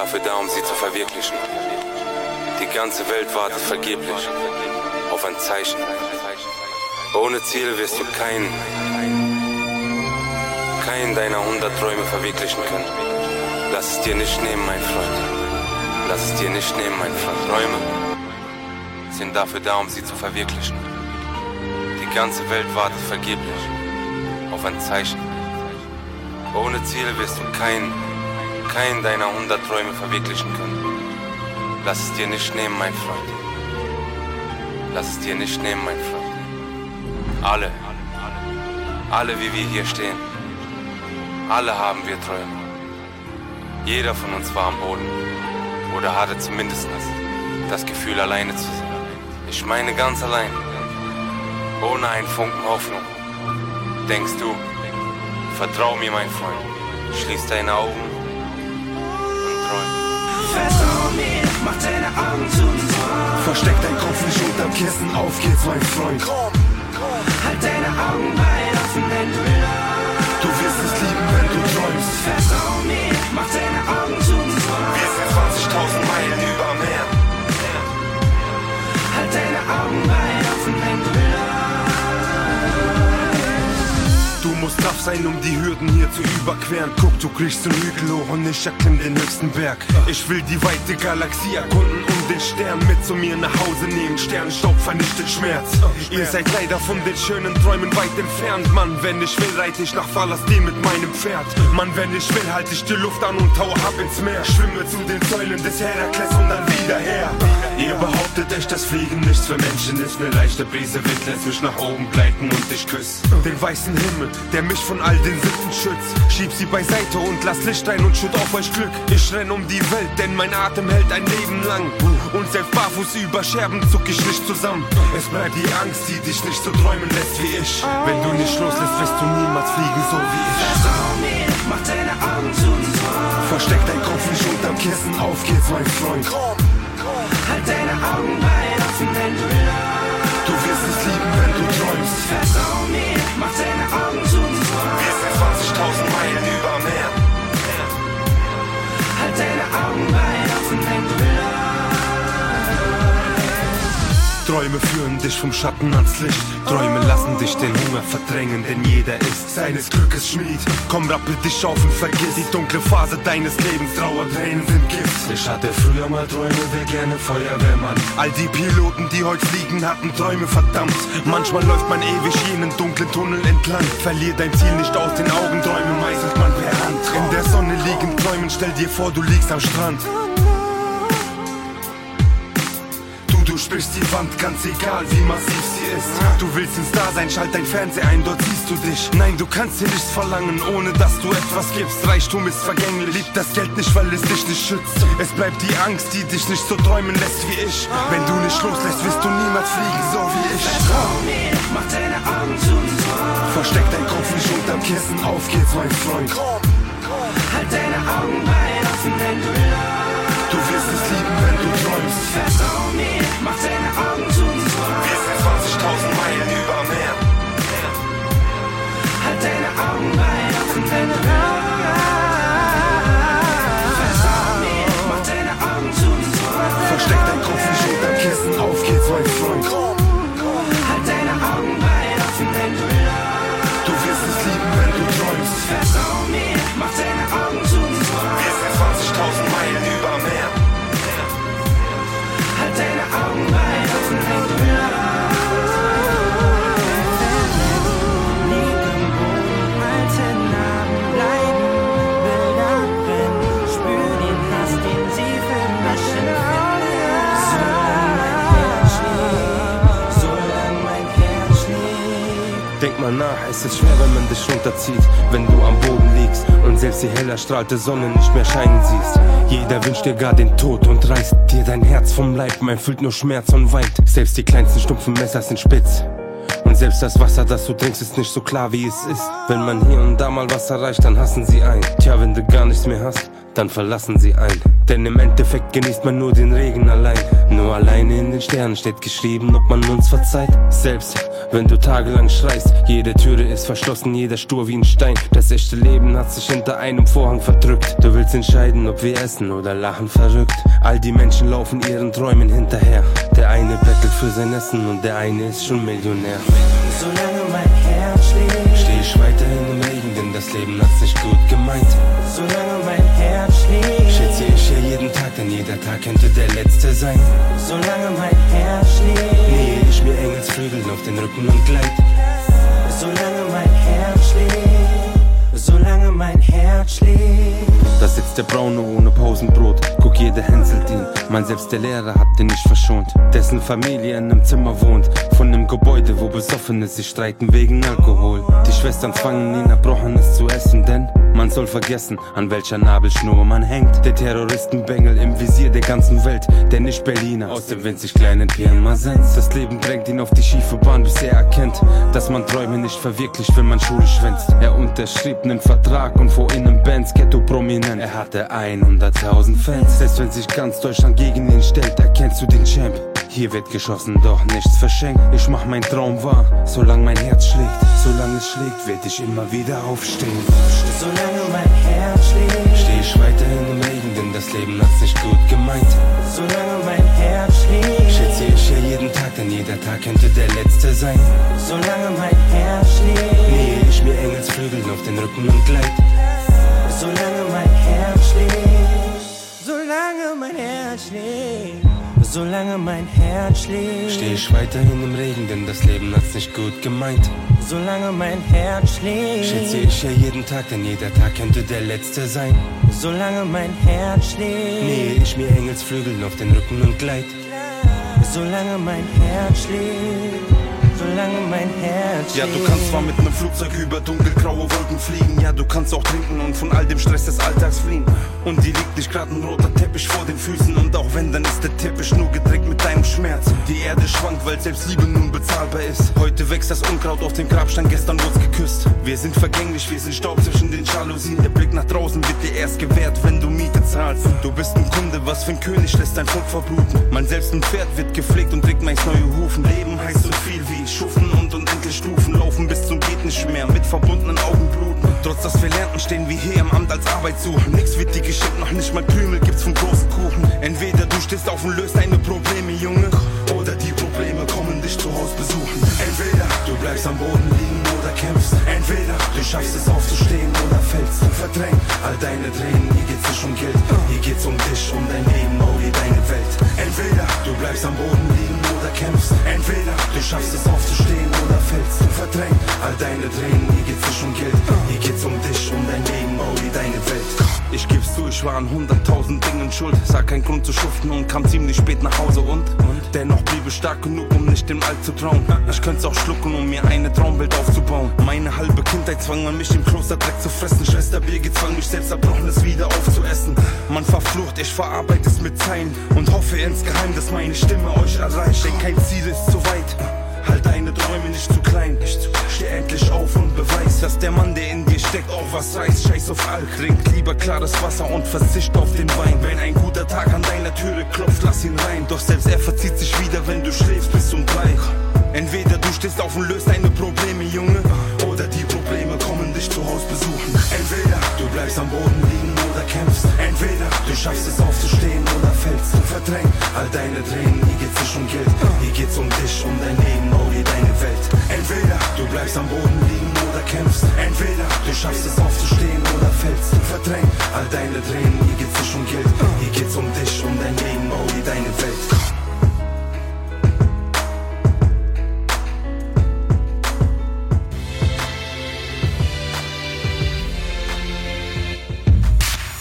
dafür da, um sie zu verwirklichen. Die ganze Welt wartet vergeblich auf ein Zeichen. Ohne Ziele wirst du keinen, keinen deiner hundert Träume verwirklichen können. Lass es dir nicht nehmen, mein Freund. Lass es dir nicht nehmen, mein Freund. Träume sind dafür da, um sie zu verwirklichen. Die ganze Welt wartet vergeblich auf ein Zeichen. Ohne Ziele wirst du keinen, keinen deiner hundert Träume verwirklichen können. Lass es dir nicht nehmen, mein Freund. Lass es dir nicht nehmen, mein Freund. Alle, alle wie wir hier stehen, alle haben wir Träume. Jeder von uns war am Boden oder hatte zumindest das Gefühl, alleine zu sein. Ich meine ganz allein, ohne einen Funken Hoffnung. Denkst du, vertrau mir, mein Freund, schließ deine Augen. Vertrau mir, mach deine Augen zu. Versteck dein Kopf nicht unterm Kissen, auf geht's, mein Freund. Halt deine Augen weit offen, wenn du Du Tough sein, um die Hürden hier zu überqueren. Guck, du kriegst den Hügel hoch und ich erklimm den höchsten Berg. Ich will die weite Galaxie erkunden und den Stern mit zu mir nach Hause nehmen. Sternenstaub vernichtet Schmerz. Ihr seid leider von den schönen Träumen weit entfernt. Mann, wenn ich will, reite ich nach Falastin mit meinem Pferd. Mann, wenn ich will, halte ich die Luft an und tauche ab ins Meer. Schwimme zu den Säulen des Herakles und dann wieder her. Ihr behauptet echt, dass Fliegen nichts für Menschen ist. Eine leichte Brise Wind lässt mich nach oben gleiten und ich küsse den weißen Himmel, der mich von all den Sitten schützt. Schieb sie beiseite und lass Licht ein und schütt auf euch Glück. Ich renn um die Welt, denn mein Atem hält ein Leben lang. Und selbst barfuß über Scherben zuck ich nicht zusammen. Es bleibt die Angst, die dich nicht so träumen lässt wie ich. Wenn du nicht loslässt, wirst du niemals fliegen, so wie ich. Vertrau mir, mach deine Augen zu und träum. Versteck dein Kopf nicht unterm Kissen, auf geht's, mein Freund. Halt deine Augen weit Träume führen dich vom Schatten ans Licht. Träume lassen dich den Hunger verdrängen, denn jeder ist seines Glückes Schmied. Komm, rappel dich auf und vergiss die dunkle Phase deines Lebens. Trauertränen sind Gift. Ich hatte früher mal Träume, wär gerne Feuerwehrmann. All die Piloten, die heute fliegen, hatten Träume, verdammt. Manchmal läuft man ewig jenen dunklen Tunnel entlang. Verlier dein Ziel nicht aus den Augen, Träume meißelt man per Hand. In der Sonne liegen Träumen, stell dir vor, du liegst am Strand. Sprichst die Wand, ganz egal wie massiv sie ist. Du willst ein Star sein, schalt dein Fernseher ein, dort siehst du dich. Nein, du kannst dir nichts verlangen, ohne dass du etwas gibst. Reichtum ist vergänglich, liebt das Geld nicht, weil es dich nicht schützt. Es bleibt die Angst, die dich nicht so träumen lässt wie ich. Wenn du nicht loslässt, wirst du niemals fliegen, so wie ich. Vertrau mir, mach deine Augen zu träum. Versteck dein Kopf nicht unterm Kissen, auf geht's, mein Freund. Halt deine Augen weit offen, wenn du Du wirst es lieben, wenn du träumst. Vertrau mir, mach deine mal nach, es ist schwer, wenn man dich runterzieht, wenn du am Boden liegst und selbst die hell erstrahlte Sonne nicht mehr scheinen siehst. Jeder wünscht dir gar den Tod und reißt dir dein Herz vom Leib, man fühlt nur Schmerz und weint. Selbst die kleinsten stumpfen Messer sind spitz. Und selbst das Wasser, das du trinkst, ist nicht so klar, wie es ist. Wenn man hier und da mal was erreicht, dann hassen sie ein. Tja, wenn du gar nichts mehr hast, dann verlassen sie ein. Denn im Endeffekt genießt man nur den Regen allein. Nur alleine in den Sternen steht geschrieben, ob man uns verzeiht. Selbst wenn du tagelang schreist, jede Türe ist verschlossen, jeder stur wie ein Stein. Das echte Leben hat sich hinter einem Vorhang verdrückt. Du willst entscheiden, ob wir essen oder lachen verrückt. All die Menschen laufen ihren Träumen hinterher. Der eine bettelt für sein Essen und der eine ist schon Millionär. Solange mein Herz schlägt, Steh ich weiterhin im Regen, denn das Leben hat's nicht gut gemeint. solange mein Herz schlägt, Schätze ich hier jeden Tag, denn jeder Tag könnte der letzte sein. solange mein Herz schlägt, Nähe ich mir Engelsflügeln auf den Rücken und gleit. solange mein Herz schlägt, solange mein Herz schlägt. Da sitzt der Braune ohne Pausenbrot. Guck, jeder hänselt ihn. Mein selbst der Lehrer hat den nicht verschont. Dessen Familie in einem Zimmer wohnt. Von einem Gebäude, wo Besoffene sich streiten wegen Alkohol. Die Schwestern zwangen ihn Erbrochenes zu essen, denn man soll vergessen, an welcher Nabelschnur man hängt. Der Terroristenbengel im Visier der ganzen Welt. Der nicht Berliner aus dem winzig kleinen Pirmasens. Das Leben drängt ihn auf die schiefe Bahn, bis er erkennt, dass man Träume nicht verwirklicht, wenn man Schule schwänzt. Er unterschrieb nen Vertrag und vor innen Bands Ghetto prominent. Er hatte 100.000 Fans. Selbst wenn sich ganz Deutschland gegen ihn stellt, erkennst du den Champ. Hier wird geschossen, doch nichts verschenkt. Ich mach mein Traum wahr, solange mein Herz schlägt. Solange es schlägt, werd ich immer wieder aufstehen. Solange mein Herz schlägt, Steh ich weiterhin im Regen, denn das Leben hat's nicht gut gemeint. solange mein Herz schlägt, Hier jeden Tag, denn jeder Tag könnte der letzte sein. solange mein Herz schlägt, Nähe ich mir Engelsflügeln auf den Rücken und gleit. solange mein Herz schlägt, solange mein Herz schlägt, solange mein Herz schlägt, Steh ich weiterhin im Regen, denn das Leben hat's nicht gut gemeint. solange mein Herz schlägt, Schätze ich hier jeden Tag, denn jeder Tag könnte der letzte sein. solange mein Herz schlägt, Nähe ich mir Engelsflügeln auf den Rücken und gleit. Solange mein Herz schlägt, solange mein Herz Ja, du kannst zwar mit einem Flugzeug über dunkelgraue Wolken fliegen. Ja, du kannst auch trinken und von all dem Stress des Alltags fliehen. Und dir liegt nicht grad ein roter Teppich vor den Füßen. Und auch wenn, dann ist der Teppich nur gedreckt mit deinem Schmerz. Die Erde schwankt, weil selbst Liebe nun bezahlbar ist. Heute wächst das Unkraut auf dem Grabstein, gestern wurd's geküsst. Wir sind vergänglich, wir sind Staub zwischen den Jalousien. Der Blick nach draußen wird dir erst gewährt, wenn du Miete zahlst. Du bist ein Kunde, was für ein König lässt dein Volk verbluten. Mein selbst ein Pferd wird gepflegt und trägt meist neue Hufen. Leben heißt so viel wie Schuften und unendlich Stufen laufen bis zum geht mit verbundenen Augen bluten. Trotz dass wir lernten, stehen wir hier im Amt als Arbeitssucher. Nix wird dir geschickt, noch nicht mal Krümel gibt's vom großen Kuchen. Entweder du stehst auf und löst deine Probleme, Junge, oder die Probleme kommen dich zu Hause besuchen. Entweder du bleibst am Boden liegen oder kämpfst. Entweder du schaffst es aufzustehen oder fällst. Verdräng all deine Tränen, hier geht's nicht um Geld. Hier geht's um dich, um dein Leben, oh je deine Welt. Entweder du bleibst am Boden liegen oder kämpfst. Entweder du schaffst es aufzustehen oder fällst. Verdräng all deine Tränen, hier geht's nicht um Geld. Hier geht's um dich, um dein Leben, oh je deine Welt. Ich geb's zu, ich war an hunderttausend Dingen schuld. Sah keinen Grund zu schuften und kam ziemlich spät nach Hause und, und dennoch blieb ich stark genug, um nicht dem All zu trauen. Ich könnte auch schlucken, um mir eine Traumwelt aufzubauen. Meine halbe Kindheit zwang man mich im Kloster Dreck zu fressen. Schwester Birgit zwang mich selbst Erbrochenes wieder aufzuessen. Man verflucht, ich verarbeite es mit Zeilen und hoffe insgeheim, dass meine Stimme euch erreicht. Denn kein Ziel ist zu weit. Halt deine Träume nicht zu klein. Steh endlich auf und beweis, dass der Mann, der in dir steckt, auch was reißt. Scheiß auf Alk, trink lieber klares Wasser und verzicht auf den Wein. Wenn ein guter Tag an deiner Türe klopft, lass ihn rein. Doch selbst er verzieht sich wieder, wenn du schläfst bis um drei. Entweder du stehst auf und löst deine Probleme, Junge, oder die Probleme kommen dich zu Hause besuchen. Entweder du bleibst am Boden liegen oder kämpfst. Entweder du schaffst es aufzustehen oder fällst. Verdräng all deine Tränen, hier geht's nicht um Geld. Hier geht's um dich, um dein Leben, oh je deine Welt. Entweder du bleibst am Boden liegen kämpfst. Entweder du schaffst es aufzustehen oder fällst. Verdräng all deine Tränen, hier geht's nicht um Geld. Hier geht's um dich, um dein Leben, oh deine Welt.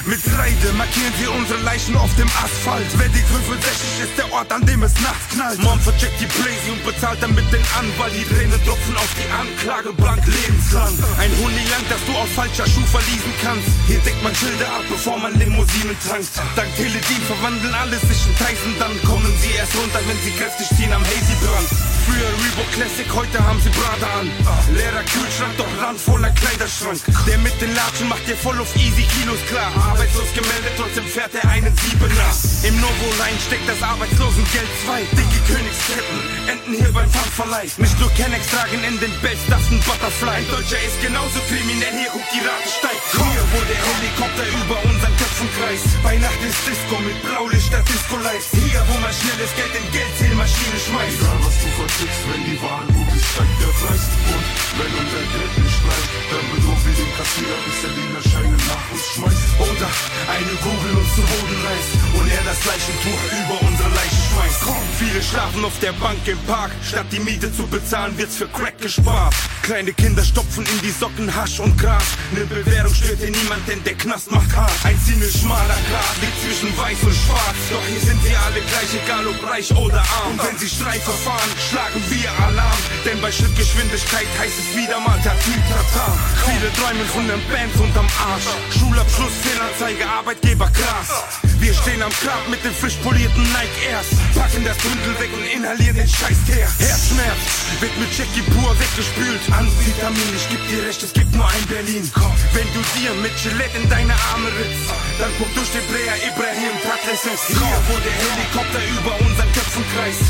Mit Kreide markieren wir unsere Leichen auf dem Asphalt. Wer die 65 ist der Ort, an dem es nachts knallt. Mom vercheckt die Blazy und bezahlt damit den Anwalt. Die Tränen tropfen auf die Anklage, blank lebenslang. Ein Huni lang, das du aus falscher Schuh verließen kannst. Hier deckt man Schilder ab, bevor man Limousinen tankt. Dank Teledin verwandeln alle sich in Tyson. Dann kommen sie erst runter, wenn sie kräftig ziehen am Hazy Brand. Früher Reebok Classic, heute haben sie Prada an. Leerer Kühlschrank, doch randvoller Kleiderschrank. Der mit den Latschen macht dir voll auf easy Kilos klar. Arbeitslos gemeldet, trotzdem fährt er einen Siebener. Im Novo-Line steckt das Arbeitslosengeld 2. Dicke Königsketten, enden hier beim Pfandverleih. Nicht nur Kennex tragen in den ein Butterfly. Ein Deutscher ist genauso kriminell, hier guckt die Rate steigt. Wo der Helikopter über unseren Köpfen kreist. Bei Nacht ist Disco mit Blaulicht, das Disco-Lights. Hier, wo man schnelles Geld in Geldzählmaschine schmeißt. Egal was du vertickst, wenn die Waren gut ist, steigt der Preis. Und wenn unser Geld nicht bleibt, dann bedrohen wir den Kassierer, bis er den Scheine nach uns schmeißt. Oder eine Kugel uns zu Boden reißt und er das Leichentuch über unsere Leichen schmeißt. Komm, viele schlafen auf der Bank im Park. Statt die Miete zu bezahlen, wird's für Crack gespart. Kleine Kinder stopfen in die Socken Hasch und Gras. Ne Bewährung stört hier niemand, denn der Knast macht hart. Ein ziemlich schmaler Grat liegt zwischen weiß und schwarz. Doch hier sind wir alle gleich, egal ob reich oder arm. Und wenn sie Streit verfahren, schlagen wir Alarm. Denn bei Schrittgeschwindigkeit heißt es wieder mal Tatütata. Viele träumen von nem Band unterm Arsch. Schulabschluss, Fehlanzeige, Arbeitgeber krass. Wir stehen am Grab mit den frisch polierten Nike Airs. Packen das Bündel weg und inhalieren den Scheißteer. Herzschmerz wird mit Jackie pur weggespült. Amphetamin, ich geb dir recht, es gibt nur ein Berlin. Komm, wenn du dir mit Gillette in deine Arme ritzt, dann guck durch den Player Ibrahim Tatles Hier, wo der Helikopter über unseren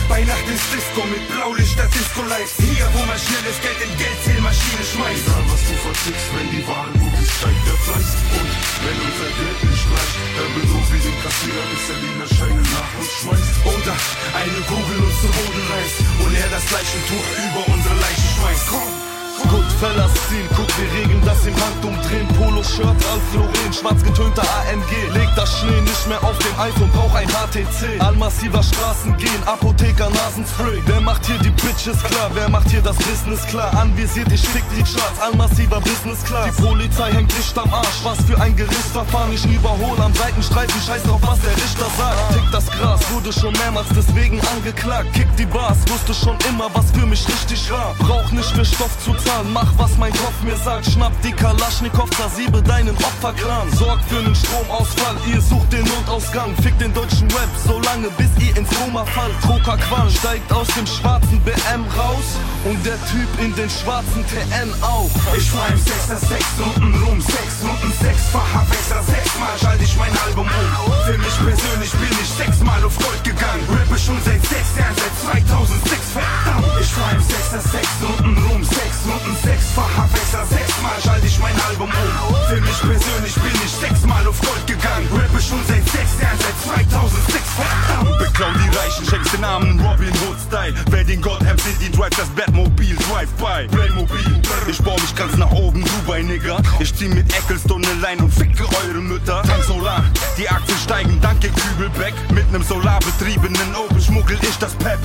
Bei Nacht ist Disco mit Blaulicht, das Disco Lights. Hier, wo man schnelles Geld in Geldzählmaschine schmeißt. Egal was du vertickst, wenn die Waren gut ist, steigt der Preis. Und wenn unser Geld nicht bleibt, dann bedrohen wir den Kassierer, bis er den Scheine nach uns schmeißt. Oder eine Kugel uns zu Boden reißt und er das Leichentuch über unsere Leichen schmeißt. Komm. Goodfellas ziehen, guck, wir regeln das im Handumdrehen. Polo-Shirt, Ralph schwarz getönter AMG. Leg das Schnee nicht mehr auf dem iPhone, brauch ein HTC. Allmassiver Straßen gehen, Apotheker, Nasenspray. Wer macht hier die Bitches klar? Wer macht hier das Business klar? Anvisiert, ich fick die Charts, allmassiver Business klar. Die Polizei hängt nicht am Arsch, was für ein Gerichtsverfahren. Ich überhole am Seitenstreifen, scheiß drauf, was der Richter sagt. Tick das Gras, wurde schon mehrmals deswegen angeklagt. Kick die Bars, wusste schon immer, was für mich richtig war. Brauch nicht für Stoff zu zahlen, mach was mein Kopf mir sagt. Schnapp die Kalaschnikow, zersiebe deinen Opferclan. Sorgt für nen Stromausfall, ihr sucht den Notausgang. Fick den deutschen Rap, so lange bis ihr ins Koma fallt. Coca Quan steigt aus dem schwarzen BM raus und der Typ in den schwarzen TN auch. Ich fahr im Sechser, sechs Runden rum, sechs Runden, sechsfacher Wechsler, sechsmal schalte ich mein Album um. Für mich persönlich bin ich sechsmal auf Gold gegangen. Rappe schon seit sechs Jahren, seit 2006, verdammt. Ich fahr im Sechser, sechs Runden rum, sechs Runden, sechsfacher Wechsler, sechsmal schalte ich mein Album um. Für mich persönlich bin ich sechsmal auf Gold gegangen. Rappe schon seit sechs Jahren, seit 2006, verdammt. Beklau die Reichen, schenkst den Namen Robin Hood Style. Wer den God MC drive das Batmobil, Drive-by, Playmobil. Ich bau mich ganz nach oben, Dubai, Nigga. Ich zieh mit Ecclestone ne Line und ficke eure Mütter. Tank Solar, die Aktien steigen, danke Kübelbeck. Mit nem solarbetriebenen Opel schmuggel ich das Pep.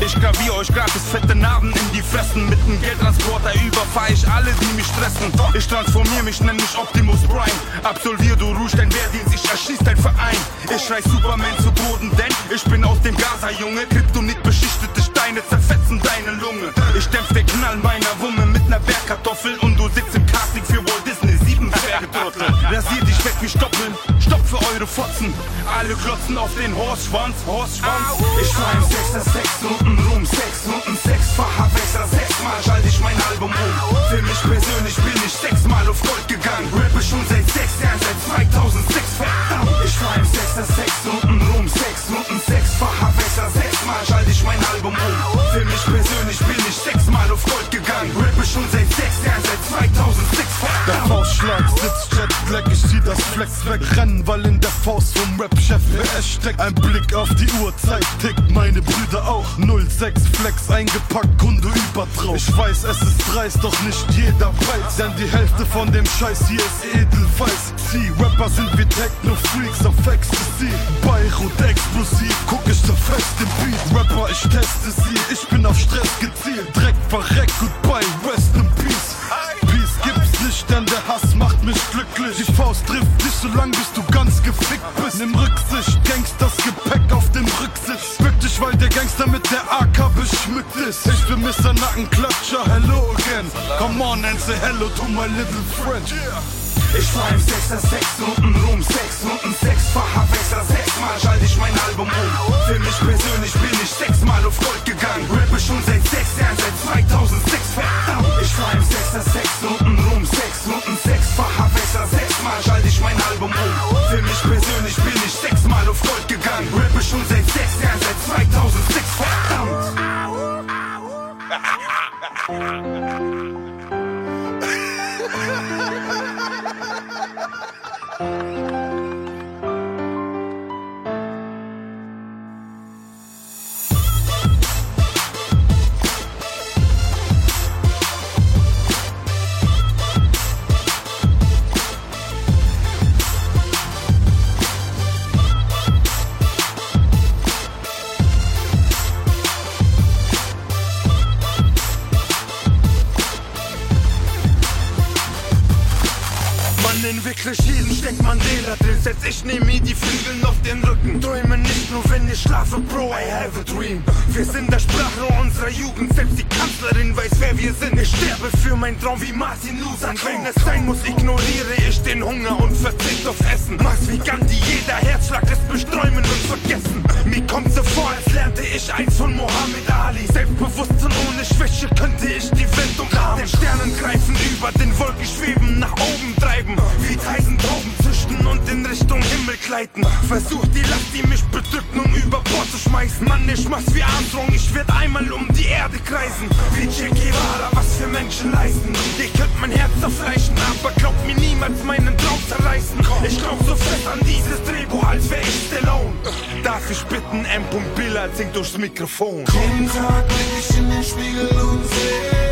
Ich gravier euch gratis fette Narben in die Fressen. Mit nem Geldtransporter überfahr ich alle, die mich stressen. Ich transformier mich, nenn mich Optimus Prime. Absolvier du Rouge, dein Wehrdienst, ich erschieß dein Verein. Ich schrei Superman zu Boden, denn ich bin aus dem Gaza, Junge. Kryptonit beschichtete Steine zerfetzen deine Lunge. Ich dämpf den Knall meiner Wumme mit ner Bergkartoffel und du sitzt im Casting für Walt Disney. Sieben Bergetrottel. Rasier dich weg wie Stoppeln. Stopp für eure Fotzen. Alle klotzen auf den Horstschwanz, Horstschwanz. Ich fahr im Sechser, sechs Runden rum, sechs Runden, sechsfacher Wechsler, sechsmal schalte ich mein Album um. Für mich persönlich bin ich sechsmal auf Gold gegangen. Rappe schon seit sechs Jahren, zieh das Flex weg. Rennen, weil in der Faust vom Rap-Chef wer steckt. Ein Blick auf die Uhrzeit tickt, meine Brüder auch. 06 Flex eingepackt, Kunde überdrauf. Ich weiß, es ist dreist, doch nicht jeder weiß. Denn die Hälfte von dem Scheiß hier ist edelweiß. Sie, Rapper sind wie Techno-Freaks auf Ecstasy. Beirut explosiv, guck ich zerfetzt den Beat. Rapper, ich teste sie, ich bin auf Stress gezielt. Dreck verreckt, goodbye, rest in peace. Peace gibt's nicht, denn der Hass mich glücklich. Die Faust trifft dich, solange bis du ganz gefickt bist. Nimm Rücksicht, Gangsters Gepäck auf dem Rücksitz. Bück dich, weil der Gangster mit der AK beschmückt ist. Ich bin Mr. Nackenklatscher, hello again. Come on and say hello to my little friend. Ich fahr im 6er 6 Runden rum, 6 Runden, 6-facher Wechsel, sechsmal schalte ich mein Album um. Für mich persönlich bin ich sechsmal auf Gold gegangen. Rappe schon seit sechs Jahren, seit 2006, verdammt. Ich fahr im 6er Sechsmal schalte ich mein Album um. Für mich persönlich bin ich sechsmal auf Gold gegangen. Rappe schon seit sechs Jahren, seit 2006, verdammt. für meinen Traum wie Martin Luther. Wenn es sein muss, ignoriere ich den Hunger und verzicht auf Essen. Mach's wie Gandhi, jeder Herzschlag ist besträumen und vergessen. Mir kommt so vor, als lernte ich eins von Mohammed Ali. Selbstbewusst und ohne Schwäche könnte ich die Welt umarmen. Den Sternen greifen über den Wolken schweben, nach oben treiben. Wie Teisen Trauben züchten und in Richtung Himmel gleiten. Versuch die Last, die mich nun über Bord zu schmeißen. Mann, ich mach's wie Armstrong, ich werd einmal um die Erde kreisen. Wie Che Guevara, was für Menschen leisten. Ihr könnt mein Herz zerfleischen, aber glaubt mir niemals meinen Traum zerreißen. Ich glaub so fest an dieses Drehbuch, als wär ich Stallone. Darf ich bitten, M. Billard singt durchs Mikrofon. Jeden Tag blick ich in den Spiegel und sehe,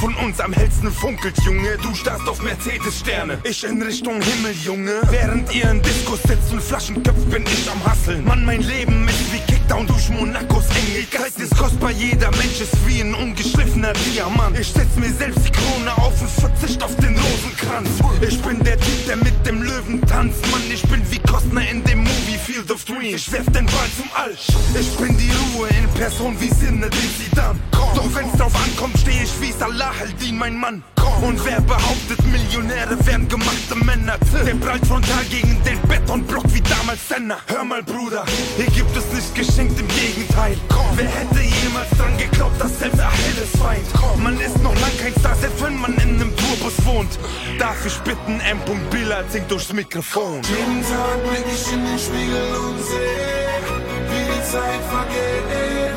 von uns am hellsten funkelt, Junge. Du starrst auf Mercedes-Sterne, ich in Richtung Himmel, Junge. Während ihr in Diskus sitzt und Flaschen köpft, bin ich am Hasseln. Mann, mein Leben ist wie Kickdown durch Monacos enge Zeit ist kostbar, jeder Mensch ist wie ein ungeschliffener Diamant. Ich setz mir selbst die Krone auf und verzicht auf den Rosenkranz. Ich bin der Typ, der mit dem Löwen tanzt. Mann, ich bin wie Kostner in dem Movie Field of Dreams. Ich werf den Ball zum All. Ich bin die Ruhe in Person wie Sinne, den sie dann. Doch wenn's drauf ankommt, steh ich wie Salah Aldin, mein Mann. Und wer behauptet, Millionäre wären gemachte Männer? Der prallt frontal gegen den Betonblock wie damals Senna. Hör mal, Bruder, hier gibt es nicht geschenkt, im Gegenteil. Wer hätte jemals dran geglaubt, dass selbst Achilles Feind? Man ist noch lang kein Star, selbst wenn man in einem Tourbus wohnt. Darf ich bitten, M. Billard singt durchs Mikrofon. Jeden Tag blick ich in den Spiegel und sehe, wie die Zeit vergeht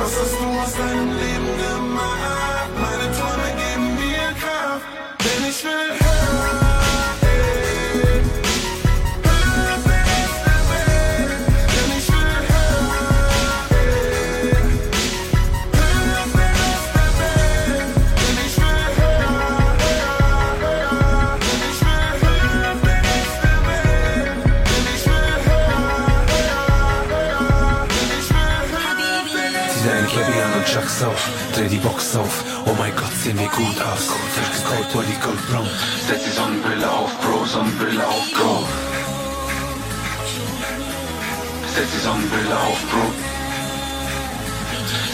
was hast du aus deinem Leben gemacht? Meine Träume geben mir Kraft, denn ich will hören. Auf, dreh die Box auf. Oh mein Gott, sehen wir gut aus. Durchgekaut, Body Goldbraun. Setz die Sonnenbrille auf, Bro, Sonnenbrille auf, Go. Setz die Sonnenbrille auf, Bro.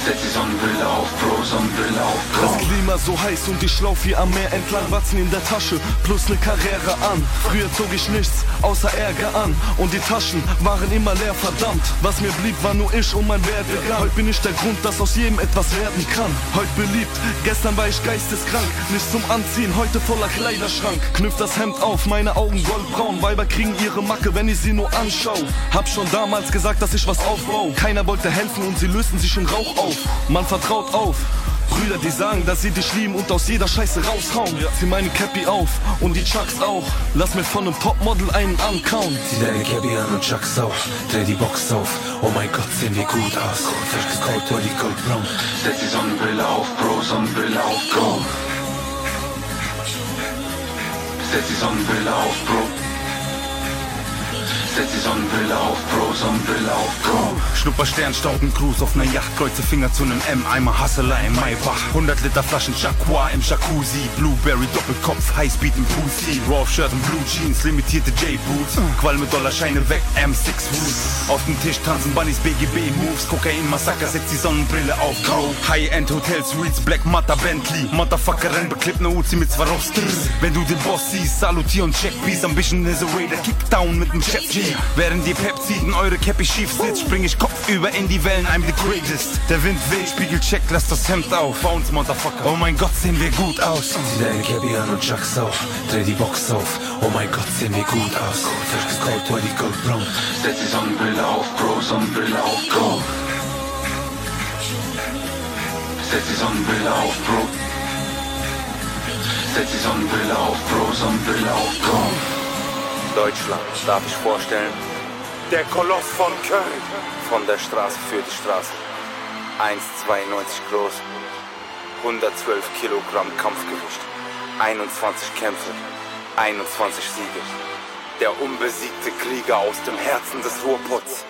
Setz die Sonnenbrille auf, Bro, Sonnenbrille auf, Go. Das Klima so heiß und ich lauf hier am Meer entlang, Watzen in der Tasche, plus ne Karriere an. Früher zog ich nichts außer Ärger an und die Taschen waren immer leer, verdammt. Was mir blieb, war nur ich und mein Werdegang. Heute bin ich der Grund, dass aus jedem etwas werden kann. Heute beliebt, gestern war ich geisteskrank, nicht zum Anziehen, heute voller Kleiderschrank. Knüpft das Hemd auf, meine Augen goldbraun, Weiber kriegen ihre Macke, wenn ich sie nur anschaue. Hab schon damals gesagt, dass ich was aufbau. Keiner wollte helfen und sie lösten sich in Rauch auf. Man vertraut auf. Brüder, die sagen, dass sie dich lieben und aus jeder Scheiße raushauen. Zieh meine Cappy auf und die Chucks auch. Lass mir von einem Topmodel einen ankauen. Zieh deine Cappy an und Chucks auf, dreh die Box auf. Oh mein Gott, sehen wir gut aus. Gekocht, Body Goldbraun. Setz die Sonnenbrille auf, Bro, Sonnenbrille auf, go. Setz die Sonnenbrille auf, Bro. Setz die Sonnenbrille auf, Bro, Sonnenbrille auf, go. Schnupper Sternstauden, Cruise auf ner Yacht, kreuze Finger zu nem M, Eimer Hustler im Maybach. 100 Liter Flaschen Jaguar im Jacuzzi, Blueberry Doppelkopf, Highspeed im Pussy, Raw Shirt und Blue Jeans, limitierte J-Boots, Qualm mit Dollarscheine weg, M6 Hoods. Auf dem Tisch tanzen Bunnies, BGB Moves, Kokain Massaker, setz die Sonnenbrille auf, go. High-End Hotel Suites, Black Matta Bentley, Motherfucker renn beklebt ne Uzi mit Swarovskis. Wenn du den Boss siehst, salutier und check Peace, Ambition is a way, der Kickdown mit dem Chef. Während die Pepsiden eure Cappy schief sitzt, spring ich kopfüber in die Wellen, I'm the greatest. Der Wind weht, Spiegel check, lass das Hemd auf. Bounce, Motherfucker. Oh mein Gott, sehen wir gut aus. Zieh deine Cappy an und Chucks auf, dreh die Box auf. Oh mein Gott, sehen wir gut aus. Frisch gekocht, Body Goldbraun. Setz die Sonnenbrille auf, Bro, Sonnenbrille auf, go. Setz die Sonnenbrille auf, Bro. Setz die Sonnenbrille auf, Bro, Sonnenbrille auf, go. Deutschland, darf ich vorstellen? Der Koloss von Köln. Von der Straße für die Straße. 1,92 groß. 112 Kilogramm Kampfgewicht. 21 Kämpfe. 21 Siege. Der unbesiegte Krieger aus dem Herzen des Ruhrpots.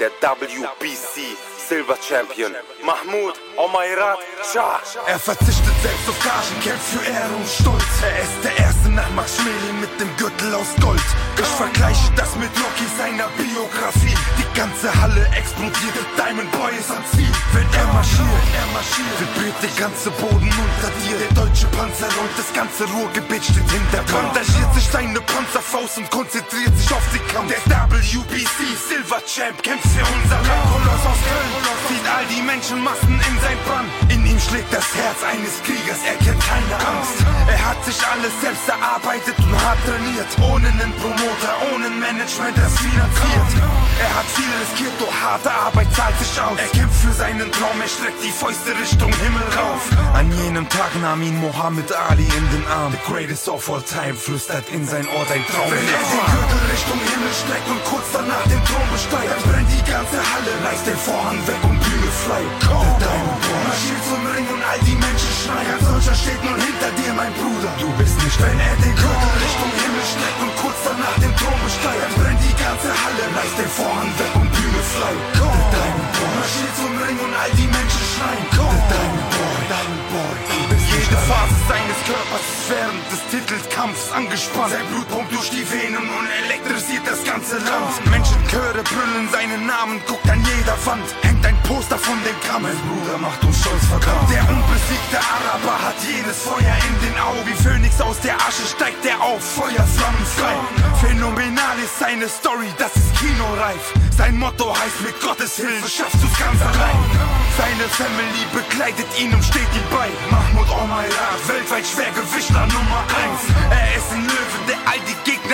Der WBC Silver Champion. Mahmoud Omairat Shah. Er verzichtet selbst auf Gagen, kämpft für Ehre und Stolz. Er ist der erste nach Max Schmeling mit dem Gürtel aus Gold. Ich vergleiche das mit Rocky seiner Biografie. Die ganze Halle explodiert, Diamond Boy ist am Ziel. Wenn er marschiert, er marschiert, vibriert der ganze Boden unter dir. Der deutsche Panzer rollt, das ganze Ruhrgebiet steht hinter Bandagiert sich seine Panzerfaust und konzentriert sich auf den Kampf. Der WBC Silver Champ kämpft für unser Land. Koloss aus Köln zieht all die Menschenmassen in sein Bann. Ihm schlägt das Herz eines Kriegers, er kennt keine Angst. Er hat sich alles selbst erarbeitet und hart trainiert. Ohne einen Promoter, ohne ein Management, das finanziert. Er hat viel riskiert, doch harte Arbeit zahlt sich aus. Er kämpft für seinen Traum, er streckt die Fäuste Richtung Himmel rauf. An jenem Tag nahm ihn Mohammed Ali in den Arm. The greatest of all time flüstert in sein Ohr dein Traum. Wenn er den Gürtel Richtung Himmel streckt und kurz danach den Thron besteigt, dann brennt die ganze Halle, reißt den Vorhang weg und Bühne frei. Der Diamond Boy marschiert zum Ring und all die Menschen schreien. Ein solcher steht nun hinter dir, mein Bruder. Du bist nicht, wenn er den Gürtel Richtung Himmel streckt und kurz danach den Thron besteigt, dann brennt die ganze Halle, reißt den Vorhang weg und Bühne frei. Der Diamond Boy marschiert zum Ring und all die Menschen schreien. Der Diamond Boy, Diamond Boy, Phase seines Körpers ist während des Titelkampfs angespannt. Sein Blut pumpt durch die Venen und elektrisiert das ganze Land. Menschenchöre brüllen seinen Namen, guckt an jeder Wand. Hängt ein Poster von dem Kampf. Mein Bruder macht uns stolz verdammt. Der unbesiegte Araber hat jedes Feuer in den Augen. Wie Phönix aus der Asche steigt er auf, Feuerflammen frei. Phänomenal ist seine Story, das ist kinoreif. Sein Motto heißt, mit Gottes Hilfe schaffst du's ganz allein. Seine Family begleitet ihn und steht ihm bei. Mahmoud Omairat, weltweit Schwergewichtler Nummer 1. Er ist ein Löwe, der all die Gegner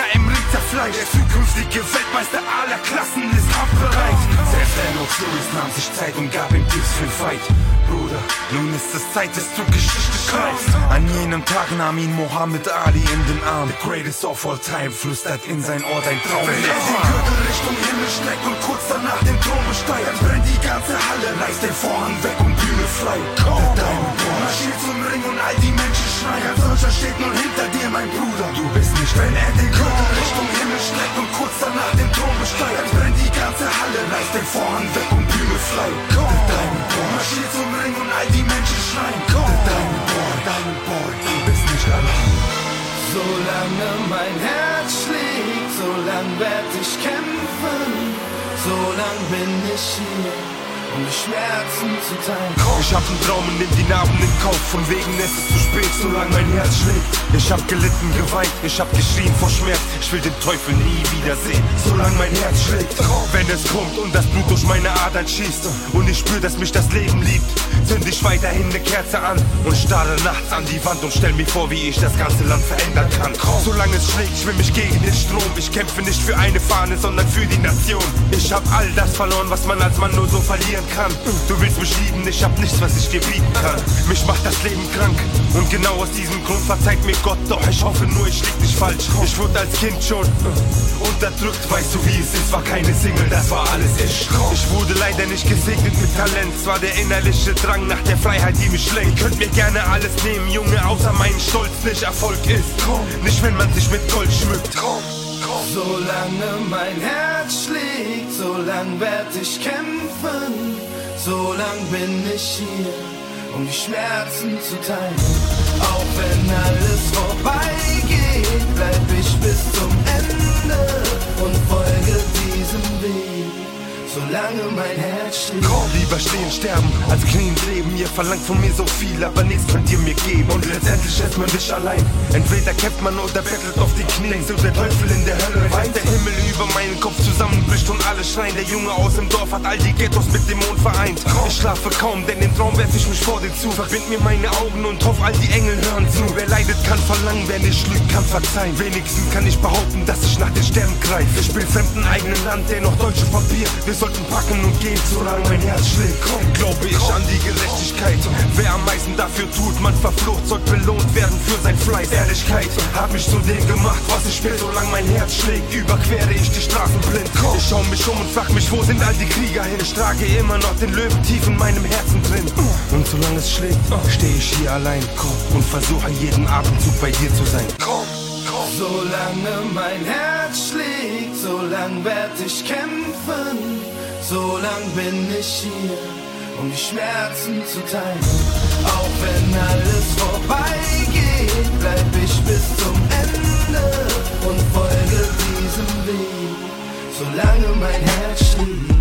zerfleischt. Der zukünftige Weltmeister aller Klassen ist kampfbereit. Selbst Lennox Lewis nahm sich Zeit und gab ihm Tipps für den Fight. Bruder, nun ist es Zeit, dass du Geschichte schreibst. An jenem Tag nahm ihn Mohammed Ali in den Arm. The greatest of all time flüstert in sein Ohr dein Traum. Wenn er den Gürtel Richtung Himmel streckt und kurz danach den Thron besteigt, dann brennt die ganze Halle, reißt den Vorhang weg und Bühne frei. Der Diamond Boy marschiert zum Ring und all die Menschen schreien. Ein solcher steht nun hinter dir, mein Bruder. Du bist nicht, wenn er den Gürtel Richtung Himmel streckt und kurz danach den Thron besteigt, dann brennt die ganze Halle, reißt den Vorhang weg und Bühne frei. Der Diamond Boy marschiert zum Ring und all die Menschen schreien. Der Diamond Boy, Diamond Boy, du bist nicht allein. Solange mein Herz schlägt, solang werd ich kämpfen. Solang bin ich hier, um die Schmerzen zu teilen. Ich hab einen Traum und nehm die Narben in Kauf. Von wegen es ist zu spät, solange mein Herz schlägt. Ich hab gelitten, geweint, ich hab geschrien vor Schmerz. Ich will den Teufel nie wiedersehen, solange mein Herz schlägt. Wenn es kommt und das Blut durch meine Adern schießt und ich spür, dass mich das Leben liebt, zünd ich weiterhin eine Kerze an und starre nachts an die Wand und stell mir vor, wie ich das ganze Land verändern kann. Solange es schlägt, ich gegen den Strom. Ich kämpfe nicht für eine Fahne, sondern für die Nation. Ich hab all das verloren, was man als Mann nur so verlieren kann. Du willst mich lieben, ich hab nichts, was ich dir bieten kann. Mich macht das Leben krank und genau aus diesem Grund verzeiht mir Gott. Doch ich hoffe nur, ich lieg nicht falsch. Ich wurde als Kind schon unterdrückt, weißt du wie es ist, war keine Single, das war alles ich. Ich wurde leider nicht gesegnet mit Talent, es war der innerliche Drang nach der Freiheit, die mich lenkt. Könnt mir gerne alles nehmen, Junge, außer mein Stolz nicht Erfolg ist. Nicht wenn man sich mit Gold schmückt. Solange mein Herz schlägt, solang werd ich kämpfen. Solang bin ich hier, um die Schmerzen zu teilen. Auch wenn alles vorbeigeht, bleib ich bis zum Ende und folge diesem Weg. Solange mein Herz schlägt. Komm, lieber stehen, sterben, als knien leben. Ihr verlangt von mir so viel, aber nichts könnt ihr mir geben. Und letztendlich ist man nicht allein. Entweder kämpft man oder bettelt auf den Knien. Denkst du, der Teufel in der Hölle weint? Der Himmel über meinen Kopf zusammenbricht und alle schreien. Der Junge aus dem Dorf hat all die Ghettos mit dem Mond vereint. Ich schlafe kaum, denn im Traum werf ich mich vor dir zu. Verbind mir meine Augen und hoff, all die Engel hören zu. Wer leidet, kann verlangen, wer nicht lügt, kann verzeihen. Wenigstens kann ich behaupten, dass ich nach den Sternen greife. Ich bin fremd im eigenen Land, dennoch deutsche Papier. Wir sollten packen und gehen, solange mein Herz schlägt. Komm, glaube ich an die Gerechtigkeit. Wer am meisten dafür tut, man verflucht, sollte belohnt werden für sein Fleiß. Ehrlichkeit hat mich zu dem gemacht, was ich will, solange mein Herz schlägt. Überquere ich die Straßen blind. Ich schau mich um und frag mich, wo sind all die Krieger hin? Ich trage immer noch den Löwen tief in meinem Herzen drin. Und solange es schlägt, stehe ich hier allein und versuche jeden Atemzug bei dir zu sein. Solange mein Herz schlägt, solang werd ich kämpfen. Solang bin ich hier, um die Schmerzen zu teilen. Auch wenn alles vorbeigeht, bleib ich bis zum Ende und folge diesem Weg. Solange mein Herz schlägt.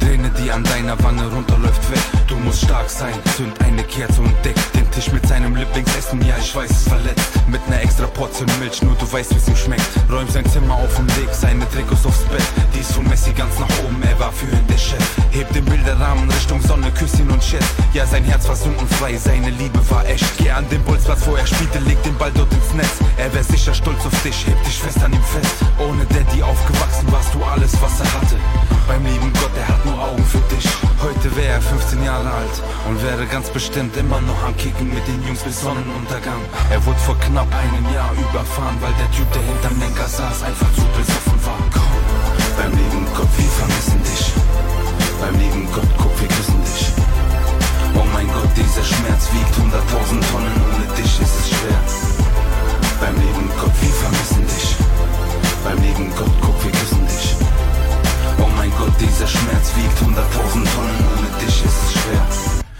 Träne, die an deiner Wange runterläuft, weg. Du musst stark sein. Zünd eine Kerze und deck den Tisch mit seinem Lieblingsessen. Ja, ich weiß, es verletzt. Mit ner extra Portion Milch, nur du weißt, wie's ihm schmeckt. Räum sein Zimmer auf und leg seine Trikots aufs Bett. Die ist von Messi ganz nach oben, er war für ihn der Chef. Hebt den Bilderrahmen Richtung Sonne, küsst ihn und Chat. Ja, sein Herz war sündenfrei, seine Liebe war echt. Geh an den Bolzplatz, wo er spielte, leg den Ball dort ins Netz. Er wär sicher stolz auf dich, heb dich fest an ihm fest. Ohne Daddy aufgewachsen warst du alles, was er hatte. Beim lieben Gott, er hat Augen für dich. Heute wäre er 15 Jahre alt und wäre ganz bestimmt immer noch am Kicken mit den Jungs bis Sonnenuntergang. Er wurde vor knapp einem Jahr überfahren, weil der Typ, der hinterm Lenker saß, einfach zu besoffen war. Komm, beim lieben Gott, wir vermissen dich. Beim lieben Gott, guck, wir küssen dich. Oh mein Gott, dieser Schmerz wiegt 100.000 Tonnen, ohne dich ist es schwer. Beim lieben Gott, wir vermissen dich. Beim lieben Gott, guck, wir küssen dich. Oh mein Gott, dieser Schmerz wiegt 100.000 Tonnen, ohne dich ist es schwer.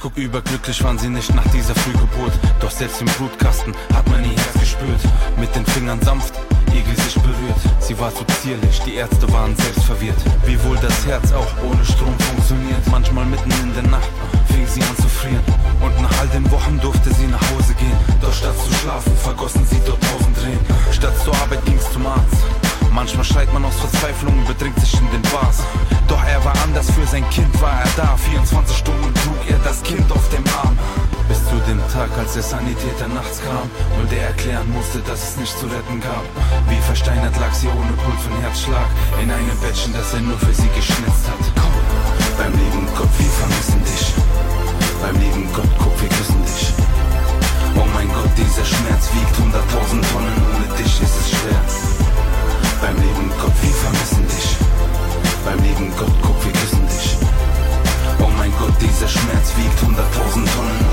Guck, überglücklich waren sie nicht nach dieser Frühgeburt. Doch selbst im Blutkasten hat man ihr Herz gespürt. Mit den Fingern sanft, ihr Gesicht berührt. Sie war so zierlich, die Ärzte waren selbst verwirrt. Wie wohl das Herz auch ohne Strom funktioniert. Manchmal mitten in der Nacht fing sie an zu frieren. Und nach all den Wochen durfte sie nach Hause gehen. Doch statt zu schlafen, vergossen sie dort tausend Tränen. Statt zur Arbeit ging's zum Arzt. Manchmal schreit man aus Verzweiflung und bedrängt sich in den Bars. Doch er war anders, für sein Kind war er da. 24 Stunden trug er das Kind auf dem Arm. Bis zu dem Tag, als der Sanitäter nachts kam und er erklären musste, dass es nicht zu retten gab. Wie versteinert lag sie ohne Puls und Herzschlag in einem Bettchen, das er nur für sie geschnitzt hat. Komm, beim lieben Gott, wir vermissen dich. Beim lieben Gott, guck, wir küssen dich. Oh mein Gott, dieser Schmerz wiegt 100.000 Tonnen, ohne dich ist es schwer. Beim lieben Gott, wir vermissen dich. Beim lieben Gott, guck, wir küssen. Oh mein Gott, dieser Schmerz wiegt 100.000 Tonnen,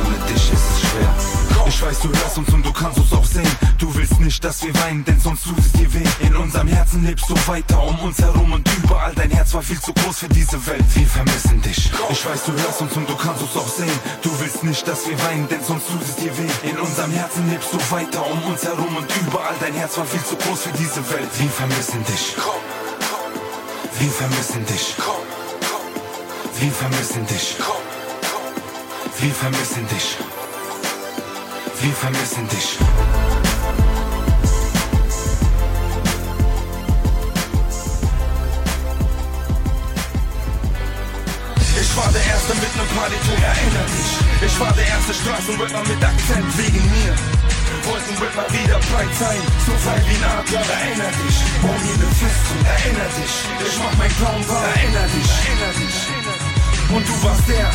ohne dich ist es schwer. Ich weiß, du hörst uns und du kannst uns auch sehen. Du willst nicht, dass wir weinen, denn sonst tut es dir weh. In unserem Herzen lebst du weiter um uns herum und überall. Dein Herz war viel zu groß für diese Welt. Wir vermissen dich. Ich weiß, du hörst uns und du kannst uns auch sehen. Du willst nicht, dass wir weinen, denn sonst tut es dir weh. In unserem Herzen lebst du weiter um uns herum und überall. Dein Herz war viel zu groß für diese Welt. Wir vermissen dich. Wir vermissen dich. Wir vermissen dich. Wir vermissen dich. Wir vermissen dich. Ich war der Erste mit nem Partytour, erinner dich. Ich war der erste Straßenrapper mit Akzent wegen mir. wollten Rapper wieder breit sein, so frei wie ein Adler. Erinner dich, bau mir ne Festung, erinner dich. Ich mach mein Traum wahr, erinner dich, erinner dich. Und du warst der,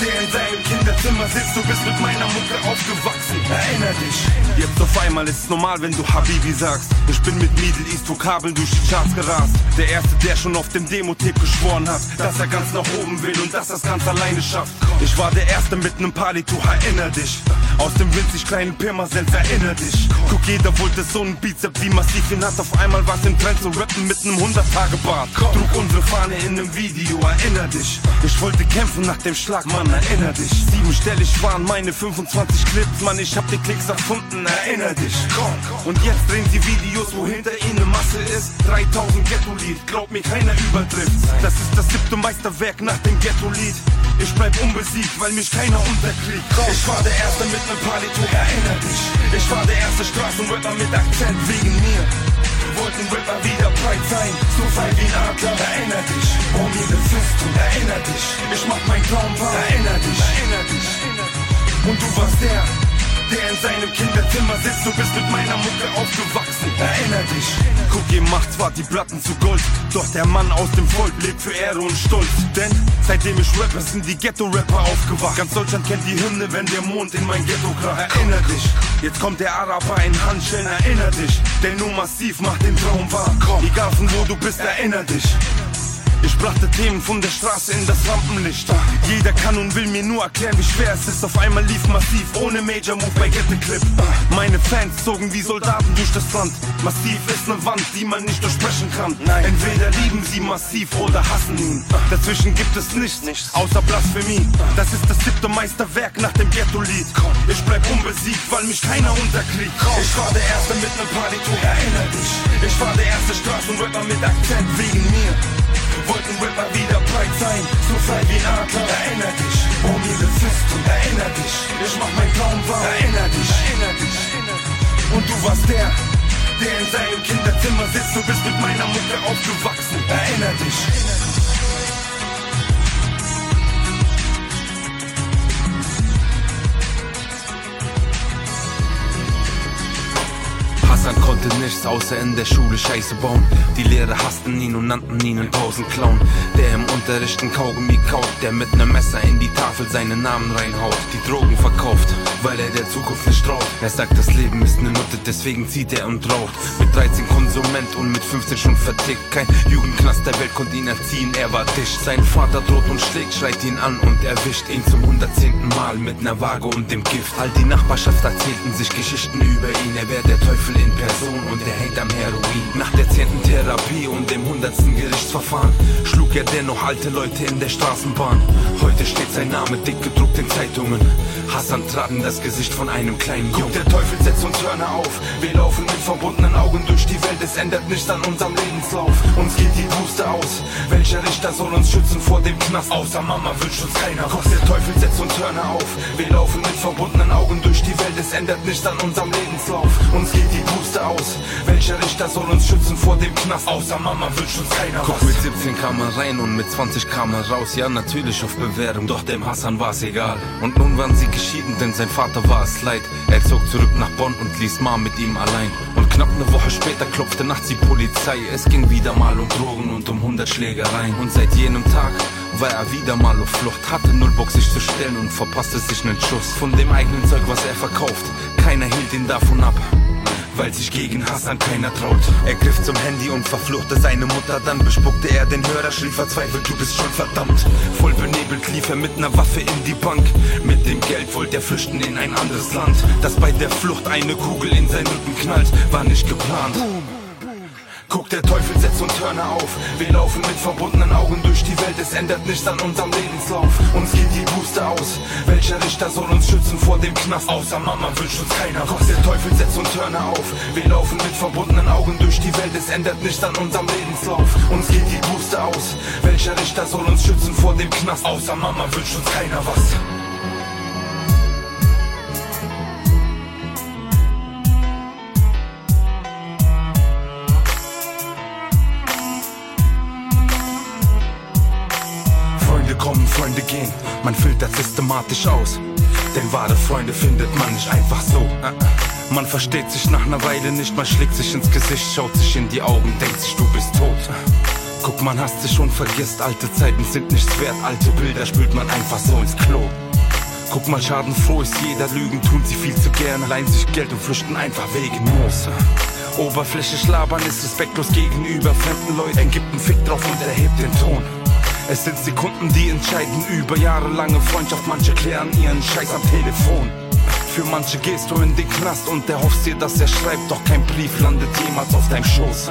der in seinem Kinderzimmer sitzt, du bist mit meiner Mucke aufgewachsen. Erinner dich. Jetzt auf einmal ist es normal, wenn du Habibi sagst. Ich bin mit Middle East Vokabeln durch die Charts gerast. Der erste, der schon auf dem Demo-Tape geschworen hat, dass er ganz nach oben will und dass er's ganz alleine schafft. Ich war der Erste mit nem Partytuch, erinner dich. Aus dem winzig kleinen Pirmasens, erinner dich. Guck, jeder wollte so einen Bizep wie massiv ihn hat. Auf einmal war's im Trend zu rappen mit nem 100-Tage-Bart. Trug unsere Fahne in nem Video, erinner dich. Ich wollte kämpfen nach dem Schlag, Mann, erinner dich. Siebenstellig waren meine 25 Clips, Mann, ich hab die Klicks erfunden, erinner dich. Und jetzt drehen sie Videos, wo hinter ihnen Masse ist. 3000 Ghetto-Lied, glaub mir, keiner übertrifft. Das ist das siebte Meisterwerk nach dem Ghetto-Lied. Ich bleib unbesiegt, weil mich keiner unterkriegt. Ich war der Erste mit nem Palito, erinner dich. Ich war der erste Straßenrapper mit Akzent wegen mir. Wollten Rapper wieder breit sein, so frei wie ein Adler. Ne Festung, erinner dich. Ich mach mein Traum wahr, erinner dich, erinner dich. Und du warst der, der in seinem Kinderzimmer sitzt, du bist mit meiner Mucke aufgewachsen. Erinner dich. Guck, ihr macht zwar die Platten zu Gold, doch der Mann aus dem Volk lebt für Ehre und Stolz. Denn seitdem ich rappe, sind die Ghetto-Rapper aufgewacht. Ganz Deutschland kennt die Hymne, wenn der Mond in mein Ghetto kracht. Erinner dich. Jetzt kommt der Araber in Handschellen, erinner dich. Der nur massiv macht den Traum wahr. Egal von wo du bist, erinner dich. Ich brachte Themen von der Straße in das Rampenlicht. Jeder kann und will mir nur erklären, wie schwer es ist. Auf einmal lief massiv, ohne Major Move bei Get the Clip. Meine Fans zogen wie Soldaten durch das Land. Massiv ist ne Wand, die man nicht durchbrechen kann. Entweder lieben sie massiv oder hassen ihn. Dazwischen gibt es nichts, außer Blasphemie. Das ist das siebte Meisterwerk nach dem Ghetto-Lied. Ich bleib unbesiegt, weil mich keiner unterkriegt. Ich war der Erste mit nem Partytuch, erinner dich. Ich war der erste Straßenrapper mit Akzent wegen mir. Wollten Rapper wieder breit sein, so frei wie Adler. Erinner dich, bau mir ne Festung, erinner dich. Ich mach mein Traum wahr, erinner dich, erinner dich. Und du warst der, der in seinem Kinderzimmer sitzt, du bist mit meiner Mucke aufgewachsen. Erinner dich. Hassan konnte nichts außer in der Schule Scheiße bauen. Die Lehrer hassten ihn und nannten ihn einen Pausenclown. Der im Unterricht ein Kaugummi kaut, der mit nem Messer in die Tafel seinen Namen reinhaut. Die Drogen verkauft, weil er der Zukunft nicht traut. Er sagt, das Leben ist ne Nutte, deswegen zieht er und raucht. Mit 13 Konsument und mit 15 schon vertickt. Kein Jugendknast der Welt konnte ihn erziehen, er war dicht. Sein Vater droht und schlägt, schreit ihn an und erwischt ihn zum 110. Mal mit ner Waage und dem Gift. All die Nachbarschaft erzählten sich Geschichten über ihn. Er wäre der Teufel in Person und er hängt am Heroin. Nach der zehnten Therapie und dem hundertsten Gerichtsverfahren schlug er dennoch alte Leute in der Straßenbahn. Heute steht sein Name dick gedruckt in Zeitungen. Hassan trat in das Gesicht von einem kleinen Jungen. Der Teufel setzt uns Hörner auf. Wir laufen mit verbundenen Augen durch die Welt. Es ändert nichts an unserem Lebenslauf. Uns geht die Puste aus. Welcher Richter soll uns schützen vor dem Knast? Außer Mama wünscht uns keiner. Guck, der Teufel setzt uns Hörner auf. Wir laufen mit verbundenen Augen durch die Welt. Es ändert nichts an unserem Lebenslauf. Uns geht die Puste aus. Welcher Richter soll uns schützen vor dem Knast? Außer Mama wünscht uns keiner. Guck, mit 17 kam er rein und mit 20 kam er raus. Ja, natürlich auf Bewährung, doch dem Hassan war's egal. Und nun waren sie geschieden, denn sein Vater war es leid. Er zog zurück nach Bonn und ließ Mom mit ihm allein. Und knapp eine Woche später klopfte nachts die Polizei. Es ging wieder mal um Drogen und um 100 Schlägereien. Und seit jenem Tag war er wieder mal auf Flucht. Hatte null Bock sich zu stellen und verpasste sich nen Schuss. Von dem eigenen Zeug, was er verkauft. Keiner hielt ihn davon ab weil sich gegen Hassan keiner traut. Er griff zum Handy und verfluchte seine Mutter, dann bespuckte er den Hörer, schrie verzweifelt, du bist schon verdammt. Voll benebelt lief er mit ner Waffe in die Bank. Mit dem Geld wollte er flüchten in ein anderes Land. Dass bei der Flucht eine Kugel in seinen Rücken knallt, war nicht geplant. Guck, der Teufel setzt uns Hörner auf. Wir laufen mit verbundenen Augen durch die Welt. Es ändert nichts an unserem Lebenslauf. Uns geht die Puste aus. Welcher Richter soll uns schützen vor dem Knast? Außer Mama wünscht uns keiner. Guck, der Teufel setzt uns Hörner auf. Wir laufen mit verbundenen Augen durch die Welt. Es ändert nichts an unserem Lebenslauf. Uns geht die Puste aus. Welcher Richter soll uns schützen vor dem Knast? Außer Mama wünscht uns keiner was. Freunde gehen, man filtert systematisch aus. Denn wahre Freunde findet man nicht einfach so. Man versteht sich nach einer Weile nicht, man schlägt sich ins Gesicht, schaut sich in die Augen, denkt sich, du bist tot. Guck, man hasst sich und vergisst, alte Zeiten sind nichts wert, alte Bilder spült man einfach so ins Klo. Guck mal, schadenfroh ist jeder, Lügen tun sie viel zu gerne, leihen sich Geld und flüchten einfach wegen Moos. Oberflächlich labern ist respektlos gegenüber fremden Leuten, gibt einen Fick drauf und erhebt den Ton. Es sind Sekunden, die entscheiden über jahrelange Freundschaft, manche klären ihren Scheiß am Telefon. Für manche gehst du in den Knast und erhoffst dir, dass er schreibt, doch kein Brief landet jemals auf deinem Schoß.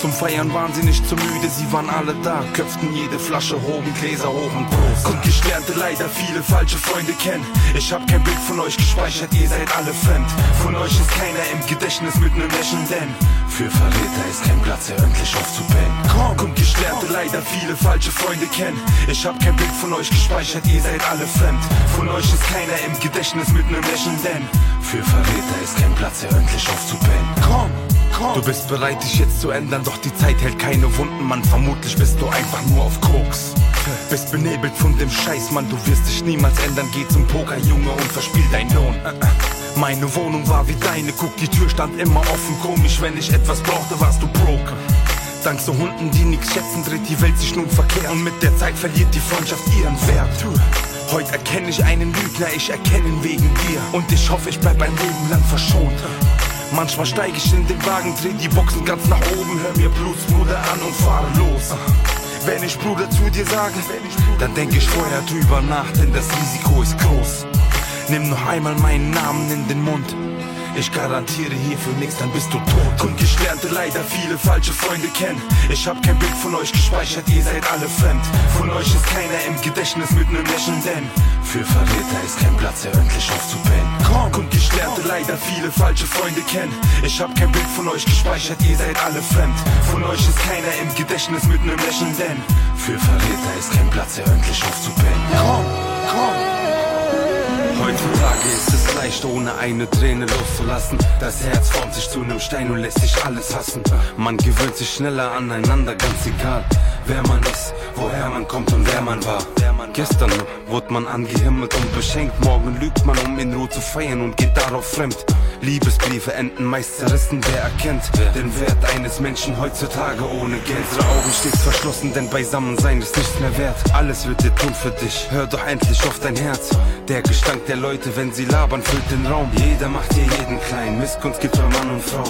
Zum Feiern waren sie nicht so müde, sie waren alle da, köpften jede Flasche, hoben Gläser hoch und Prost. Und ich lernte leider viele falsche Freunde kennen. Ich hab kein Bild von euch gespeichert, ihr seid alle fremd. Von euch ist keiner im Gedächtnis mit nem Lächeln, denn für Verräter ist kein Platz, hier endlich aufzupennen. Komm, und ich lernte leider viele falsche Freunde kennen. Ich hab kein Bild von euch gespeichert, ihr seid alle fremd. Von euch ist keiner im Gedächtnis mit nem Lächeln, denn für Verräter ist kein Platz, hier endlich aufzupennen. Komm, komm. Du bist bereit, dich jetzt zu ändern, doch die Zeit hält keine Wunden, Mann. Vermutlich bist du einfach nur auf Koks. Bist benebelt von dem Scheiß, Mann, du wirst dich niemals ändern. Geh zum Poker, Junge, und verspiel dein Lohn. Meine Wohnung war wie deine, guck, die Tür stand immer offen. Komisch, wenn ich etwas brauchte, warst du broke. Dank so Hunden, die nix schätzen, dreht die Welt sich nun verkehrt. Und mit der Zeit verliert die Freundschaft ihren Wert. Heute erkenne ich einen Lügner, ich erkenne ihn wegen dir. Und ich hoffe, ich bleib ein Leben lang verschont. Manchmal steige ich in den Wagen, dreh die Boxen ganz nach oben, hör mir Blutsbruder an und fahre los. Wenn ich Bruder zu dir sage, dann denk ich vorher drüber nach, denn das Risiko ist groß. Nimm noch einmal meinen Namen in den Mund. Ich garantiere hierfür nichts, dann bist du tot. Und ich lernte leider viele falsche Freunde kennen. Ich hab kein Bild von euch gespeichert, ihr seid alle fremd. Von euch ist keiner im Gedächtnis mit nem Lächeln, denn für Verräter ist kein Platz, hier endlich aufzupennen. Komm, und ich lernte leider viele falsche Freunde kennen. Ich hab kein Bild von euch gespeichert, ihr seid alle fremd. Von euch ist keiner im Gedächtnis mit nem Lächeln, denn für Verräter ist kein Platz, hier endlich aufzupennen. Komm, komm. Heutzutage ist es leicht, ohne eine Träne loszulassen. Das Herz formt sich zu einem Stein und lässt sich alles hassen. Man gewöhnt sich schneller aneinander, ganz egal, wer man ist, woher man kommt und wer man war. Gestern wurde man angehimmelt und beschenkt, morgen lügt man, um in Ruhe zu feiern und geht darauf fremd. Liebesbriefe enden meist zerrissen, wer erkennt den Wert eines Menschen heutzutage ohne Geld. Unsere Augen stets verschlossen, denn Beisammensein ist nichts mehr wert. Alles wird dir tun für dich, hör doch endlich auf dein Herz. Der Gestank der Leute, wenn sie labern, füllt den Raum. Jeder macht hier jeden klein, Missgunst gibt für Mann und Frau.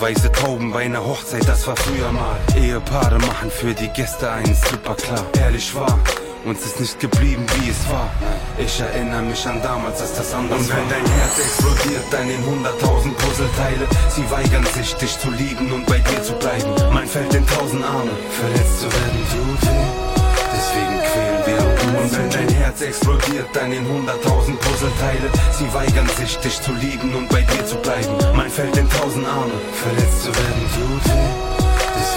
Weiße Tauben bei einer Hochzeit, das war früher mal. Ehepaare machen für die Gäste einen Stripper klar. Ehrlich wahr, uns ist nicht geblieben, wie es war. Ich erinnere mich an damals, als das anders Und wenn war. dein Herz explodiert, dann in hunderttausend Puzzleteile. Sie weigern sich, dich zu lieben und bei dir zu bleiben. Mein Feld in tausend Arme, verletzt zu werden tut weh. Deswegen quälen uns. Und wenn dein Herz explodiert, dann in hunderttausend Puzzleteile. Sie weigern sich, dich zu lieben und bei dir zu bleiben. Mein Feld in tausend Arme, verletzt zu werden tut.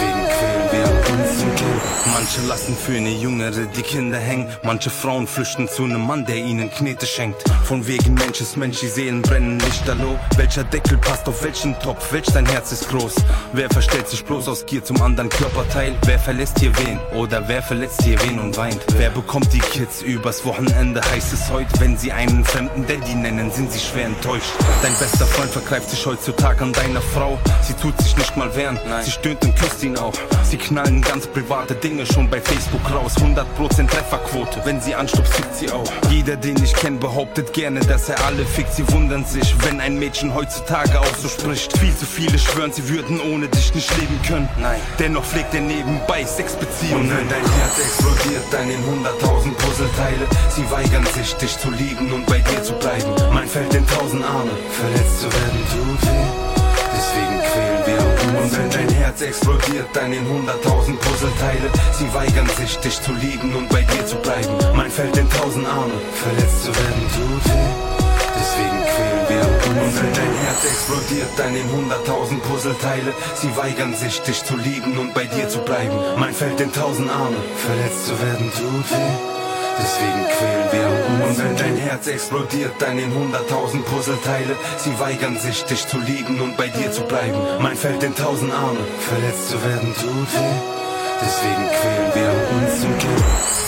Deswegen quälen wir uns zum Tod. Manche lassen für eine Jüngere die Kinder hängen. Manche Frauen flüchten zu einem Mann, der ihnen Knete schenkt. Von wegen Mensch ist Mensch, die Seelen brennen lichterloh. Welcher Deckel passt auf welchen Topf? Welch dein Herz ist groß? Wer verstellt sich bloß aus Gier zum anderen Körperteil? Wer verlässt hier wen? Oder wer verletzt hier wen und weint? Wer bekommt die Kids übers Wochenende? Heißt es heute, wenn sie einen fremden Daddy nennen, sind sie schwer enttäuscht. Dein bester Freund vergreift sich heutzutage an deiner Frau. Sie tut sich nicht mal wehren, sie stöhnt und küsst ihn auch. Sie knallen ganz private Dinge schon bei Facebook raus. 100% Trefferquote, wenn sie anstupst, fickt sie auch. Jeder, den ich kenne, behauptet gerne, dass er alle fickt. Sie wundern sich, wenn ein Mädchen heutzutage auch so spricht. Viel zu viele schwören, sie würden ohne dich nicht leben können. Nein, dennoch pflegt er nebenbei Sexbeziehungen. Und wenn dein Herz explodiert, dann in 100.000 Puzzleteile. Sie weigern sich, dich zu lieben und bei dir zu bleiben. Mein Feld in tausend Arme, verletzt zu werden tut weh. Deswegen quälen wir uns. Und wenn dein Herz explodiert, dann in hunderttausend Puzzleteile. Sie weigern sich, dich zu lieben und bei dir zu bleiben. Mein Feld in tausend Arme, verletzt zu werden tut weh. Deswegen quälen wir uns. Und wenn dein Herz explodiert, dann in hunderttausend Puzzleteile. Sie weigern sich, dich zu lieben und bei dir zu bleiben. Mein Feld in tausend Arme, verletzt zu werden tut weh. Deswegen quälen wir uns. Und wenn dein Herz explodiert, dann in hunderttausend Puzzleteile. Sie weigern sich, dich zu lieben und bei dir zu bleiben. Mein Feld in tausend Arme, verletzt zu werden tut weh. Deswegen quälen wir uns zum Kill.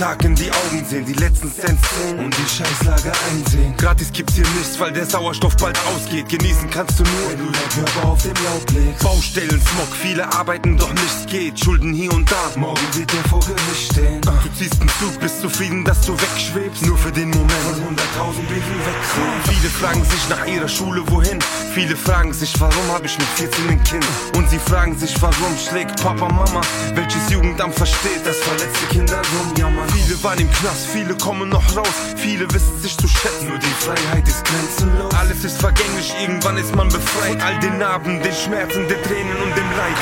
Tag in die Augen sehen, die letzten Cents zählen und die Scheißlage einsehen. Gratis gibt's hier nichts, weil der Sauerstoff bald ausgeht. Genießen kannst du nur, wenn du dein Körper auf dem Laub legst. Baustellen, Smog, viele arbeiten, doch nichts geht. Schulden hier und da, morgen wird der vor Gericht stehen. Du ziehst einen Zug, bist zufrieden, dass du wegschwebst. Nur für den Moment von 100.000 Blicken wegziehen. Viele fragen sich nach ihrer Schule, wohin? Viele fragen sich, warum habe ich mit 14 ein Kind? Und sie fragen sich, warum schlägt Papa Mama? Welches Jugendamt versteht, dass verletzte Kinder rumjammern? Viele waren im Knast, viele kommen noch raus. Viele wissen sich zu schätzen, nur die Freiheit ist grenzenlos. Alles ist vergänglich, irgendwann ist man befreit. All den Narben, den Schmerzen, den Tränen und dem Leid.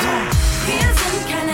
Wir sind keine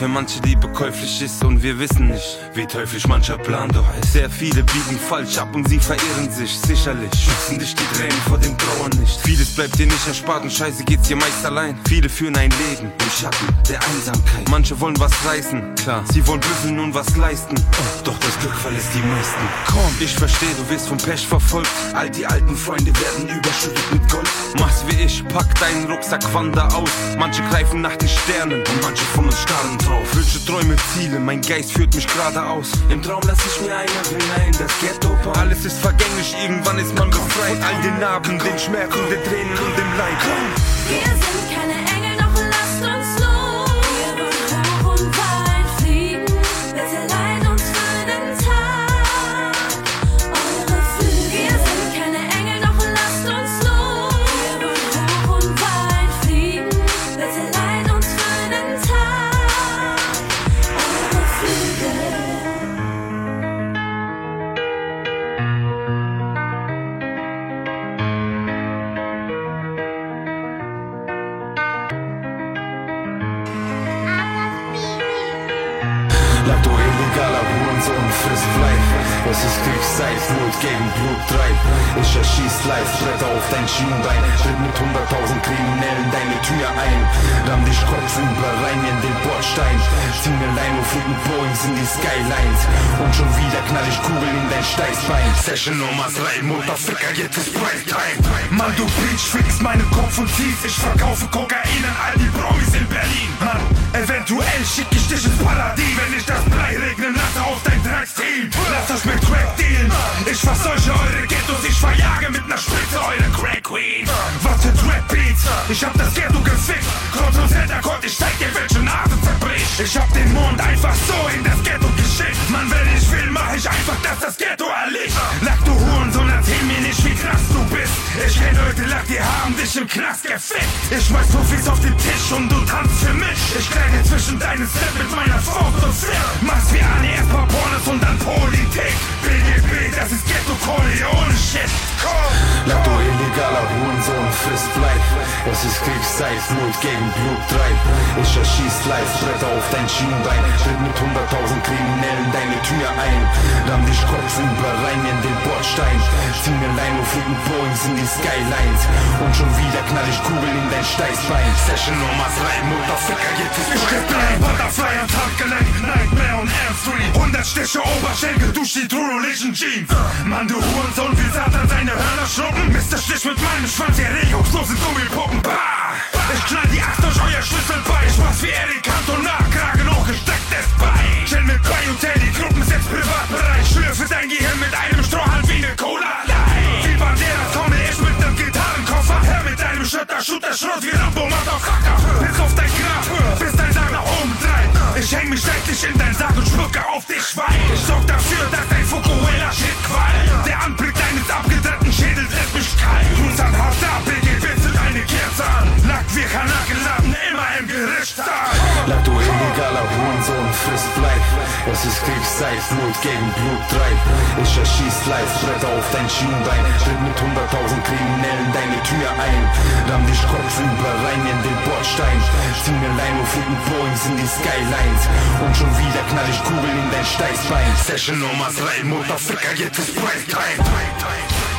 für manche Liebe käuflich ist und wir wissen nicht, wie teuflisch mancher Plan doch ist. Sehr viele biegen falsch ab und sie verirren sich, sicherlich. Schützen dich die Tränen vor dem Trauern nicht. Vieles bleibt dir nicht erspart und scheiße geht's dir meist allein. Viele führen ein Leben im Schatten der Einsamkeit. Manche wollen was reißen, klar. Sie wollen büffeln und was leisten. Doch das Glück verlässt die meisten. Komm, ich verstehe, du wirst vom Pech verfolgt. All die alten Freunde werden überschüttet mit Gold. Mach's wie ich, pack deinen Rucksack, wander aus. Manche greifen nach den Sternen und manche von uns starren drauf. Wünsche, Träume, Ziele, mein Geist führt mich geradeaus. Im Traum lass ich mir einer Finger in das Ghetto bauen. Alles ist vergänglich, irgendwann ist man befreit. All den Narben, den Schmerzen, den Tränen und dem Leid. Wir sind gegen Blut treibt. Ich erschieß live, Bretter auf dein Schienbein. Tritt mit hunderttausend Kriminellen deine Tür ein. Ramm dich kopfüber rein in den Bordstein. Zieh mir Leine, fliegen Boeings in die Skylines. Und schon wieder knall ich Kugeln in dein Steißbein. Session Nummer 3, Mutterficker, jetzt ist Breaktime. Mann, du Preach, fix meinen Kopf und ziehst. Ich verkaufe Kokain an all die Promis in Berlin. Mann, eventuell schick ich dich ins Paradies, wenn ich das Blei regnen lasse auf dein Drecksteam. Lass euch mit Crack dealen. Ich verseuche eure Ghettos, ich verjage mit ner Spritze eure Crack Queen. Was für Trap Beats, ich hab das Ghetto gefickt. Z, Akkord, ich zeig dir, welche Nase zerbricht. Ich hab den Mond einfach so in das Ghetto geschickt. Mann, wenn ich will, mach ich einfach, dass das Ghetto erlicht. Lack du Hurensohn, erzähl mir nicht, wie krass du bist. Ich kenn Leute, lack, die haben dich im Knast gefickt. Ich schmeiß Profis auf den Tisch und du tanzt für mich. Ich kleide zwischen deinen Step mit meiner Faust und Flip. Machst wie Anne, erst mal Pornos und dann Politik. BGB, das ist Ghetto Corleone Shit. Komm! Lack du illegaler Hurensohn, frisst Fleisch. Es ist Kriegszeit, Blut gegen Blut treibt. Ich erschieß live, Bretter auf dein Schienbein. Tritt mit hunderttausend Kriminellen deine Tür ein. Ramm dich kopfüber rein in den Bordstein. Zieh mir Leine, fliegen Boeings in die Skylines. Und schon wieder knall ich Kugeln in dein Steißbein. Session Nummer 3, Mutterficker, jetzt ist Ich ein Butterfly ans Handgelenk, Nightmare und M3. 100 Stiche Oberschenkel, du die True Religion Jeans. Mann, du Hurensohn, will Satan seine Hörner schlucken? Mr. Stich mit meinem Schwanz, ihr regungslosen Gummipuppen. Bah! Ich knall die Acht durch euer Schlüsselbein. Spaß wie Eric Cantona, Kragen hochgestecktes Bein. Chill mit bei und tell die Gruppen ist jetzt Privatbereich. Schlürfe dein Gehirn mit einem Strohhalm wie ne Cola. Light. Wie Banderas komme ich mit nem Gitarrenkoffer. Her mit deinem Schutter, Shooter, Schrott wie Rambo, Motherfucker. Bis auf dein Grab, bis dein Sarg nach oben treibt. Ich häng mich seitlich in dein Sarg und spucke auf dich Schwein. Ich sorg dafür, dass dein Kriegszeit, Blut gegen Blut treibt. Ich erschieß live, Bretter auf dein Schienbein. Tritt mit hunderttausend Kriminellen deine Tür ein. Ramm dich kopfüber rein in den Bordstein. Zieh mir Leine, fliegen Boeings in die Skylines. Und schon wieder knall ich Kugeln in dein Steißbein. Session Nummer 3, Mutterficker, jetzt ist Breaktime. Schwestern.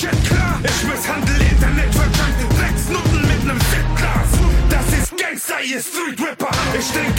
Chat klar. Ich misshandle Internet verjunkte Drecksnutten mit nem Sektglas. Das ist Gangster, ihr Street Rapper. Ich trinke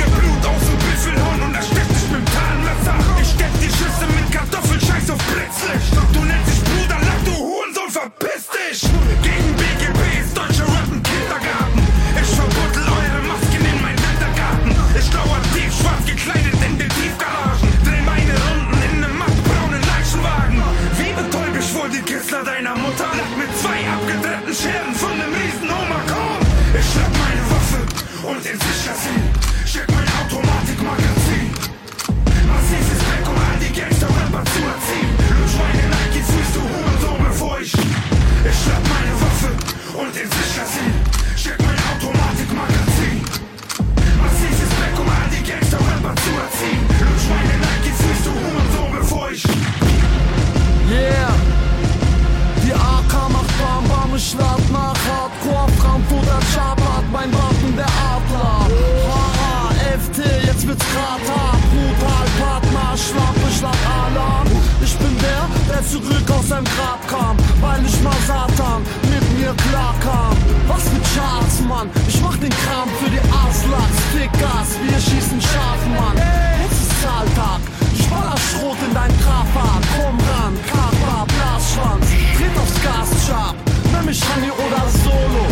Fickers, wir schießen scharf, Mann. Jetzt ist Zahltag. Ich baller Schrot in dein Trafahrt. Komm ran, Kappa, Blasschwanz. Tritt aufs Gas, Chap. Nenn mich Honey oder Solo.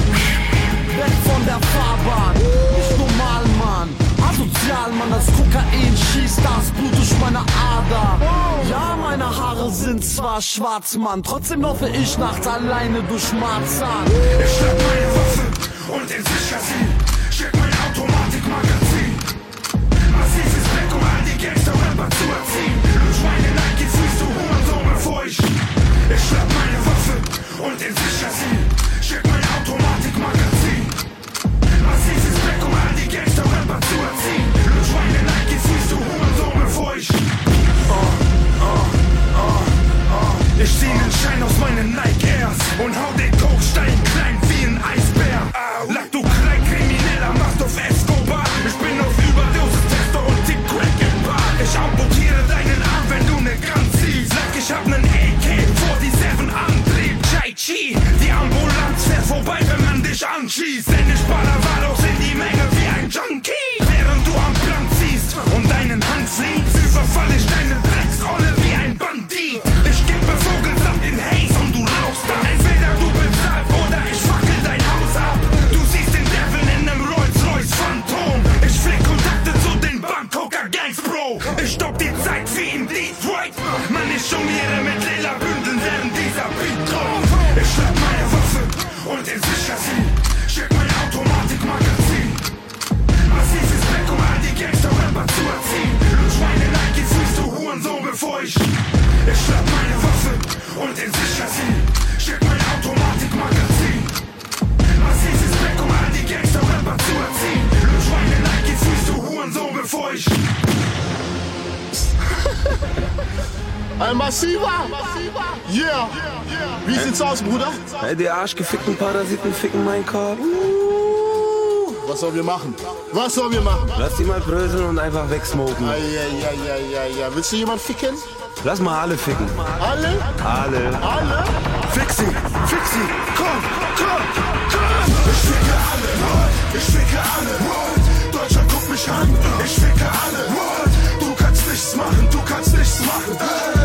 Weg von der Fahrbahn. Nicht normal, Mann. Asozial, Mann. Das Kokain schießt das Blut durch meine Ader. Ja, meine Haare sind zwar schwarz, Mann. Trotzdem laufe ich nachts alleine durch Marzahn. Ich schnapp meine Waffe und den Sichersinn. Und den Sichersinn. Steck mein Automatikmagazin. Massives Back, um all die Gangster-Rapper zu erziehen. Lutsch meine Nikes, fühlst du Hurensohn, bevor ich... Ich zieh den Schein aus meinen Nike Airs und hau den Kokstein klein wie Ein massiver! Yeah! Wie sieht's aus, Bruder? Hey, die arschgefickten Parasiten ficken meinen Korb. Was sollen wir machen? Was sollen wir machen? Lass die mal bröseln und einfach wegsmoken. Eieieiei. Willst du jemand ficken? Lass mal alle ficken. Alle? Alle. Alle? Fix sie, fix sie, komm, komm, komm! Ich ficke alle, World, ich ficke alle, World. Deutschland guckt mich an, ich ficke alle, World. Du kannst nichts machen, du kannst nichts machen, hey.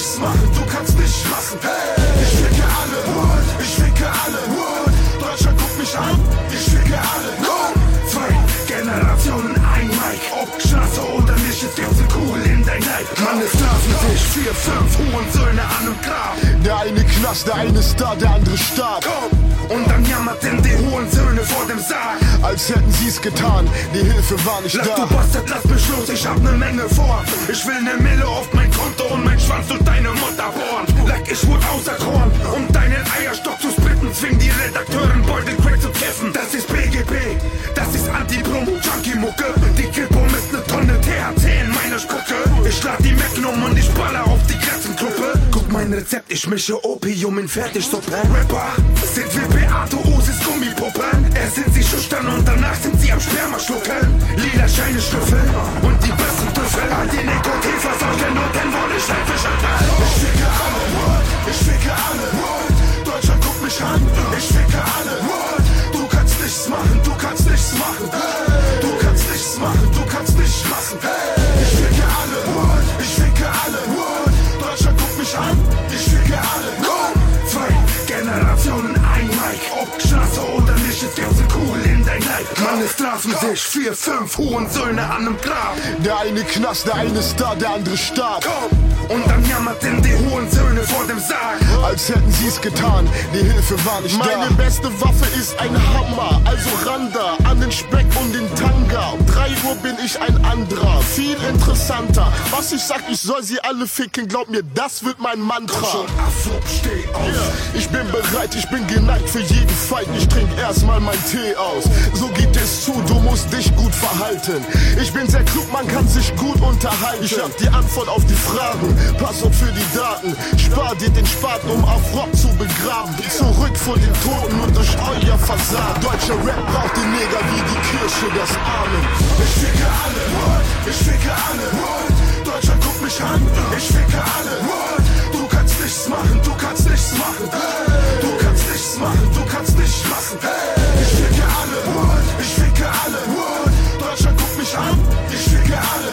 Nichts machen, du kannst nichts machen, hey. Ich ficke alle, ich ficke alle. Deutschland guckt mich an, ich ficke alle, Mann ist klar für dich, vier, fünf Hurensöhne an und Grab. Der eine Knast, der eine Star, der andere stark. Komm! Und dann jammerten die Hurensöhne vor dem Sarg. Als hätten sie's getan, die Hilfe war nicht Lass da. du Bastard, lass mich los, ich hab ne Menge vor. Ich will ne Mille auf mein Konto und mein Schwanz und deine Mutter bohren. Like ich wurde auserkoren, um deinen Eierstock zu splitten. Zwing die Redakteuren, Beutel Crack zu treffen. Das ist BGB, das ist Anti-Promo-Junkie-Mucke. Die Kippe ich lad die Magnum und ich baller auf die Katzenkuppe. Guck mein Rezept, ich mische Opium in Fertigsuppe. Rapper sind wie Beate Osis Gummipuppen. Erst sind sie schüchtern und danach sind sie am Sperma schlucken. Lila Scheine schnüffeln und die besten Düffel. An die Nikotin versorgen und dann wurde ich ein Fischertal. Ich ficke alle, World. ich ficke alle. World. Deutschland guckt mich an, ich ficke alle. World. Du kannst nichts machen, du kannst nichts machen. Du kannst nichts machen. Trafen sich vier, fünf Hurensöhne an einem Grab. Der eine Knast, der eine Star, der andere starb. Und dann jammerten die Hurensöhne vor dem Sarg. Als hätten sie's getan, die Hilfe war nicht Meine da. beste Waffe ist ein Hammer, also Randa an den Speck und den. 3 Uhr bin ich ein anderer, viel interessanter. Was ich sag, ich soll sie alle ficken, glaub mir, das wird mein Mantra. Schon Afro, steh auf. Ich bin bereit, ich bin geneigt für jeden Fight. Ich trink erstmal mein Tee aus. So geht es zu, du musst dich gut verhalten. Ich bin sehr klug, man kann sich gut unterhalten. Ich hab die Antwort auf die Fragen, pass auf für die Daten. Spar dir den Spaten, um auf Rock zu begraben. Zurück vor den Toten nur durch euer Versagen. Deutscher Rap braucht die Neger wie die Kirche das Amen. Ich ficke alle, what? Ich ficke alle, what? Deutschland guckt mich an, ich ficke alle, what? Du kannst nichts machen, du kannst nichts machen. Du kannst nichts machen, du kannst nichts machen. Ich ficke alle, what? Ich ficke alle, what? Deutschland guckt mich an, ich ficke alle.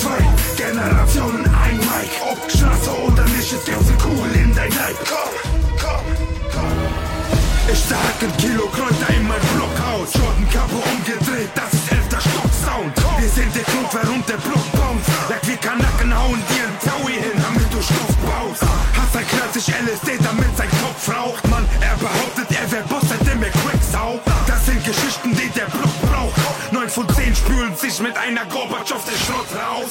Zwei Generationen, ein Mike. Ob Straße oder nicht, gibt eine Kugel in dein Leib. Komm, komm, komm. Ich sag ein Kilo Kräuter in mein Blockhaus. Sind der Grund, warum der Block bounce. Like wir Kanaken hauen dir ein Taui hin, damit du Stoff baust. Hassan knallt sich LSD, damit sein Kopf raucht. Mann, er behauptet, er wär Boss, seitdem er Crack saugt. Das sind Geschichten, die der Block braucht. Neun von zehn spülen sich mit einer Gorbatschow den Schrott raus.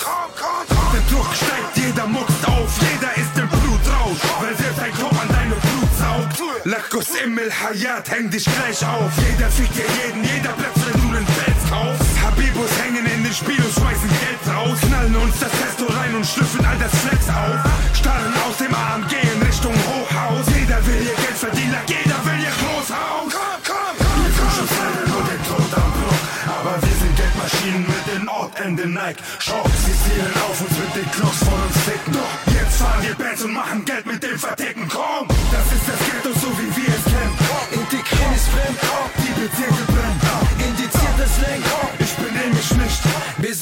Der Druck steigt, jeder muckst auf, jeder ist im Blutrausch. Weil selbst ein Kopf an deine Blut saugt. Lakos Immel Hayat, häng dich gleich auf. Jeder fickt dir jeden, jeder bleibt, wenn du nen Fels kaufst. Habibus hängen in den Spiel und schmeißen Geld raus. Knallen uns das Testo rein und schlüpfen all das Flex auf. Starren aus dem AMG in Richtung Hochhaus. Jeder will hier Geld verdienen, jeder will hier Großhaus. Komm, komm, wir fischen Pferde nur den Tod am Block. Aber wir sind Geldmaschinen mit den Ortende Nike. Shops, sie zielen auf uns mit den Klocks von uns ficken. Doch jetzt fahren wir Bands und machen Geld mit dem Verticken. Komm, das ist das Ghetto, so wie wir es kennen. Integrieren ist fremd, die Bezirke brennen.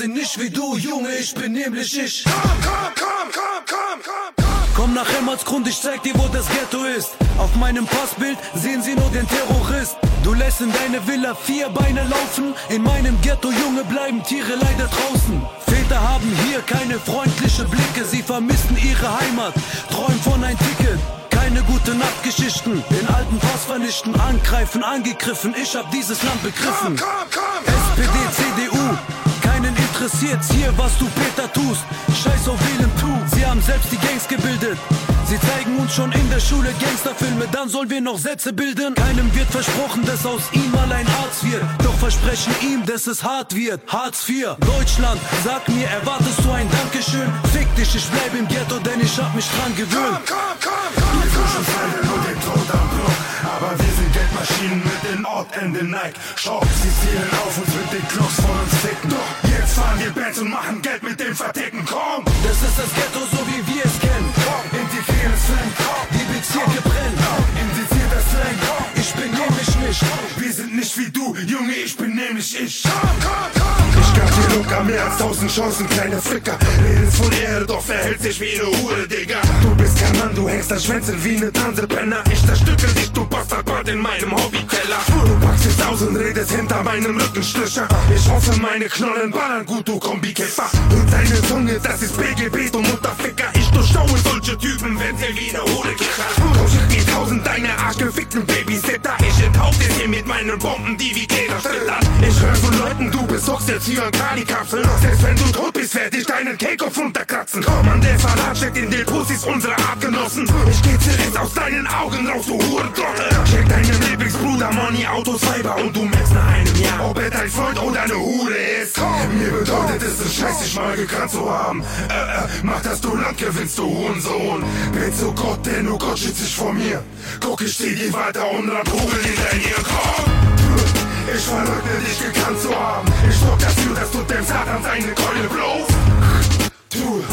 Sind nicht wie du, Junge, ich bin nämlich ich. Komm, komm, komm, komm, komm, komm. Komm nach Emmertsgrund, ich zeig dir, wo das Ghetto ist. Auf meinem Passbild sehen sie nur den Terrorist. Du lässt in deine Villa vier Beine laufen. In meinem Ghetto, Junge, bleiben Tiere leider draußen. Väter haben hier keine freundliche Blicke. Sie vermissen ihre Heimat, träumen von ein Ticket. Keine gute Nachtgeschichten, den alten Pass vernichten, angreifen, angegriffen. Ich hab dieses Land begriffen. Komm, komm, SPD, CDU, keinen interessiert's hier, was du Peter tust. Scheiß auf wählen tu, sie haben selbst die Gangs gebildet. Sie zeigen uns schon in der Schule Gangsterfilme, dann sollen wir noch Sätze bilden. Keinem wird versprochen, dass aus ihm mal ein Arzt wird. Doch versprechen ihm, dass es hart wird. Hartz IV, Deutschland, sag mir, erwartest du ein Dankeschön? Fick dich, ich bleib im Ghetto, denn ich hab mich dran gewöhnt. komm, komm, komm. Wir fischen Pferde sind Geldmaschinen mit den Ortende Nike. Shops, sie zielen auf uns mit den Klocks von uns ficken. Doch jetzt fahren wir Bands und machen Geld mit dem Verticken. Komm, Das ist das Ghetto, so wie wir es kennen. integrierendes Slang. Die Bezirke brennen. Indizierter Slang. Ich bin nämlich nicht. Wir sind nicht wie du, Junge, ich bin nämlich ich. Komm, komm, komm. Ich gab dir locker mehr als tausend Chancen, kleine Fricker. Redest von Ehre, doch verhält sich wie eine Hure, Digga. Du du hängst an Schwänzen wie eine Tanzepenner. Ich zerstücke dich, du Bastardbart in meinem Hobbykeller. Du packst es aus und redest hinter meinem Rückenstricher. Ich hoffe, meine Knollen ballern gut, du Kombikiffer. Und deine Zunge, das ist BGB, du Mutterficker. Ich durchschaue solche Typen, wenn sie wie eine Hure kichern. Doch ich geh tausend deine arschgefickten Babysitter. Ich enthaupte sie mit meinen Bomben, die wie Täter schlittern. Ich höre von Leuten, du besorgst jetzt hier Kali-Kapsel. Selbst wenn du tot bist, werd ich deinen Kehlkopf runterkratzen. Komm an, der Verrat steckt in den Pussys unserer Artgenossen. Ich geh direkt aus deinen Augen raus, du Hurentrottel. Check deinen Lieblingsbruder, Money, Autos, Weiber und du merkst nach einem Jahr, ob er dein Freund oder eine Hure ist. Mir bedeutet es einen Scheiß, dich mal gekannt zu haben. Äh, äh, mach, dass du Land gewinnst, du Hurensohn. Bitte zu Gott, denn nur Gott schützt dich vor mir. Guck, ich steh dir weiter und ran Kugel hinter ihr Komm! Ich verleugne dich gekannt zu haben. Ich sorg dafür, dass du dem Satan seine Keule bloß. Du,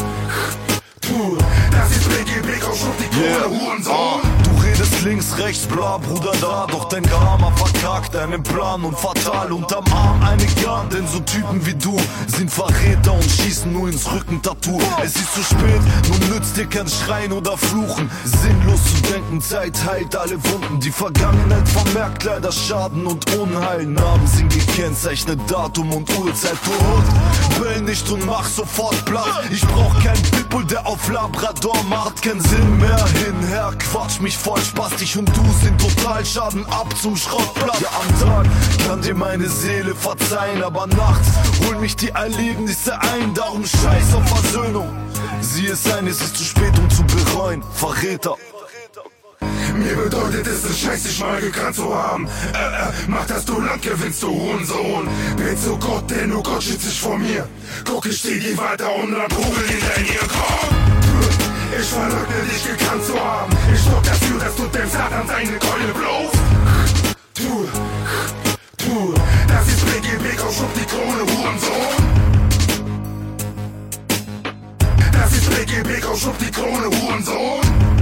du, das ist BGB, komm schon die Kohle, Hurensohn. Du redest links, rechts, bla, Bruder da. Doch dein Geheimer verkackt einen Plan und fatal unterm Arm eine Gun. Denn so Typen wie du sind Verräter und schießen nur ins Rückentattoo. Es ist zu spät, nun nützt dir kein Schreien oder Fluchen. Sinnlos zu denken, Zeit heilt alle Wunden. Die Vergangenheit vermerkt leider Schaden und Unheil. Namen sind gekennzeichnet, Datum und Uhrzeit. Tot, bell nicht und mach sofort Platz. Ich brauch keinen Pitbull, der auf Labrador macht. Kein Sinn mehr hinher, quatsch mich voll spastisch und du sind total Schaden ab zum Schrottplatz. Ja, am Tag kann dir meine Seele verzeihen, aber nachts holen mich die Erlebnisse ein. Darum scheiß auf Versöhnung. Sieh es ein, es ist zu spät, um zu bereuen. Verräter. Mir bedeutet es, es scheiß dich mal gekannt zu haben. Äh, äh, mach, dass du Land gewinnst, du Hurensohn. Bet zu Gott, denn nur Gott schützt dich vor mir. Guck, ich steh dir weiter und dann Kugel in ihren Kopf. Ich verleugne dich gekannt zu haben. Ich sorg dafür, dass du dem Satan seine Keule bloß. Tu, tu, das ist BGB, komm, schub die Krone, Hurensohn. Das ist BGB, komm, schub die Krone, Hurensohn.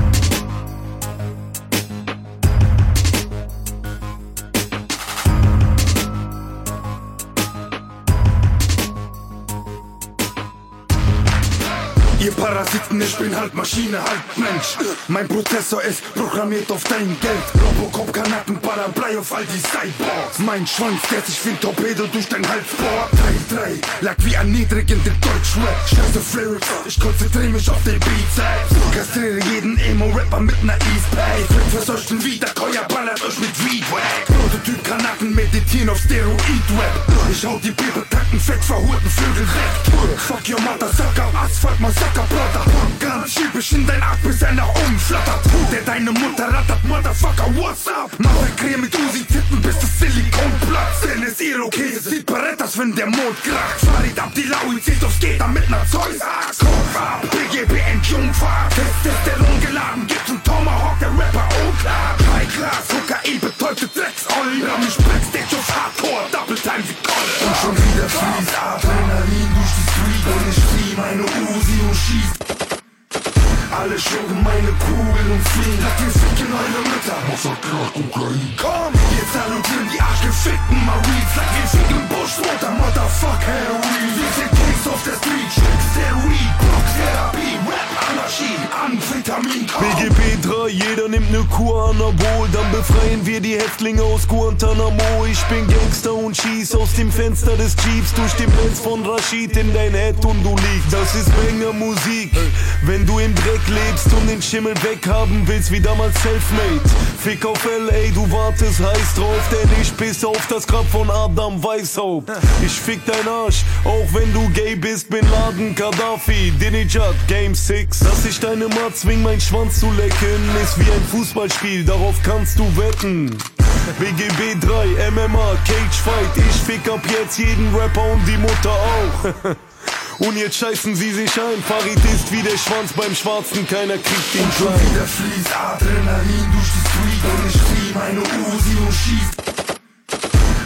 Ihr Parasiten, ich bin halt Maschine, halt Mensch. Mein Prozessor ist programmiert auf dein Geld. Robocop, Kanaken, ballern Blei auf all die Cyborgs. Mein Schwanz, der sich wie ein Torpedo durch dein Hals bohrt. Teil 3, lag wie erniedrigende Deutschrap. Scheiße Lyrics, ich konzentriere mich auf den Beat. Kastriere jeden Emo-Rapper mit ner East-Pay. Verseuchten Wiederkäuer, ballert euch mit Weed-Wack. Prototyp Kanaken meditieren auf Steroid-Rap. Ich hau die Bibeltacken fett verhurten Vögel weg. Fuck your mother, Sucker, Asphalt, Massaker, Brother. Ganz schieb ich in dein Arsch, bis er nach oben flattert. Der deine Mutter rattert, Motherfucker, what's up? Massakrier mit Uzi Titten, bis das Silikon platzt. Denn es Irokese sieht Berettas, wenn der Mond kracht. Farid Abdilaui zieht aufs Gitter mit ner Zeus-Axt. Kopf ab, BGB Entjungfahrt. Testosteron geladen, gibt's einen Tomahawk, der Rapper unklar. High Class, Kokain, betäubte Drecksollen. Rami Backstage auf Hardcore, Double Time wie Kolle. Und schon wieder fließt Adrenalin durch die Street. Und ich flieh meine Uzi und schieß. Alle schwingen meine Kugeln und fliehen. Lass wir ficken eure Mütter. Massaker, Kokain. Komm, jetzt salutieren die arschgefickten Marines. Sag wir ficken Bushwater, Motherfuck, Heroin. Wir sind Kings of the Street. Steroid, Therapie, Anarchie, Amphetamin. BGB 3, jeder nimmt ne Kur Anabol, dann befreien wir die Häftlinge aus Guantanamo. Ich bin Gangster und schieß aus dem Fenster des Jeeps durch den Benz von Rashid in dein Head und du liegst. Das ist Banger Musik. Wenn du im Dreck lebst und den Schimmel weghaben willst, wie damals Selfmade. Fick auf LA, du wartest heiß drauf, denn ich piss auf das Grab von Adam Weishaupt. Ich fick dein Arsch, auch wenn du gay bist, Bin Laden, Gaddafi, Dinijad, Game 6. Dass ich deine Mat zwing, mein Schwanz zu lecken, ist wie ein Fußballspiel, darauf kannst du wetten. BGB 3, MMA, Cage Fight, ich fick ab jetzt jeden Rapper und die Mutter auch. Und jetzt scheißen sie sich ein, Farid ist wie der Schwanz beim Schwarzen, keiner kriegt ihn klein. wieder fließt Adrenalin durch die Street und ich meine Uzi und schieß.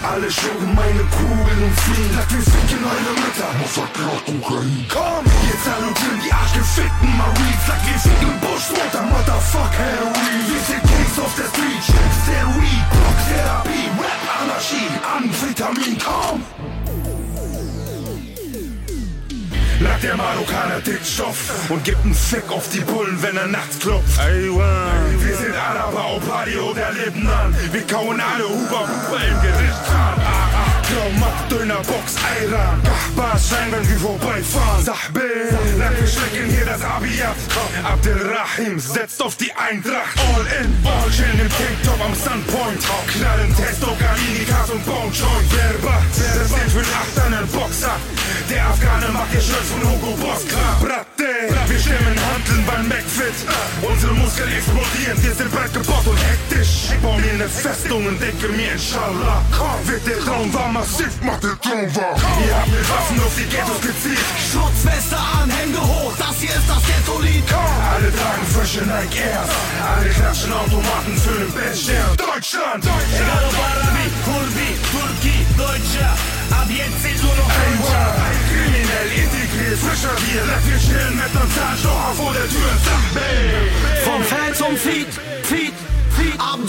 Alle schwingen meine Kugeln und fliehen. Sag, wir ficken eure Mütter. Massaker, Kokain. Komm, jetzt salutieren die arschgefickten Marines. Sag, wir ficken Bushwater, Motherfuck, Heroin. Wir sind Kings of the Street. Steroid, Therapie, Rap, Anarchie, Amphetamin, komm. Lag der Marokkaner Dickstoff und gibt einen Fick auf die Bullen, wenn er nachts klopft. Wir sind Araber, Party oder Lebanon. Wir kauen alle Huber, Huber im Gericht Klaumack, Döner, Box, Ayran. Bars sein, wenn wir vorbeifahren. Sahbe, lass wir schlecken hier das Abiyat. Abdelrahim setzt auf die Eintracht. All in, all chillen im Tanktop am Sunpoint. Knallen Testo, Galinikas und Bone Joint. Verba, das steht für Acht den Boxer. Der Afghane macht ihr Schulz von Hugo Boss klar. Bratte, wir stemmen Handeln beim McFit. Unsere Muskeln explodieren, wir sind breit gebaut und hektisch. Bau mir ne Festung und denke mir, inshallah. Komm, wird der Traum war massiv, macht der Traum wahr. Ihr habt mit Waffen auf die Ghettos gezielt. Schutzweste an, Hände hoch, das hier ist das Ghetto-Lied. Alle tragen frische Nike Airs. Alle klatschen Automaten für den Beststern. Deutschland, Egal ob Arabi, Kurdi, Turki, Deutscher, ab jetzt sind nur noch Deutscher. Kriminell integriert, frischer Bier. Lass wir chillen mit nem Zahnstocher vor der Tür. Vom Fan zum Feed, Feed, Feed. Am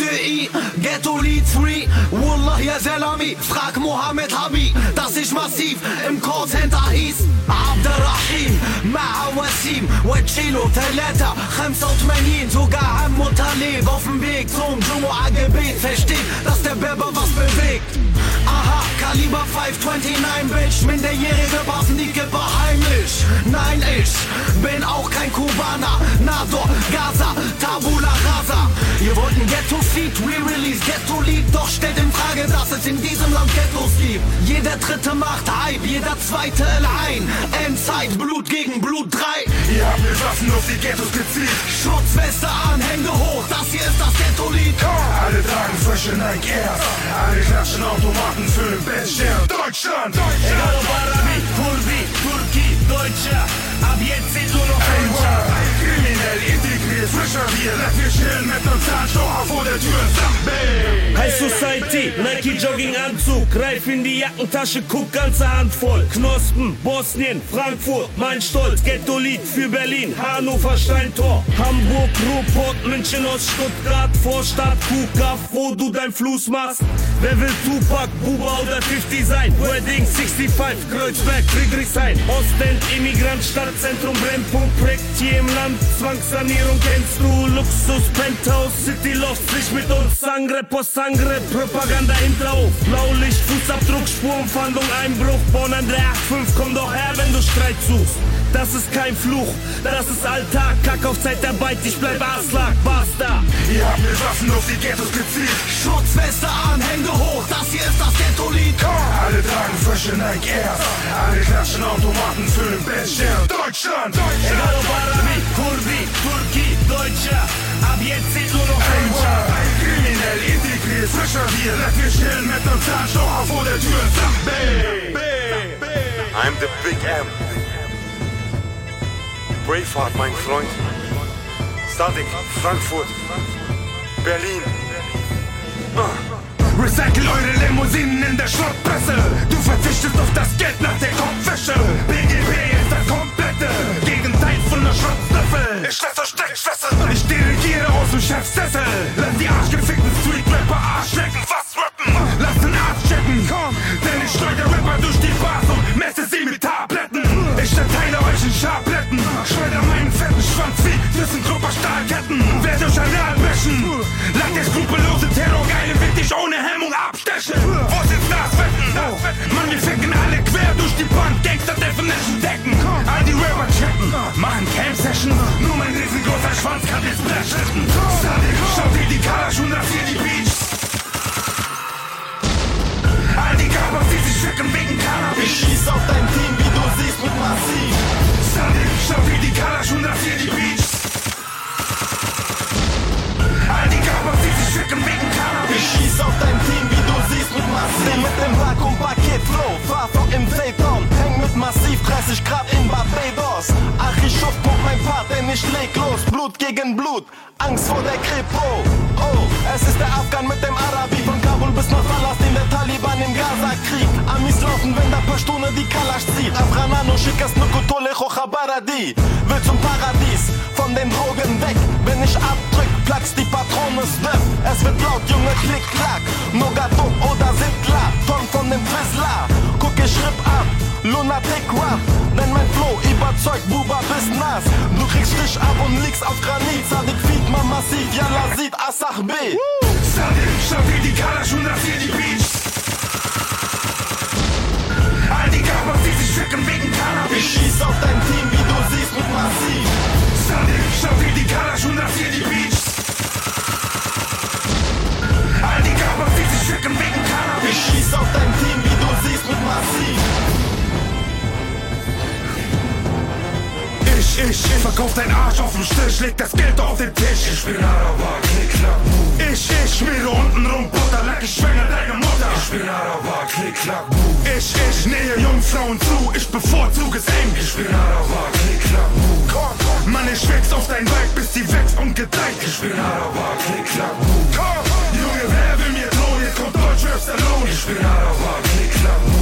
Ghetto-Lied 3 Wallah ya Salami Frag Mohammed Habi Dass ich massiv im Callcenter hieß Abderrahim مع وسيم وتشيلو ثلاثة خمسة وثمانين sogar Ham und Talib auf dem Weg zum Jumu'ah-Gebet Versteht, dass der Berber was bewegt Aha, Kaliber 529 Bitch Minderjährige passen die Kippe heimlich Nein, ich bin auch kein Kubaner Nador, Gaza, Tabula Rasa Ihr wollt ein Ghetto-Feed, Re-Release, Ghetto-Lied Doch stellt in Frage, dass es in diesem Land Ghettos gibt Jeder dritte macht Hype, jeder zweite allein Endzeit, Blut gegen Blut 3 Ihr habt mit Waffen auf die Ghettos gezielt. Schutzweste an, Hände hoch, das hier ist das Ghetto-Lied Alle tragen frische Nike Airs. Alle klatschen Automaten für den Beststern. Deutschland! Egal ob Arabi, Kurdi, Turki, Deutscher, frischer Bier. Chillen mit nem Zahnstocher vor der Tür. Bang! High Society, Nike Jogginganzug, greif in die Jackentasche, guck ganze Hand voll. Knospen, Bosnien, Frankfurt, mein Stolz, Ghetto-Lied für Berlin, Hannover, Steintor, Hamburg, Ruhrpott, München, aus Stuttgart, Vorstadt, Kuhkaff, wo du dein Fluss machst. Wer will Tupac, Buba oder 50 sein? Wedding 65, Kreuzberg, Friedrichshain, Ostend, Immigrant, Stadtzentrum, Brennpunkt, prägt hier im Land. Zwangssanierung kennst du, Luxus, Penthouse, City Loft, sich mit uns, Sangre, Post Sangre, Propaganda hinterhof. Blaulicht, Fußabdruck, Spurenfahndung, Einbruch, Bonn an der 85, komm doch her, wenn du Streit suchst. Das ist kein Fluch, das ist Alltag, Kack auf Zeitarbeit, ich bleib Aslak, basta. Ihr habt mit Waffen auf die Ghettos gezielt. Schutzweste an, Hände hoch, das hier ist das Ghetto-Lied Alle tragen frische Nike Airs. Alle klatschen Automaten für den Beststern. Deutschland! Egal ob Arabi, Kurdi, Turki, Deutscher, ab jetzt sind nur noch Deutscher. Kriminell integriert, frischer Bier. Lass wir chillen mit nem Zahnstocher vor der Tür. Bang! I'm the Big M. Braveheart, mein Freund. Stadik, Frankfurt, Berlin. Recycle eure Limousinen in der Schrottpresse. Du verzichtest auf das Geld nach der Kopfwäsche. BGB ist das komplette Gegenteil von der Schrottstöffel. Ich lass euch. Ich dirigiere aus dem Chefsessel. Lass die arschgefickten Street-Rapper Arschlecken fast rappen. Lass den Arzt checken. Komm, denn ich schleudere Rapper durch die Bars und messe sie mit Tabletten. In Schabletten. Schleuder meinen fetten Schwanz wie ThyssenKrupp Stahlketten. Werd euch Areal brechen. Lass der skrupellose Terrorgeile wird dich ohne Hemmung abstechen. Wo sind das Wetten? Mann, wir ficken alle quer durch die Band. Gangster Definition decken. All die Rapper checken. Machen Camp Session. Nur mein riesengroßer Schwanz kann den Splash retten. Schaut dir die Kalasch und rasier die Beach. All die Gabers, die sich ficken wegen Cannabis. Ich schieß auf dein Team, wie du siehst, mit Massiv. Schau wie die Kalasch und rasier die Beach. All die Gabers, die sich ficken wegen Cannabis. Ich schieß auf dein Team, wie du siehst, mit Massiv. Mit dem Vakuum-Paket Flow, fahr vor im Phaeton. Häng mit Massiv, 30 Grad in Barbados. Ach, ich schuff, guck mein Part, denn ich leg los. Blut gegen Blut, Angst vor der Kripo. Oh, es ist der Afghan mit dem Arabi. Von Kabul bis nach Palästin, Taliban im Gaza-Krieg. Amis laufen, wenn der Pashtune die Kalasch zieht. Afghanano, schickas Nukutole, Chochabaradi. Will zum Paradies, von den Drogen weg. Wenn ich abdrück, platzt die Patrone Step. Es wird laut, Junge, klick, klack. Nogatum oder Sittler, Ton von dem Twizzler. Guck, ich ripp ab, Lunatic Rap. Denn mein Flow überzeugt, Buba bis nass. Du kriegst Stich ab und liegst auf Granit. Sadik feed man massiv, Yalla sieht Asach B. Sadik, wie die Kalasch und rasier die Beach. Ich, verkauf dein Arsch auf dem Tisch, leg das Geld auf den Tisch. Ich bin Araber, klick, klack, boom. Ich, ich, schmiere unten rum Butter, leck ich schwänger deine Mutter. Ich bin Araber, klick, klack, boom. Ich, ich, nähe Jungfrauen zu, ich bevorzuge es eng. Ich bin Araber, klick, klack, boom. Komm, komm. Mann, ich wächst auf dein Weib, bis sie wächst und gedeiht. Ich bin Araber, klick, klack, boom. Komm, Junge, wer will mir drohen? Jetzt kommt Deutschrap Stallone. Ich bin Araber, klick, klack, boom.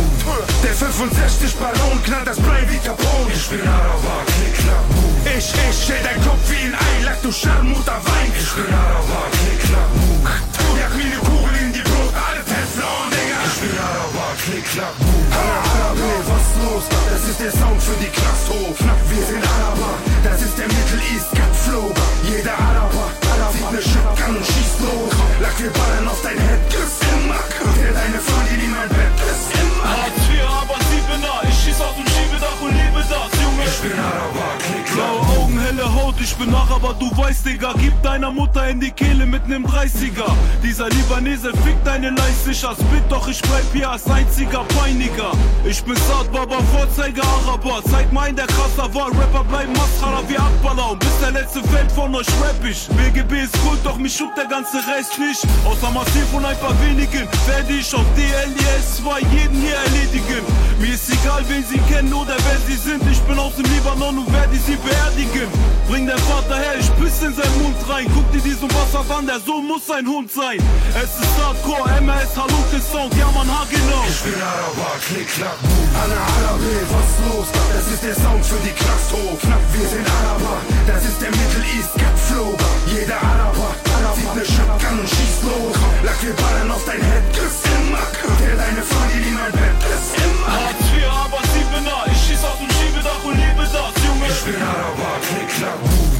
Der 65 Ballon knallt das Brain wie Capone. Ich bin Araber, knick, knack, boom. Ich, ich, schäl dein Kopf wie ein Ei, lack du Scharmutter Wein. Ich bin Araber, knick, knack, boom. Du jag mir ne Kugel in die Brust, alle Tesla und Digga Ich bin Araber, knick, knack, boom. Araber, was los? Das ist der Sound für die Knasthof. Wir sind Araber, das ist der Middle East Cut Flow. Jeder Araber, Araber, sieht ne Shotgun und schießt los. Lack, wir ballern auf dein Head, Spin out of our kick low. Du weißt, Digga. Gib deiner Mutter in die Kehle mit nem 30er. Dieser Libanese fickt deine Leiste, ich als Bit, doch ich bleib hier als einziger Peiniger. Ich bin Saad Baba, Vorzeiger Araber. Zeig mal ein, der krasser war. Rapper bleiben Mascara wie Akbala. Und bis der letzte Feld von euch rap ich. BGB ist gut, doch mich schubt der ganze Rest nicht. Außer massiv und ein paar wenigen werde ich auf DLDS 2 jeden hier erledigen. Mir ist egal, wen sie kennen oder wer sie sind. Ich bin aus dem Libanon und werde sie beerdigen. Bring den Vater her, ich piss in seinen Mund rein. Guck dir diesen Wasser an, der Sohn muss ein Hund sein. Es ist Hardcore, MS, Halunke Sound, ja man, genau. Ich bin Araber, klick, klack, boom. Alle Arabe, was los? Das ist der Sound für die Knasthof. Knapp, wir sind Araber, das ist der Middle East Cat Flow. Jeder Araber, zieht ne Shotgun und schießt los. Lack, wir ballern auf dein Head, Chris im Mack. Der deine Familie in mein Bett, Chris im Mack. Hartz IV, aber Siebener, ich schieß aus dem Schiebedach und liebe das, Junge. Ich bin Araber, klick, klack, boom.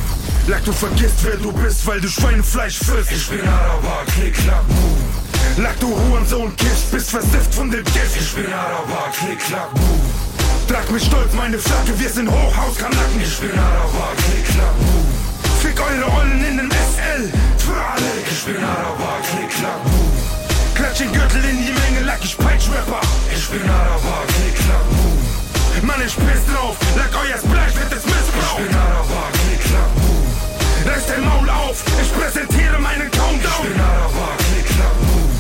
Lack, du vergisst, wer du bist, weil du Schweinefleisch frisst. Ich bin Araber, klick, klack, boom. Lack, du Hurensohn, Gift, bist versifft von dem Gift. Ich bin Araber, klick, klack, boom. Trag mit Stolz meine Flagge, wir sind Hochhauskanacken. Ich bin Araber, klick, klack, boom. Fick eure Rollen in den SL, für alle. Ich bin Araber, klick, klack, boom. Klatsch den Gürtel in die Menge, lack ich Peitsch-Rapper. Ich bin Araber, klick, klack, boom. Mann, ich piss drauf, lack euer Splash wird es missbraucht. Ich bin Araber. Reiß dein Maul auf, ich präsentiere meinen Countdown. Ich bin Araber, klick, klack, boom.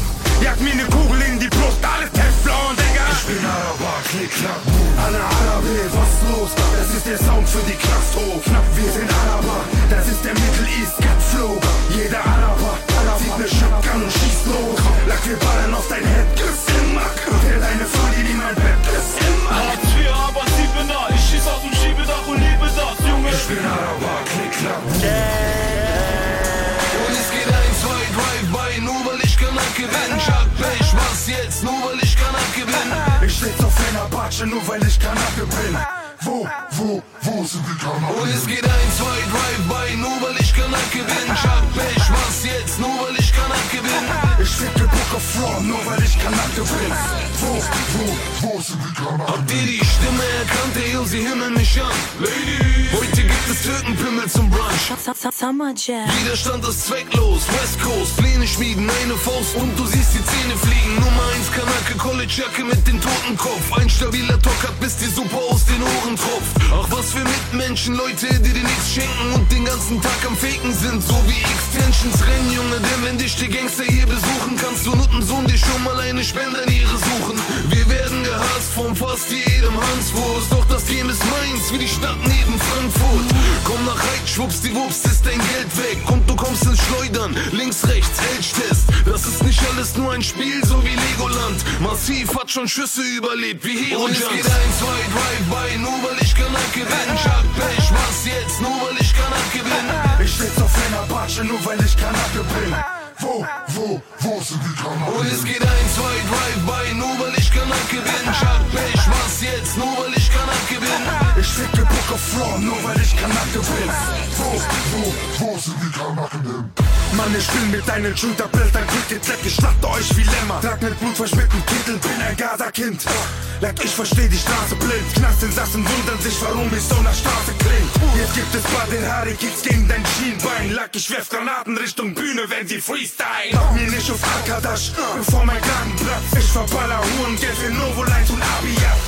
Jag mir ne Kugel in die Brust, alles Teflon, Digga. Ich bin Araber, klick, klack, boom. Alle Araber, was los? Das ist der Sound für die Knasthof. Knapp, wir sind Araber, das ist der Middle East Cat Flow. Jeder Araber, zieht ne Shotgun und schießt los. Lack, wir ballern auf dein Head, Chris im Mack. Der deine Familie in mein Bett, Chris im Mack. Hartz IV, aber Siebener, ich schieß aus dem Schiebedach und liebe das, Junge. Ich bin Araber, Batsche, nur weil ich Kanake bin. Wo, wo, wo sind die Kanaken? Und es geht ein, zwei, Drive-By, nur weil ich Kanak gewinn. Chuck Pech, was jetzt, nur weil ich Kanak gewinn. Ich ficke Book of Raw, nur weil ich Kanake bin. Wo, wo, wo sind die Kanaken? Habt ihr die Stimme erkannt, ey, yo, sie himmeln mich an. Ladies, heute gibt es Türkenpimmel zum Brunch. Summer Jam. Widerstand ist zwecklos, West Coast, Pläne schmieden, eine Faust und du siehst die Zähne fliegen. Nummer 1 Kanake, College-Jacke mit dem Totenkopf. Ein stabiler Talk hat, bis die Suppe aus den Ohren tropft. Ach, was für Mitmenschen, Leute, die dir nichts schenken und den ganzen Tag am Faken sind. So wie Extensions rennen, Junge, denn wenn dich die Gangster hier besuchen, kannst du Nuttensohn dir schon mal eine Spenderniere suchen. Wir werden gehasst von fast jedem Hanswurst, doch das Game ist meins, wie die Stadt neben Frankfurt. Komm nach Heid, schwuppsdiwupps, ist dein Geld weg und du kommst ins Schleudern. Links, rechts, Elchtest. Das ist nicht alles nur ein Spiel, so wie Legoland. Massiv hat schon Schüsse überlebt, wie Hero Und es geht ein, zwei, Drive-By, nur weil ich Kanak gewinn. Chuck Pech, was jetzt, nur weil ich Kanak gewinn. Ich sitz auf einer Batsche, nur weil ich Kanake bin. Wo, wo, wo sind die Kanaken? Und es geht ein, zwei, Drive-By, nur weil ich Kanak gewinn. Chuck Pech, was jetzt, nur weil ich Kanak gewinn. Ich ficke Book of Raw, nur weil ich Kanake bin. Wo, wo, wo sind die denn? Mann, ich will mit deinen Schulterblättern Cricket-Leck, ich schlachte euch wie Lämmer. Trag mit blutverschmierten Kittel, bin ein Gaza-Kind. Lack, ich versteh die Straße blind. Knastinsassen wundern sich, warum ich so nach Straße kling. Jetzt gibt es bei den Harry-Kicks gegen dein Schienbein. Lack, ich werf Granaten Richtung Bühne, wenn sie freestyle. Mach mir nicht auf Akadash, bevor mein Kragen platzt. Ich verballer Huren, Geld für Novolines und Abiyat.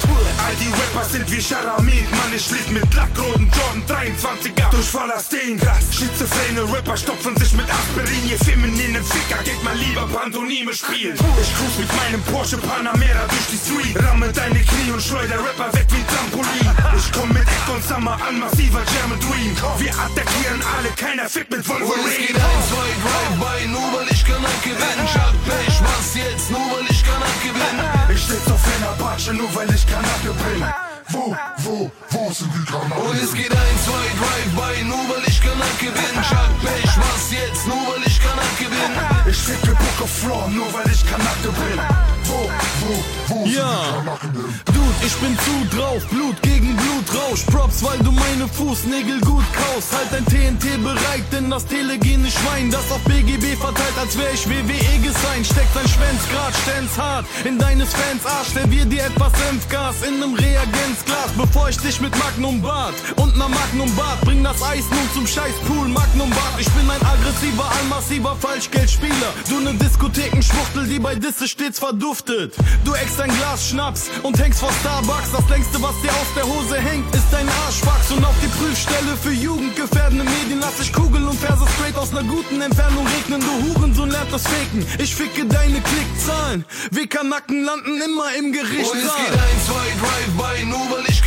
All die Rapper sind wie Charamid, Mann, ich lied mit lackroten Jordan 23er durch Palästin. Schizophrene Rapper stopfen sich mit Aspirin, ihr femininen Ficker geht mal lieber Pantomime spielen. Ich cruise mit meinem Porsche Panamera durch die Street, ramme deine Knie und schleuder Rapper weg wie Trampolin. Ich komm mit Eck und Summer an, massiver German Dream. Wir attackieren alle, keiner fickt mit Und es geht Wolverine. ein, zwei, Drive-By, nur weil ich Kanak gewinn. Chuck Pech, was jetzt, nur weil ich Kanak gewinn. Ich sitz auf einer Batsche, nur weil ich Kanake bin. Wo, wo, wo sind die Kanaken? Und es geht ein, zwei, Drive-By, nur weil ich Kanak gewinn. Chuck Pech, was jetzt, nur weil ich Kanak gewinn. Ich ficke Book of Raw, nur weil ich Kanake bin. Ja. Dude, ich bin zu drauf, Blut gegen Blutrausch. Props, weil du meine Fußnägel gut kaust. Halt dein TNT bereit, denn das telegene Schwein, das auf BGB verteilt, als wär ich WWE gesigned. Steckt sein Schwänz grad, stell's hart in deines Fans Arsch. Servier dir etwas Senfgas in nem Reagenzglas, bevor ich dich mit Magnum Bart und ner Magnum Bart bring das Eis nun zum Scheißpool Magnum Bart. Ich bin ein aggressiver, allmassiver Falschgeldspieler. Du ne Diskothekenschwuchtel, die bei Disse stets verduftet. Du eckst ein Glas Schnaps und hängst vor Starbucks. Das längste, was dir aus der Hose hängt, ist dein Arschwachs. Und auf die Prüfstelle für jugendgefährdende Medien lass ich Kugeln und Verse straight aus ner guten Entfernung regnen. Du Hurensohn lernt das Faken. Ich ficke deine Klickzahlen. WK-Nacken landen immer im Gericht. Und es geht ein, zwei, Drive-by, nur weil ich.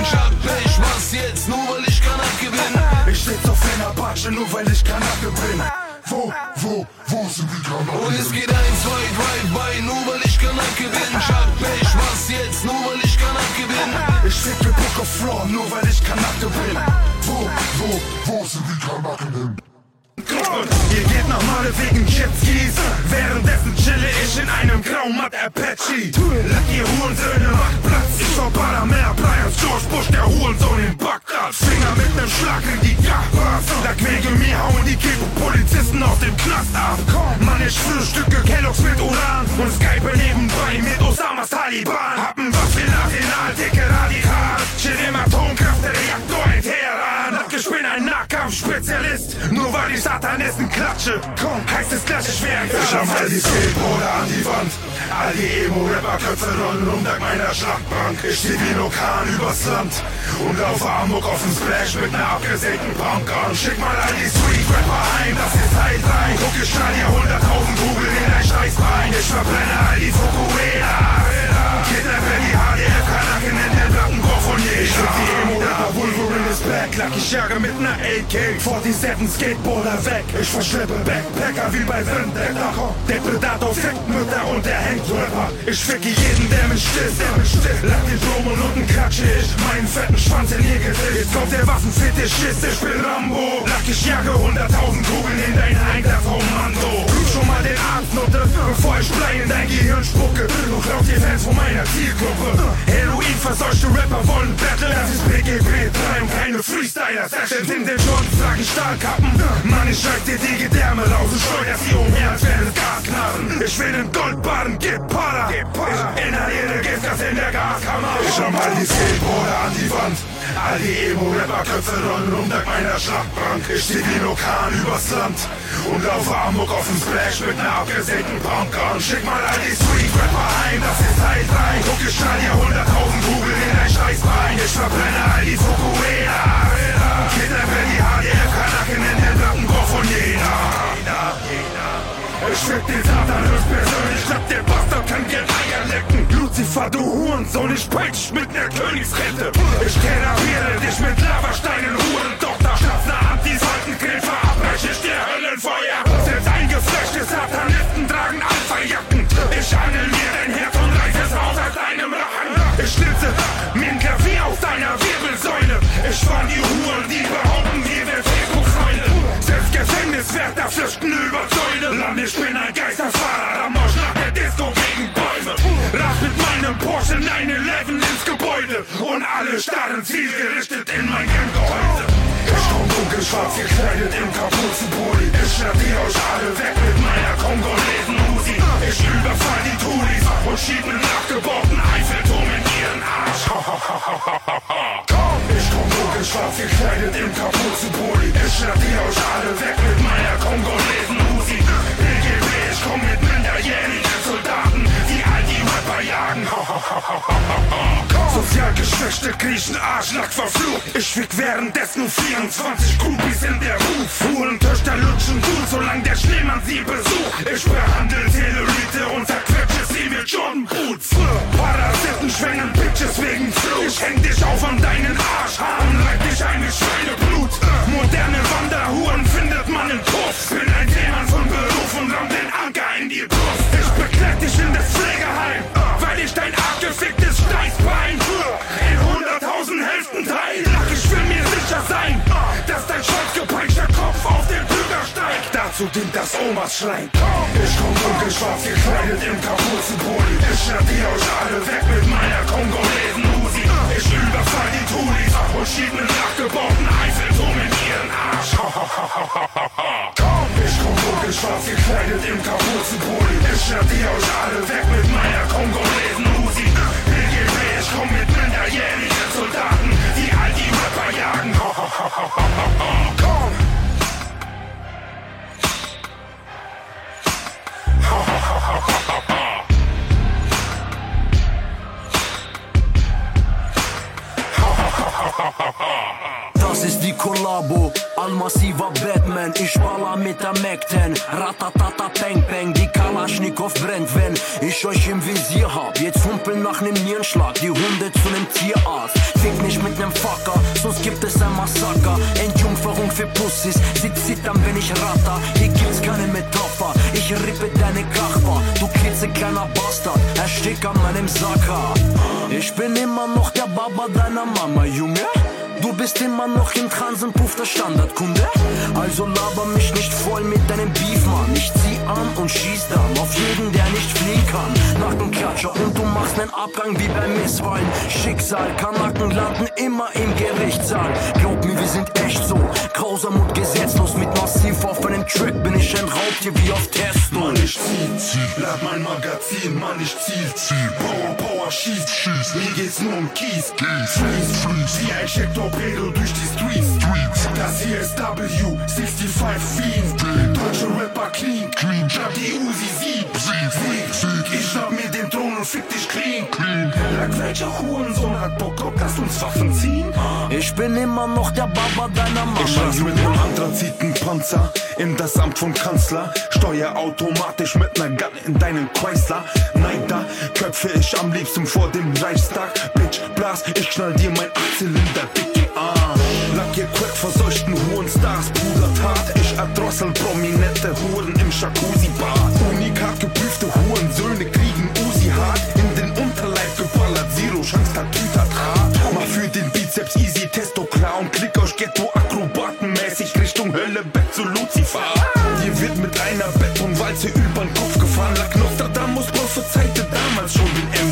Ich hab Pech, was jetzt, nur weil ich Kanake bin. Ich steh zur Fenerbahce, nur weil ich Kanake bin. Wo, wo, wo sind die Kanake? Und es geht ein, zwei, Drive-by, nur weil ich Kanake bin. Hab Pech, was jetzt, nur weil ich Kanake bin. Ich ficke Book of Floor, nur weil ich Kanake bin. Wo, wo, wo sind die Kanaken denn? Ihr geht nach Male wegen Jetskis Währenddessen chille ich in einem Graumatt Apache. Lack ihr Hurensöhne, macht Platz. Ich war Panamera, Brian George Bush, der Hurensohn in Bagdad. Finger mit nem Schlag in die Jahras Lack wegen mir hauen die Kepo-Polizisten aus dem Knast ab. Mann, ich frühstücke Kelloggs mit Uran Und Skype nebenbei mit Osamas Taliban. Hab ein Waffelarsenal, dicke Radikal. Chill im Atomkraftreaktor ich bin ein Nahkampfspezialist. Nur weil die Satanisten klatsche Komm, heißt es gleich, ich wäre Ich hab all die Skateboarder an die Wand. All die Emo-Rapper-Köpfe rollen um dank meiner Schlachtbank. Ich steh wie Nokan übers Land Und laufe Amok auf dem Splash mit ner abgesägten Pumpgun Schick mal all die Street-Rapper heim, das ist Teil 3 Guck, ich knall dir hunderttausend Kugeln in dein Scheißbein. Ich verbrenne all die Fukuela Kidnappe die HDF-Kanaken in den Plattenbau von jeder Ich die Emo-Rapper, Ist back ich jage mit ner AK 47 Skateboarder weg. Ich verschleppe Backpacker wie bei Vendetta Der Predator fickt Mütter und der hängt Rapper Ich ficke jeden, der mich stisst Lack den Blumen und klatsche ich Meinen fetten Schwanz in ihr Gesicht. Jetzt kommt der Waffenfetischist, ich bin Rambo. Ich jage 100.000 Kugeln in dein Einkaufskommando Prüf schon mal den Arzt, Nutte Bevor ich Blei in dein Gehirn spucke. Du klaust die Fans von meiner Zielgruppe. Heroin verseuchte Rapper wollen Battle Das ist BGB 3 und keine Freestyler-Sessions In den Joints tragen Stahlkappen Mann, ich schreib dir die Gedärme raus und schleuder sie umher, als wären es Gasknarren Ich will den Goldbarren, gib Para. Ich inhaliere Giftgas in der Gaskammer. Ich hab mal die Skateboarder an die Wand All die Emo-Rapper-Köpfe rollen um dank meiner Schlachtbank. Ich steh wie Nokan übers Land Und laufe Amok auf dem Splash mit ner abgesägten Pumpgun Schick mal all die Street-Rapper heim, das ist Teil 3 Guck, ich knall dir 100.000 Kugeln in dein Scheißbein. Ich verbrenne all die Fukuela Kidnappe die HDF-Kanaken in den Plattenbau von jeder. Ich fick den Satan höchstpersönlich, glaub der Bastard kann gern Eier lecken Lucifer, du Hurensohn, ich peitsch mit ner Königsrente Ich generiere dich mit Lavasteinen, Hurentochter Schnaps ne Anti-Saltencreme, verabreiche ich dir Höllenfeuer. Selbst eingefleischte Satanisten tragen Alpha-Jacken. Ich angel mir dein Herz und reiß es raus aus deinem Rachen. Ich schnitze mir ein Klavier aus deiner Wirbelsäule. Ich warn die Huren, die behaupten, wir wären Facebook-Freunde Selbst Gefängniswärter flüchten über Zäune Land, ich bin ein Geisterfahrer, Gebäude Und alle starren zielgerichtet in mein Gehäuse. Ich komm dunkelschwarz gekleidet im Kapuzenpulli Ich schnapp die euch alle weg mit meiner kongolesen Uzi. Ich überfall die Tulis und schieb nen nachgebauten Eiffelturm in ihren Arsch. Ich komm dunkelschwarz gekleidet im Kapuzenpulli Ich schnapp die euch alle weg mit meiner kongolesen geschwächte Griechen, Arschlack verflucht Ich fick währenddessen 24 Groupies in der Ruf Hurentöchter lutschen gut, solange der Schneemann sie besucht. Ich behandle Tellurite und zerquetsche sie mit Jordan Boots Parasiten schwängen Bitches wegen Flut. Ich häng dich auf an deinen Arschhaaren, reib dich ein mit Schweineblut. Moderne Wanderhuren findet man im Puff. Bin ein Seemann von Beruf und ramm den Anker in die Brust. Ich bekleid dich in das Pflegeheim, weil ich dein abgeficktes Steißbein Dazu dient das Omas Schrein Ich komm dunkelschwarz gekleidet im Kapuzenpulli Ich die euch alle weg mit meiner kongolesen Uzi Ich überfall die Tulis und Unterschied mit nachgebauten Eiffelturm in ihren Arsch. Ich komm logisch schwarz gekleidet im Kapuzenpulli. Ich die euch alle weg mit meiner kongolesen Uzi. BGB, ich komm mit minderjährigen Das ist die Kollabo, allmassiver Batman, ich baller mit der Mac-10 Ratatata Bang Bang, die Kalaschnikow brennt, wenn ich euch im Visier hab. Jetzt humpeln nach nem Nierenschlag, die Hunde zu nem Tierarzt. Fick nicht mit nem Fucker, sonst gibt es ein Massaker. Entjungferung für Pussys, sie zittern, wenn ich ratter. Hier gibt's keine Metapher, ich rippe deine Kachbar. Du klitzekleiner Bastard, erstick an meinem Sacker. Ich bin immer noch der Baba deiner Mama, Junge Du bist immer noch im Transenpuff der Standardkunde. Also laber mich nicht voll mit deinem Beef, Mann. Ich zieh an und schieß dann auf jeden, der nicht fliehen kann. Nackenklatscher und du machst nen Abgang wie beim Misswahlen. Schicksal, Kanaken landen immer im Gerichtssaal. Glaub mir, wir sind echt so. Grausam und gesetzlos mit massiv auf einem Track bin ich ein Raubtier wie auf Testo. Mann, ich zieh, zieh, lad mein Magazin, Mann, ich ziel, ziel, Power, Power, schieß, schieß, mir geht's nur um Kies, Kies, Freeze, Freeze, wie ein Check-Torpedo durch die Streets, Streets, das hier ist W, 65 Fiend, deutsche Rapper clean, clean, schnapp die Uzi, Sieg, Sieg, Sieg, Sieg, ich schnapp mir den Thron und fick dich clean, clean, Lack, welcher Hurensohn hat Bock, ob lass uns Waffen ziehen? Ich bin immer noch der Baba deiner Mama. Ich reise mit nem Anthrazitenpanzer in das Amt vom Kanzler. Steuer automatisch mit ner Gun in deinen Chrysler. Nein, da köpfe ich am liebsten vor dem Reichstag. Bitch, blas, ich knall dir mein Achtzylinder dick. Lackier Crack verseuchten Hurenstars, Pudertat. Ich erdrossel prominente Huren im Jacuzzi-Bad. Unikat geprüfte Hurensöhne kriegen Uzi hart. In den Unterleib geballert, Zero Chance, Tatütatrat. Mach für den Bizeps easy, Testo klar und klick euch Ghetto-Akrobatenmäßig Richtung Hölle, Bett zu Lucifer. Hier wird mit einer Betonwalze übern Kopf gefahren. Lack Nostradamus prophezeite damals schon den M-Soldat.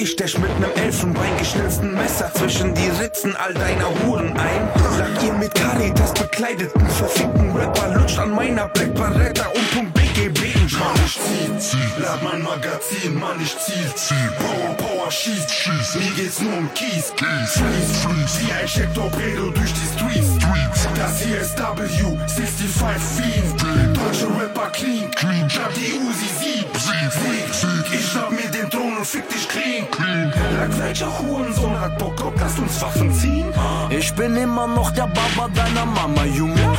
Ich stech mit nem Elfenbein geschnitzten Messer zwischen die Ritzen all deiner Huren ein. Lag ihr mit Caritas bekleideten, verfickten Rapper lutscht an meiner Black Barretta und Punkt BGB in Mann, ich zieh, zieh, lad mein Magazin, Mann, ich ziel, ziel, Power, Power, schieß, schieß, mir geht's nur um Kies, Kies, Freeze, Freeze, wie ein Check-Torpedo durch die Streets, Streets, das hier ist W, 65 Fiend, deutsche Rapper clean, clean, schnapp die Uzi, Sieg, Sieg, Sieg, Sieg, ich schnapp mir den Thron und fick dich clean, clean, Lack, welcher Hurensohn hat Bock, ob lass uns Waffen ziehen? Ich bin immer noch der Baba deiner Mama, Junge.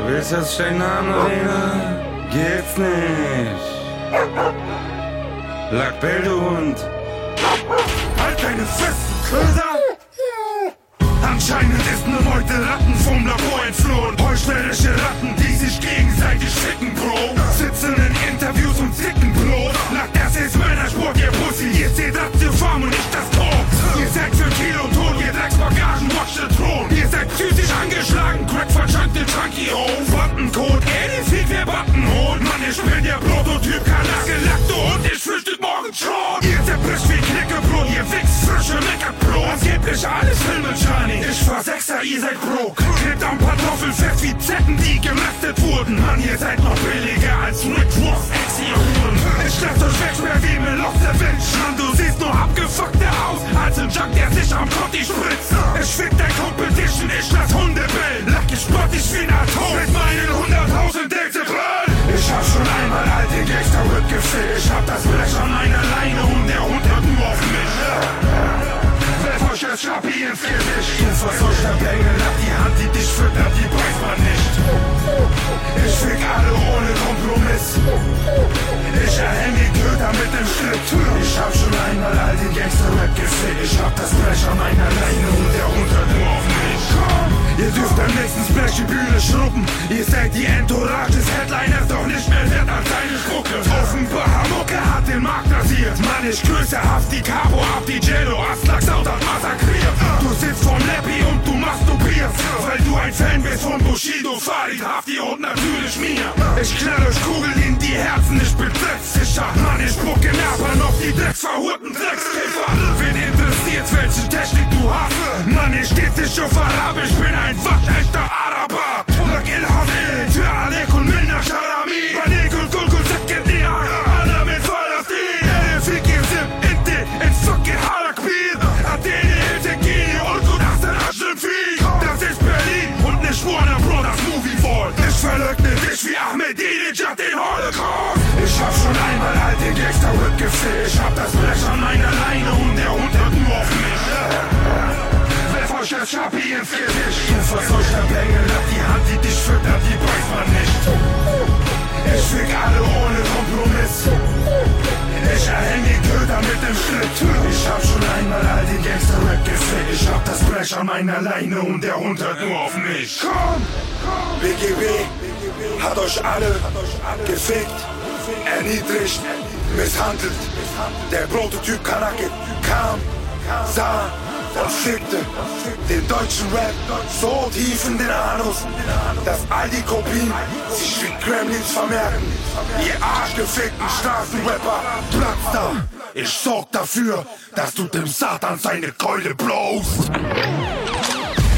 Du willst, dass ich deinen Namen erwähne? Geht's nicht. Lackbell, du Hund. Halt deine Fresse, Köder! Anscheinend ist ne Meute Ratten vom Labor entflohen. Heuchlerische Ratten, die sich gegenseitig ficken, Bro. Sitzen in Interviews und zicken, Bro. Lack, das ist Männersport, ihr Pussy. Ihr seht das die Form und nicht das Tor. Ihr seid für Kilo Ton, ihr Drecksbagagen, watch the Thron. Ihr seid psychisch angeschlagen, Crack verschankt den Junkie hoch. Buttoncode, ey, die Fick, wer Button holt. Mann, ich bin der Prototyp, Kanake, Lackte und ich frühstück morgen schon. Ihr zerbricht wie Knickebrot, ihr wichst frische Make-up-Bro. Angeblich alles Filme, Johnny. Ich fahr Sechser, ihr seid broke. Klebt am Kartoffel fest wie Zecken, die gemästet wurden. Mann, ihr seid noch billiger als Rick Ross, ex ihr Huren. Ich lass euch weg, wie Milosevic. Mann, du siehst nur abgefuckter aus, als ein Junk, der sich am Kotti spritzt. Ich fick dein Competition, ich lass Hunde bellen. Lack, ich spott dich wie ein Atom mit meinen 100.000 Dezibel. Ich hab schon einmal alte Gangster-Rip gefilmt. Ich hab das Blech an meiner Leine und der Hund hört nur auf mich. Das Schnappi ins Gesicht. Du verseuchter Bengel, hab die Hand, die dich füttert, die beißt man nicht. Ich fick alle ohne Kompromiss. Ich erhäng die Köder mit dem Schritt. Ich hab schon einmal all den Gangster-Rap gefickt. Ich hab das Blech an meiner Leine und der. Komm, ihr dürft am nächsten Splash die Bühne schruppen. Ihr seid die Entourage des Headliners, doch nicht mehr wert als seine Spucke. Offenbar Mucke hat den Markt rasiert. Mann, ich grüße Haft die Cabo ab, die Jello, Aslak, Sauter massakriert. Du sitzt vorm Leppi und du masturbierst. weil du ein Fan bist von Bushido, Farid, Hafti und natürlich mir. Ich knall euch Kugeln in die Herzen, ich bin dreckssicher. Mann, ich spucke Napern auf die drecksverhurten Dreckskiffer. Wen interessiert, jetzt welche Technik du hast. Mann, ich steht nicht auf Arabisch, bin ein waschechter Araber. Purak el für Alek und Sharami. Alek und Gulgul Sekket Nia, Anna mit Falastin. Ele fick ihr Sim, Inti, in Sukke Harakbir. Adele, Hiltegini und du das in Aschenfieg. Das ist Berlin und nicht Warner Brothers Movie Wall. Ich verleugne dich wie Ahmedinejad den Holocaust. Ich hab schon einmal alte Gangster-Whip gefischt. Ich hab das Blech an meiner Leine und der Hund hört nur auf mich. Werf euch das Schapi ins Gesicht. Ihr verseuchter Bengel, habt die Hand, die dich füttert, die beißt man nicht. Ich fick alle ohne Kompromiss. Ich erhäng die Köder mit dem Schritt. Ich hab schon einmal all den Gangster-Rap gefickt. Ich hab das Blech an meiner Leine und der Hund hört nur auf mich. Komm! BGB hat euch alle gefickt, erniedrigt, misshandelt. Der Prototyp Kanake kam, sah und fickte den deutschen Rap so tief in den Anus, dass all die Kopien sich wie Gremlins vermerken. Ihr arschgefickten Straßenrapper, platzt da. Ich sorg dafür, dass du dem Satan seine Keule blowst.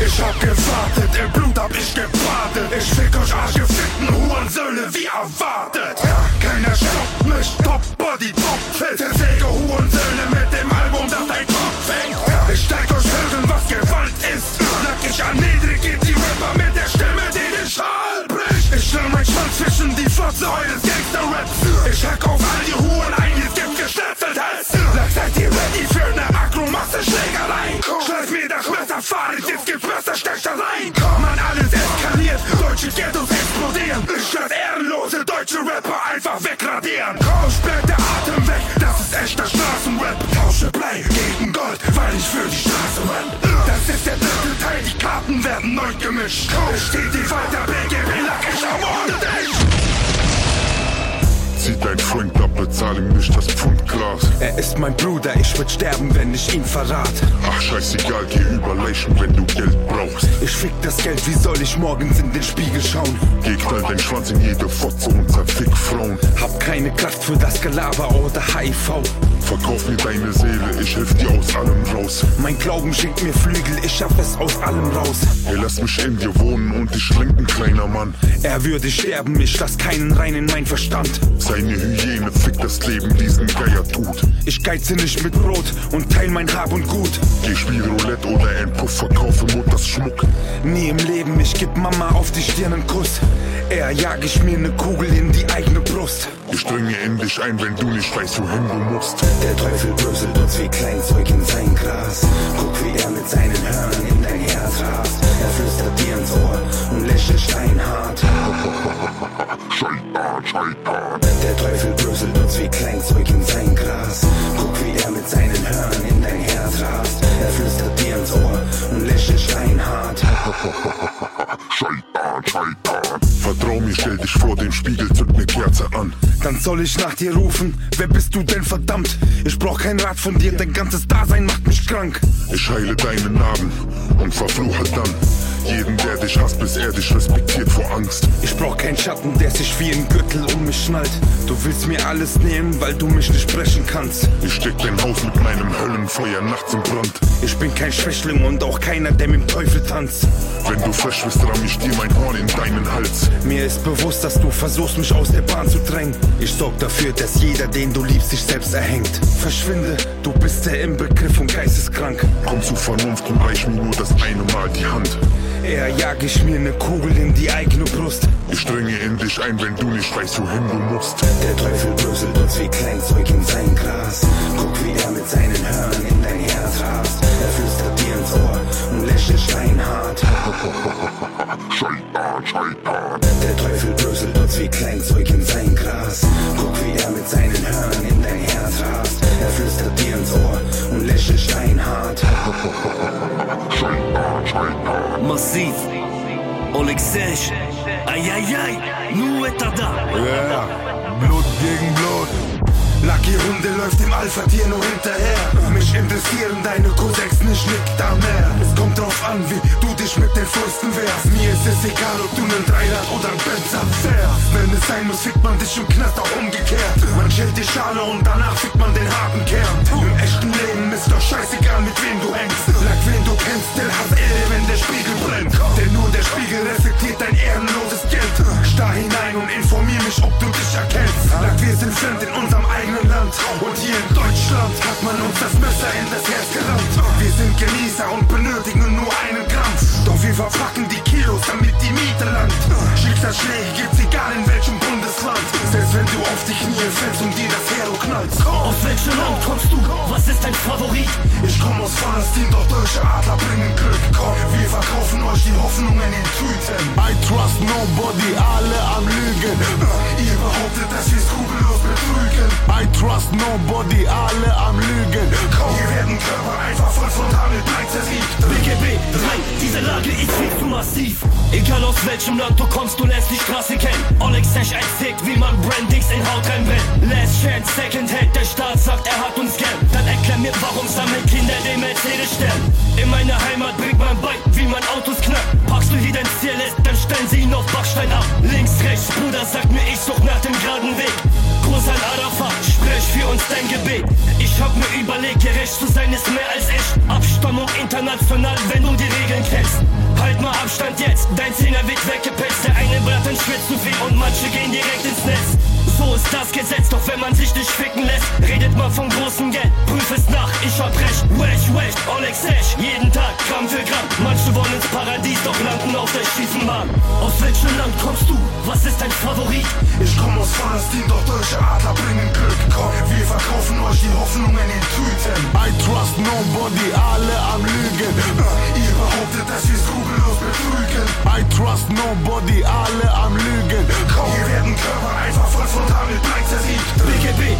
Ich hab gewartet, im Blut hab ich gebadet. Ich fick euch arschgefickten Hurensöhne wie erwartet. Keiner stoppt mich, Top Body, Top Fit. Zersäge Hurensöhne mit dem Album, das dein Kopf hängt. Ich zeig euch hören, was Gewalt ist. Erniedrig, geht die Rapper mit der Stimme, die den Schal bricht. Ich stell mein Schwanz zwischen die Fotze eures Gangster-Raps. Ich hack auf all die Huren ein, es gibt geschnetzeltes. Lack, seid ihr ready eine Akromasse-Schlägerei? Schleif mir das Messer, Fahrrad, jetzt gibt's Messerstechereien. Mann, alles eskaliert, deutsche Ghettos explodieren. Ich lass ehrenlose deutsche Rapper einfach wegradieren. Rausch bleibt der Atem weg, das ist echter Straßenrap. Tausche Blei gegen Gold, weil ich für die Straße rap. Das ist der dritte Teil, die Karten werden neu gemischt. Ich steh die weiter, BGB, lack, ich ermorde dich. Zieh dein Freund ab, bezahl ihm nicht das Pfund Gras. Er ist mein Bruder, ich würd sterben, wenn ich ihn verrat. Ach, scheißegal, geh über Leichen, wenn du Geld brauchst. Ich fick das Geld, wie soll ich morgens in den Spiegel schauen? Geh knall dein Schwanz in jede Fotze und zerfick Frauen. Hab keine Kraft für das Gelaber oder HIV. Verkauf mir deine Seele, ich helf dir aus allem raus. Mein Glauben schenkt mir Flügel, ich schaff es aus allem raus. Hey, lass mich in dir wohnen und dich lenken, kleiner Mann. Er würde sterben, ich lass keinen rein in mein Verstand. Seine Hyäne fickt das Leben, diesen Geier tut. Ich geize nicht mit Brot und teil mein Hab und Gut. Geh spiel Roulette oder ein Puff, verkaufe Mutters Schmuck. Nie im Leben, ich geb Mama auf die Stirn einen Kuss. Eher jag ich mir ne Kugel in die eigene Brust. Ich dringe in dich ein, wenn du nicht weißt, wohin du musst. Der Teufel bröselt uns wie Kleinzeug in sein Gras. Guck, wie er mit seinen Hörnern in dein Herz rast. Er flüstert dir ins Ohr und lächelt steinhart. Scheitan, Scheitan. Der Teufel bröselt uns wie Kleinzeug in sein Gras. Guck, wie er mit seinen Hörnern in dein Herz rast. Scheitan, Scheitan. Vertrau mir, stell dich vor dem Spiegel, zünd ne Kerze an. Dann soll ich nach dir rufen. Wer bist du denn verdammt? Ich brauch kein Rat von dir, dein ganzes Dasein macht mich krank. Ich heile deine Narben und verfluche dann jeden, der dich hasst, bis er dich respektiert vor Angst. Ich brauch keinen Schatten, der sich wie ein Gürtel um mich schnallt. Du willst mir alles nehmen, weil du mich nicht brechen kannst. Ich steck dein Haus mit meinem Höllenfeuer nachts im Brand. Ich bin kein Schwächling und auch keiner, der mit dem Teufel tanzt. Wenn du frisch bist, ramm ich dir mein Horn in deinen Hals. Mir ist bewusst, dass du versuchst, mich aus der Bahn zu drängen. Ich sorg dafür, dass jeder, den du liebst, sich selbst erhängt. Verschwinde, du bist der Inbegriff und geisteskrank. Komm zu Vernunft und reich mir nur das eine Mal die Hand. Eher jag ich mir ne Kugel in die eigene Brust. Ich dringe in dich ein, wenn du nicht weißt, wohin du musst. Der Teufel bröselt uns wie Kleinzeug in sein Gras. Guck, wie er mit seinen Hörnern in dein Herz rast. Er flüstert dir ins Ohr und lächelt steinhart. Scheitan, Scheitan. Der Teufel bröselt uns wie Kleinzeug in sein Gras. Guck, wie er mit seinen Hörnern in dein Herz rast. Er flüstert dir ins Ohr und lächelt steinhart. Massiv. Oleg Sech. Eieiei. Nu est da. Ja, Blut gegen Blut. Lucky Hunde läuft dem Alpha-Tier nur hinterher. Mich interessieren deine Codex nicht, liegt da mehr. Es kommt drauf an, wie du dich mit den Fäusten wehrst. Mir ist es egal, ob du nen Dreirad oder ein Benz abfährst. Wenn es sein muss, fickt man dich im Knast auch umgekehrt. Man schält die Schale und danach fickt man den harten Kern. Im echten Leben ist doch scheißegal, mit wem du hängst. Lag wen du kennst, der hat Erde, wenn der Spiegel brennt. Denn nur der Spiegel reflektiert dein ehrenloses Geld. Starr hinein und informier mich, ob du dich erkennst. Lag wir sind fremd in unserem eigenen Land. Und hier in Deutschland hat man uns das Messer in das Herz gerammt. Wir sind Genießer und benötigen nur einen Gramm. Doch wir verpacken die Kilos, damit die Miete langt. Schicksalsschläge gibt's egal in welchem Land Selbst wenn du auf dich nie fällst und dir das Herro knallst Komm, Aus welchem Land kommst du? Komm. Was ist dein Favorit? Ich komm aus Palästin, doch deutsche Adler bringen Glück Komm, wir verkaufen euch die Hoffnungen in Tüten I trust nobody, alle am Lügen äh, Ihr behauptet, dass wir skrupellos betrügen I trust nobody, alle am Lügen Komm, wir werden Körper einfach voll von Hammelblei zersiegt. BGB, rein, diese Lage ist viel zu massiv Egal aus welchem Land du kommst, du lässt die Straße kennen Olex 110 fickt, wie man Brandings in Haut reinbrennt. Last Chance, Second Hand, der Staat sagt, er hat uns gern. Dann erklär mir, warum sammeln Kinder den Mercedes stellen. In meine Heimat bringt man bei, wie man Autos knackt. Packst du hier dein Ziel ist, dann stellen sie ihn auf Backstein ab. Links, rechts, Bruder, sagt mir, ich such nach dem geraden Weg. An Arafat, sprech für uns dein Gebet. Ich hab mir überlegt, gerecht zu sein ist mehr als echt. Abstammung international, wenn du die Regeln kennst. Halt mal Abstand jetzt, dein Zehner wird weggepetzt. Der eine Braten schwitzt zu viel und manche gehen direkt ins Netz. So ist das Gesetz, doch wenn man sich nicht ficken lässt, redet man vom großen Geld. Prüf es nach, ich hab recht. Wesh, wesh, Oleg Sash, jeden Tag, Gramm für Gramm. Manche wollen ins Paradies, doch landen auf der Stiefenbahn. Aus welchem Land kommst du? Was ist dein Favorit? Ich komm aus Palästin, doch deutsche Adler bringen Glück. Komm, wir verkaufen euch die Hoffnungen in Tüten. I trust nobody, alle am Lügen. Ihr behauptet, dass wir skrupellos betrügen. I trust nobody, alle am Lügen. Komm, hier werden Körper einfach voll frontal BGB 3,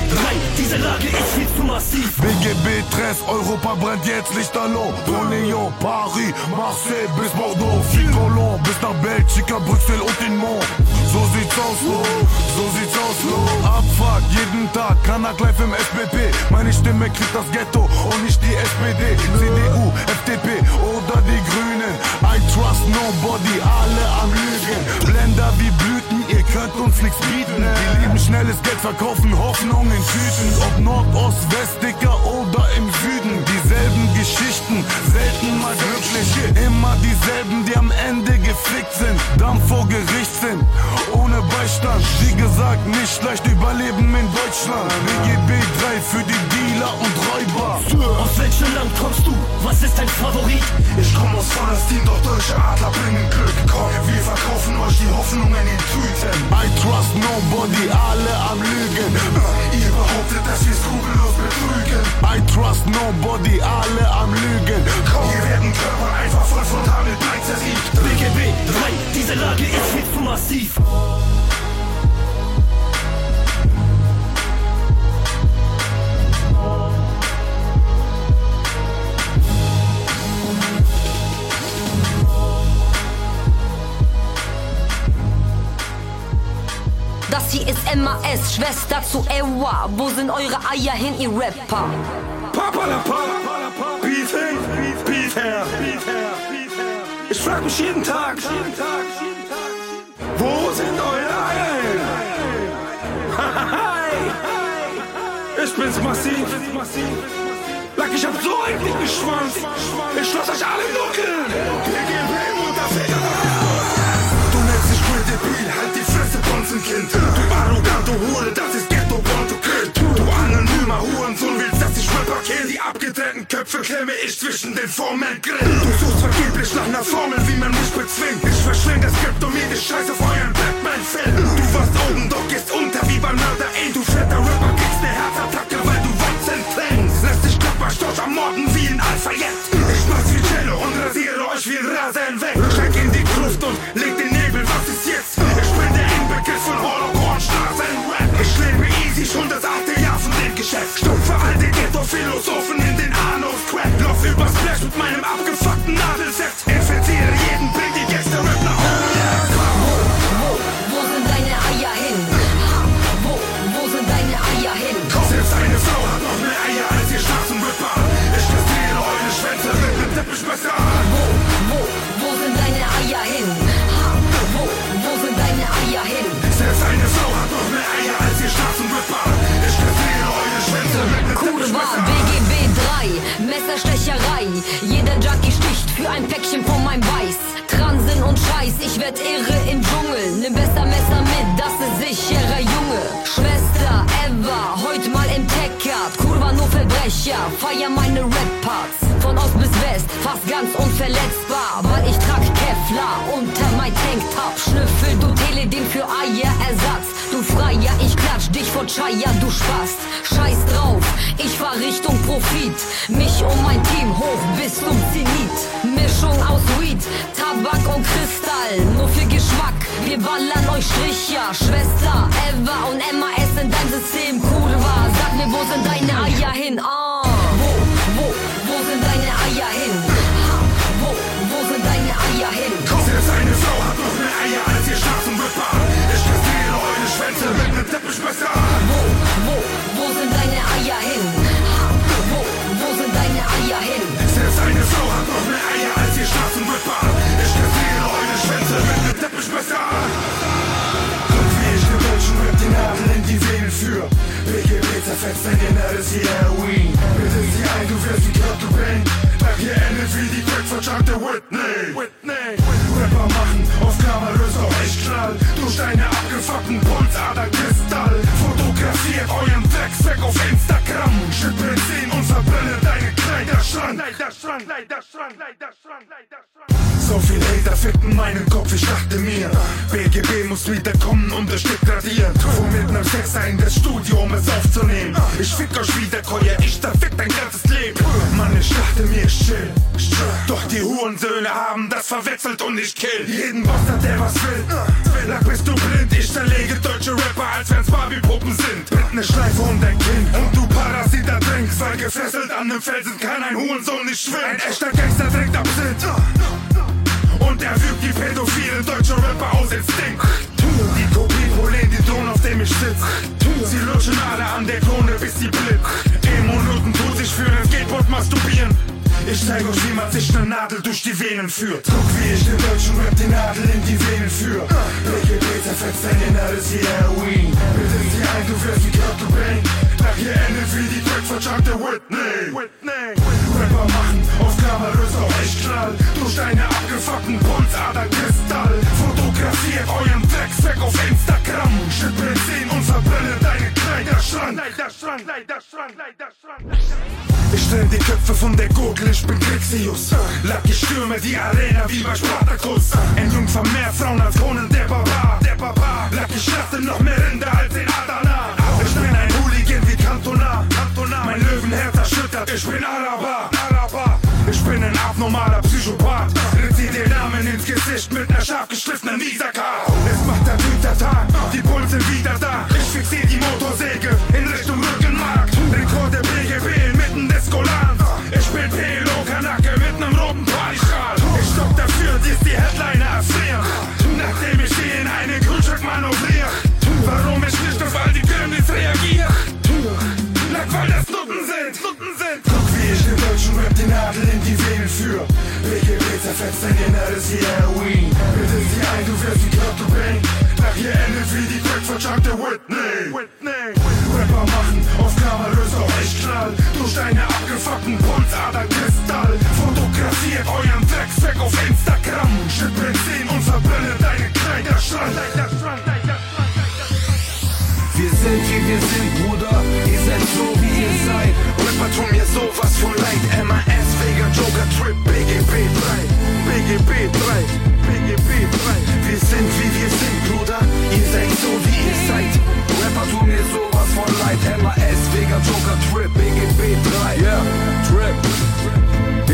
diese Lage ist viel zu massiv. BGB 3, Europa brennt jetzt lichterloh. Lyon, Paris, Marseille bis Bordeaux. Flieg Colomb bis nach Belgica, Brüssel und den Mont. So sieht's aus, lo. So sieht's aus, lo. Abfuck, jeden Tag, Kanak live im SBB. Meine Stimme kriegt das Ghetto und nicht die SPD. CDU, FDP oder die Grünen. I trust nobody, alle am Lügen. Blender wie Blüten, ihr könnt uns nichts bieten. Die lieben schnelles Geld, verkaufen Hoffnung in Tüten. Ob Nord, Ost, West, Dicker oder im Süden. Dieselben Geschichten, selten mal glückliche. Immer dieselben, die am Ende gefickt sind. Dann vor Gericht sind, ohne Beistand. Wie gesagt, nicht leicht überleben in Deutschland. BGB 3 für die Dealer und Räuber. Aus welchem Land kommst du? Was ist dein Favorit? Ich komm aus Palästin, doch deutsche Adler bringen Glück. Komm, wir verkaufen euch die Hoffnungen in Tüten. I trust nobody, alle am Lügen. Ihr behauptet, dass wir skrupellos betrügen. I trust nobody, alle am Lügen. Komm, hier werden Körper einfach voll frontal mit Blei zersiegt. BGB 3, diese Lage ist viel zu massiv. Das hier ist MAS, Schwester zu Ewa. Wo sind eure Eier hin, ihr Rapper? Papa la Papa, Ich frag mich jeden Tag, wo sind eure Eier? Ich bin's massiv. Lack, ich hab so einen dicken Schwanz. Ich lass euch alle nuckeln. BGB, Mutterficker. Du nennst dich Quid Debil, halt die Fresse, Bonzenkind. Kill. Die abgetrennten Köpfe klemme ich zwischen den Formeln grill. Du suchst vergeblich nach einer Formel, wie man mich bezwingt. Ich verschlinge das Skript und jede Scheiße auf euren Batman-Film. Du warst oben, doch gehst unter wie beim Mörder. Ey, du fetter Rapper, kriegst ne Herzattacke, weil du Weizen trinkst. Lass dich Klapperstorch am Morden wie ein Alpha-Jet. Ich mach's wie Cello und rasiere euch wie Rasen weg. Werd irre im Dschungel. Nimm besser Messer mit, das ist sicherer Junge. Schwester Eva, heute mal im Tech-Cut. Kurva nur Verbrecher, feier meine Rap-Parts. Von Ost bis West, fast ganz unverletzbar. Weil ich trag Kevlar unter mein Tanktop. Schnüffel, vor Chaya, du Spast. Scheiß drauf, ich fahr Richtung Profit. Mich und mein Team hoch bis zum Zenit. Mischung aus Weed, Tabak und Kristall. Nur für Geschmack, wir ballern euch Stricher. Schwester Eva und MAS in dein System. Kurva, sag mir, wo sind deine Eier hin? Ah, dein Inneres wie Heroin. Bitte sieh ein, du wirst wie Kurt Cobain. Ach, ihr endet wie die crackverchunkte Whitney. Whitney. Rapper machen auf glamourös auch. Durch deine abgefuckten Pulsader Kristall. Fotografiert euren Drecksweg auf Instagram. Schütt Benzin und verbrenne deine Kleiderschrank. Kleiderschrank, Kleiderschrank, Kleiderschrank, Kleiderschrank. So viel Hater ficken meinen Kopf, ich dachte mir BGB muss wiederkommen und das Stück radieren. Fuhr mit nem Sechser in das Studio, um es aufzunehmen. Ich fick euch wieder, Keuer, ich zerfick dein ganzes Leben. Mann, ich dachte mir, ich chill. Doch die Hurensöhne haben das verwechselt und ich kill. Jeden Bastard, der was will Lack bist du blind, ich zerlege deutsche Rapper, als wenn's Barbie-Puppen sind. Mit ne Schleife um dein Kind und du Parasiter trinkst Weil gefesselt an nem Felsen kann ein Hurensohn nicht schwimmen. Ein echter Gangster trinkt Absinth und er fügt die pädophilen deutschen Rapper aus Instinkt. Die Kopie die Thron, auf dem ich sitz. Sie lutschen alle an der Krone, bis sie blitzt. E-Minuten tut sich für ein Skateboard masturbieren. Ich zeig euch, wie man sich ne Nadel durch die Venen führt. Guck, wie ich den deutschen Rap die Nadel in die Venen führ. BGB zerfetzt dein Inneres wie Heroin. Bitte sieh ein, du wirst wie Kurt Cobain. Nach ihr endet wie die crackverchunkte Whitney. Whitney. Rapper machen auf glamourös auch echt Knall. Durch deine abgefuckten Pulsader Kristall. Fotografiert euren Drecksweg auf Instagram. Schütt Benzin und verbrenne deine Kleiderschrank. Kleiderschrank, Kleiderschrank, Kleiderschrank. Ich trenn die Köpfe von der Gurgel, ich bin Grixius. Lack, ich stürme die Arena wie bei Spartacus. Ein Jungfer mehr Frauen als Kronen, der Barbar, der Barbar. Lack, ich schlachte noch mehr Rinder als in Adana. Ich bin ein Hooligan wie Cantona. Cantona. Mein Löwenherz erschüttert, ich bin Araber. Araber. Ich bin ein abnormaler Psychopath. Ritz dir den Namen ins Gesicht mit ner scharf geschliffenen Visaka. Es macht der Tag, die Bullen sind wieder da. Ich fixier die Motorsäge in Richtung deutschen Rap die Nadel in die Venen führ. BGB zerfetzt dein Inneres wie Heroin. Bitte sieh ein, du wirst wie Kurt Cobain. Nach ihr endet wie die crackverchunkte Whitney. Whitney. Rapper machen auf glamourös auch echt Knall. Durch deine abgefuckten Pulsader Kristall. Fotografiert euren Drecksweg auf Instagram. Schütt Benzin und verbrenne deine Kleiderschrank. Kleiderschrank, Kleiderschrank. Wir sind wie wir sind, Bruder. Ihr seid so wie ihr seid. Rapper tun mir sowas von leid. MAS, Vega, Joker, Trip, BGB 3. BGB 3. BGB 3. Wir sind wie wir sind, Bruder. Ihr seid so wie ihr seid. Rapper tun mir sowas von leid. MAS, Vega, Joker, Trip, BGB 3. Yeah, Trip.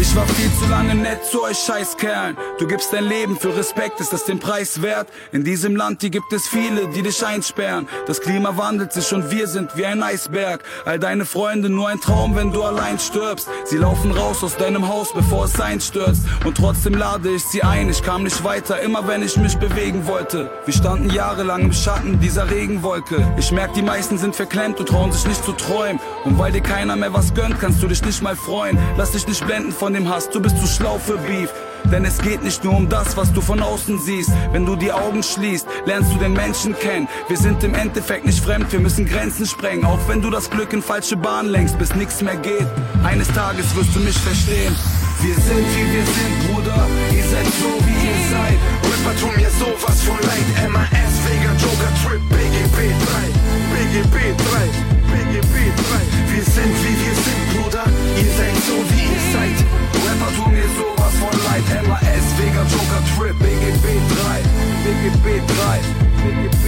Ich war viel zu lange nett zu euch Scheißkerlen. Du gibst dein Leben für Respekt, ist das den Preis wert? In diesem Land, hier gibt es viele, die dich einsperren. Das Klima wandelt sich und wir sind wie ein Eisberg. All deine Freunde nur ein Traum, wenn du allein stirbst. Sie laufen raus aus deinem Haus, bevor es einstürzt. Und trotzdem lade ich sie ein, ich kam nicht weiter, immer wenn ich mich bewegen wollte. Wir standen jahrelang im Schatten dieser Regenwolke. Ich merk, die meisten sind verklemmt und trauen sich nicht zu träumen. Und weil dir keiner mehr was gönnt, kannst du dich nicht mal freuen. Lass dich nicht blenden von dem Hass, du bist zu schlau für Beef. Denn es geht nicht nur um das, was du von außen siehst. Wenn du die Augen schließt, lernst du den Menschen kennen. Wir sind im Endeffekt nicht fremd, wir müssen Grenzen sprengen. Auch wenn du das Glück in falsche Bahn lenkst, bis nichts mehr geht. Eines Tages wirst du mich verstehen. Wir sind wie wir sind, Bruder. Ihr seid so wie ihr seid. Rapper tun mir sowas von leid. MAS, Vega, Joker, Trip, BGB 3. BGB 3. BGB 3. Wir sind wie wir sind. Ihr seid so wie ihr seid. Rapper tun mir sowas von leid. MAS, Vega, Joker, Trip, BGB 3. BGB 3. BGB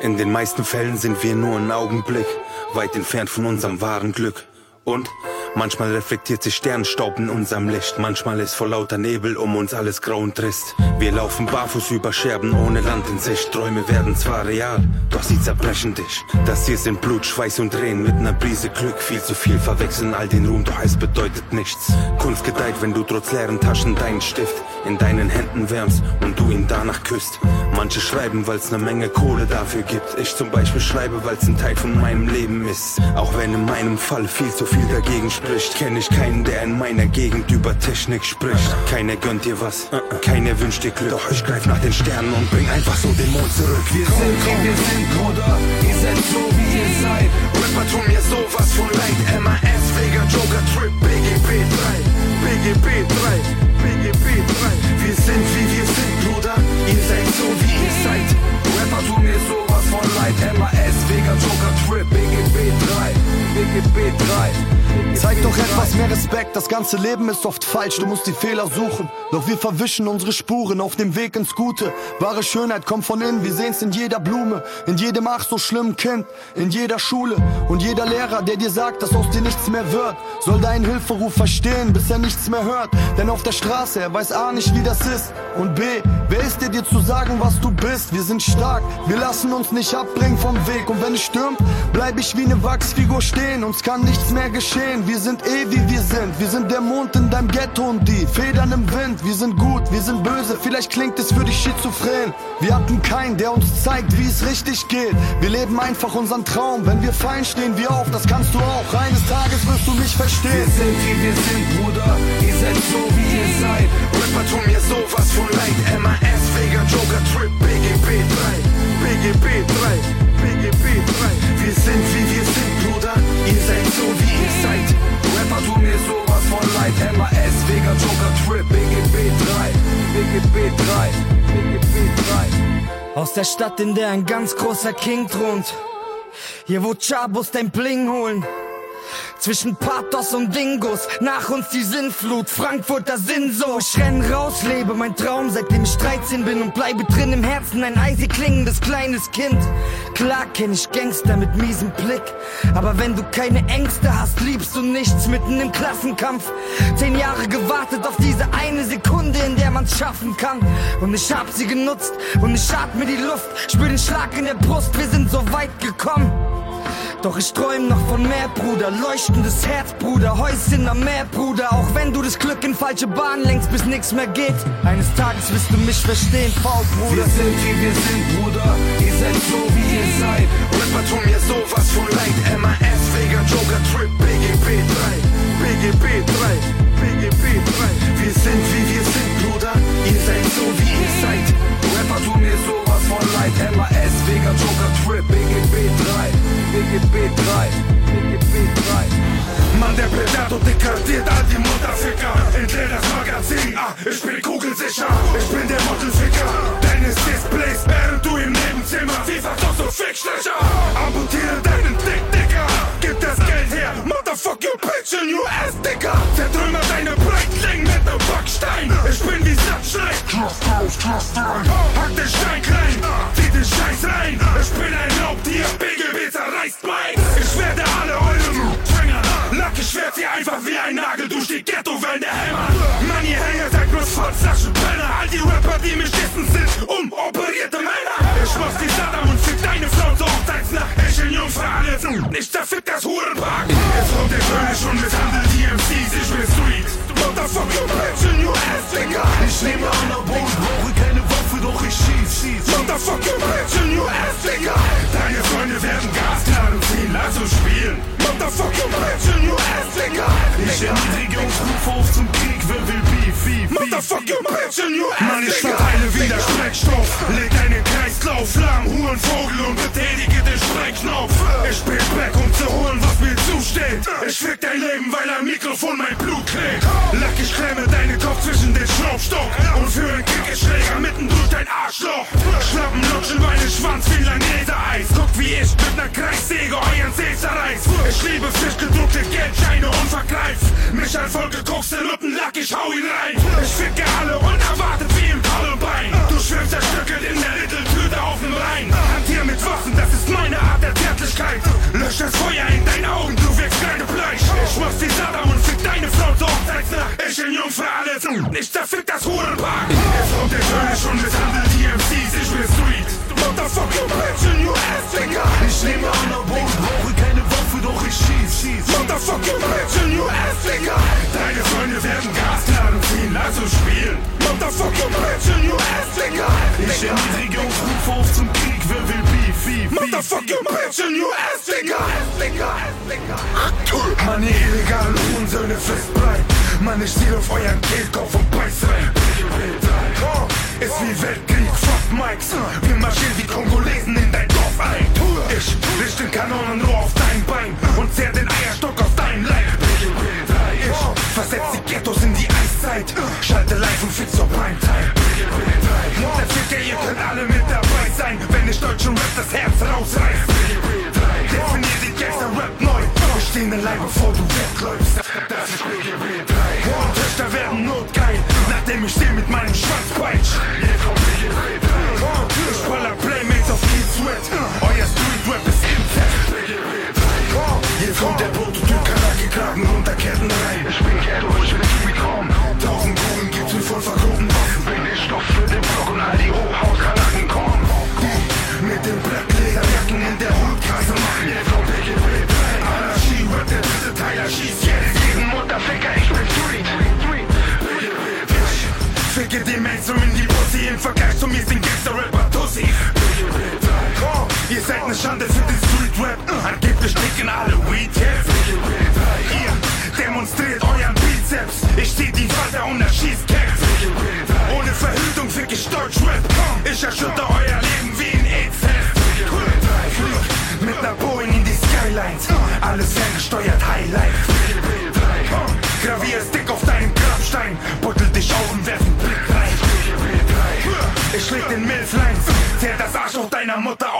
3. In den meisten Fällen sind wir nur ein Augenblick, weit entfernt von unserem wahren Glück. Und manchmal reflektiert sich Sternstaub in unserem Licht, manchmal ist vor lauter Nebel um uns alles grau und trist. Wir laufen barfuß über Scherben ohne Land in Sicht. Träume werden zwar real, doch sie zerbrechen dich. Das hier sind Blut, Schweiß und Tränen mit einer Prise Glück. Viel zu viel verwechseln all den Ruhm, doch es bedeutet nichts. Kunst gedeiht, wenn du trotz leeren Taschen deinen Stift in deinen Händen wärmst und du ihn danach küsst. Manche schreiben, weil's ne Menge Kohle dafür gibt. Ich zum Beispiel schreibe, weil's ein Teil von meinem Leben ist. Auch wenn in meinem Fall viel zu viel dagegen spricht, kenn ich keinen, der in meiner Gegend über Technik spricht. Keiner gönnt dir was, keiner wünscht dir Glück. Doch ich greif nach den Sternen und bring einfach so den Mond zurück. Wir sind wie wir sind, Bruder. Ihr seid so wie ihr seid. Rapper tun mir sowas von leid. MAS, Vega, Joker, Trip, BGB 3. BGB 3. BGB 3. Wir sind wie wir sind, Bruder. Ihr seid so wie ihr seid. Rapper tun mir sowas von leid. MAS, Vega, Joker, Trip, BGB 3. BGB 3. Zeig doch etwas mehr Respekt, das ganze Leben ist oft falsch, du musst die Fehler suchen. Doch wir verwischen unsere Spuren auf dem Weg ins Gute. Wahre Schönheit kommt von innen, wir sehen's in jeder Blume, in jedem ach so schlimmen Kind, in jeder Schule. Und jeder Lehrer, der dir sagt, dass aus dir nichts mehr wird, soll deinen Hilferuf verstehen, bis er nichts mehr hört. Denn auf der Straße, er weiß A nicht, wie das ist. Und B, wer ist dir dir zu sagen, was du bist? Wir sind stark, wir lassen uns nicht abbringen vom Weg. Und wenn es stürmt, bleib ich wie ne Wachsfigur stehen, uns kann nichts mehr geschehen. Wir sind eh wie wir sind. Wir sind der Mond in deinem Ghetto und die Federn im Wind. Wir sind gut, wir sind böse. Vielleicht klingt es für dich schizophren. Wir hatten keinen, der uns zeigt, wie es richtig geht. Wir leben einfach unseren Traum. Wenn wir fein stehen wir auf, das kannst du auch. Eines Tages wirst du mich verstehen. Wir sind wie wir sind, Bruder. Ihr seid so wie ihr seid. Rapper tun mir sowas von leid. MAS, Vega, Joker, Trip, BGB 3. BGB 3. BGB 3. Wir sind wie wir sind, Bruder. Ihr seid so wie ihr seid. Rapper tun mir sowas von leid. MAS, Vega, Joker, Trip, BGB 3. BGB 3. BGB 3. Aus der Stadt, in der ein ganz großer King thront. Hier wo Chabos dein Bling holen. Zwischen Pathos und Dingos, nach uns die Sinnflut, Frankfurter Sinn so. Ich renn raus, lebe mein Traum, seitdem ich 13 bin und bleibe drin im Herzen, ein eisig klingendes kleines Kind. Klar kenn ich Gangster mit miesem Blick, aber wenn du keine Ängste hast, liebst du nichts mitten im Klassenkampf. Zehn Jahre gewartet auf diese eine Sekunde, in der man's schaffen kann. Und ich hab sie genutzt und ich atme die Luft, spür den Schlag in der Brust, wir sind so weit gekommen. Doch ich träum noch von mehr, Bruder. Leuchtendes Herz, Bruder. Häuschen am Meer, Bruder. Auch wenn du das Glück in falsche Bahn lenkst, bis nix mehr geht. Eines Tages wirst du mich verstehen, V, Bruder. Wir sind wie wir sind, Bruder. Ihr seid so wie ihr seid. Rapper tun mir sowas von leid. MAS, Vega, Joker, Trip, BGB 3. BGB 3. BGB 3. Wir sind wie wir sind, Bruder. Ihr seid so wie ihr seid. Rapper tun mir sowas von leid. MAS, Vega, Joker, Trip, BGB 3. BGB 3. BGB 3. Mann, der Predator dekartiert all die Mutterficker. Entleer das Magazin, ah, ich bin kugelsicher. Ich bin der Modelficker deines Displays, während du im Nebenzimmer FIFA doch so Fickstecher. Amputiere deinen Dick, Dicker. Gib das Geld her, motherfuck your bitch in your ass, Dicker. Zertrümmer deine Breitling mit nem Backstein. Ich bin wie Sattschlein. Hack den Stein klein, zieh den Scheiß rein. Ich bin ein Raubtier, BGB zerreißt mein. Ich werde alle eure Fänger. Lack, ich werd sie einfach wie ein Nagel durch die Ghetto-Wellen der Hämmer. Mann, ihr Hänger seid bloß Vollflaschenpenner. All die Rapper, die mich dissen, sind umoperierte Männer. Ich mach die Saddam deine Frau zur Hochzeitsnacht. Ich in Jungfrau alles. Ich zerfick das Hurenpark. Jetzt kommt der König und misshandelt die MCs. Ich will Street. Motherfuck bitch in your ass, Digga. Ich nehme an der Boden, brauche keine Waffe, doch ich schieß. Motherfuck your bitch in your ass, Digga. Deine Freunde werden Gasknaden ziehen, lass uns spielen. Motherfuck bitch in your ass, Digga. Ich erniedrige und rufe auf zum Krieg, Motherfucker, bitch in your ass, Mann, ich verteile wieder Schreckstoff. Leg einen Kreislauf, lahm, Hurenvogel und betätige den Schreckknopf. Ich bin back, um zu holen, was mir zusteht. Ich fick dein Leben, weil ein Mikrofon mein Blut klebt. Lack, ich klemme Schraubstock und führe einen Kickeschläger mitten durch dein Arschloch. Schlappen lutschen meinen Schwanz wie Langnese-Eis. Guck, wie ich mit ner Kreissäge euren See zerreiß. Ich liebe frisch gedruckte Geldscheine und vergreif. Mich an vollgekokste Luppen lack, ich hau ihn rein. Ich ficke alle unerwartet wie im Columbine. Du schwimmst zerstückelt in der Little-Tüte auf dem Rhein. Hantier mit Waffen, das ist meine Art der Zärtlichkeit. Lösch das Feuer in deinen Augen, du wirkst kleine Fleisch. Ich mach's wie Saddam und fick deine Frau zur Hochzeitsnacht. Ich in Jungfrau alles, ich zerfick das Hurenpark. Er kommt der König und misshandelt die MCs, ich will Street. Motherfucking bitch in your ass, Digga. Ich nehme an der Boden, brauche keine Waffe, doch ich schieß. schieß. Motherfucking bitch in your ass, Digga. Deine Freunde werden Gasknaden ziehen, also spielen. Motherfucking bitch in your ass, Digga. Ich erniedrige und rufe auf zum Krieg, Motherfucking bitch in your ass, Digga. Meine illegalen Hurensöhne festbleiben. Mann, ich ziel auf euren Kehlkopf und beiß rein. Oh, ist wie Weltkrieg, fuck Mikes. Wir marschieren wie Kongolesen in dein Dorf ein. Ich richte den Kanonenrohr auf dein Bein und zerr den Eierstock aus deinem Leib. Ich versetz die Ghettos in die Eiszeit. Schalte live und fix zur Primetime. Deutschen Rap das Herz rausreiß. Definier die Gangster-Rap neu. Wir stehen allein, bevor du wegläufst. Das ist BGB 3. Und Töchter werden notgeil, nachdem ich steh mit meinem Schwanz peitsch. Schande für den Street-Rap. Angeblich dicken alle Weed-Heads. Ihr demonstriert euren Bizeps. Ich zieh die Walter und erschießt Cats. Ohne Verhütung fick ich Deutsch-Rap. Ich erschütter euer Leben wie ein AIDS-Test. Mit ner Boeing in die Skylines. Alles ferngesteuert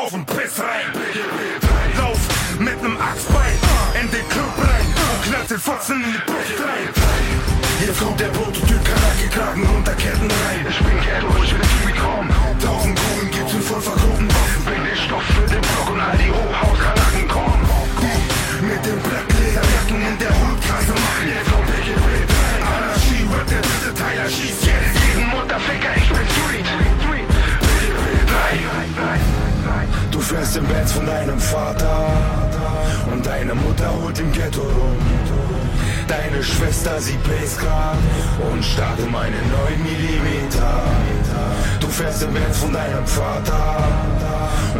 auf und piss rein. Lauf mit nem Axtbein in den Club rein. Und knall den Fotzen in die Brust rein. Hier kommt der Prototyp, Kanake-Kragen runter, Ketten Benz von deinem Vater und deine Mutter holt im Ghetto rum. Deine Schwester, sie bläst grad und starrt um eine 9 Millimeter. Du fährst im Benz von deinem Vater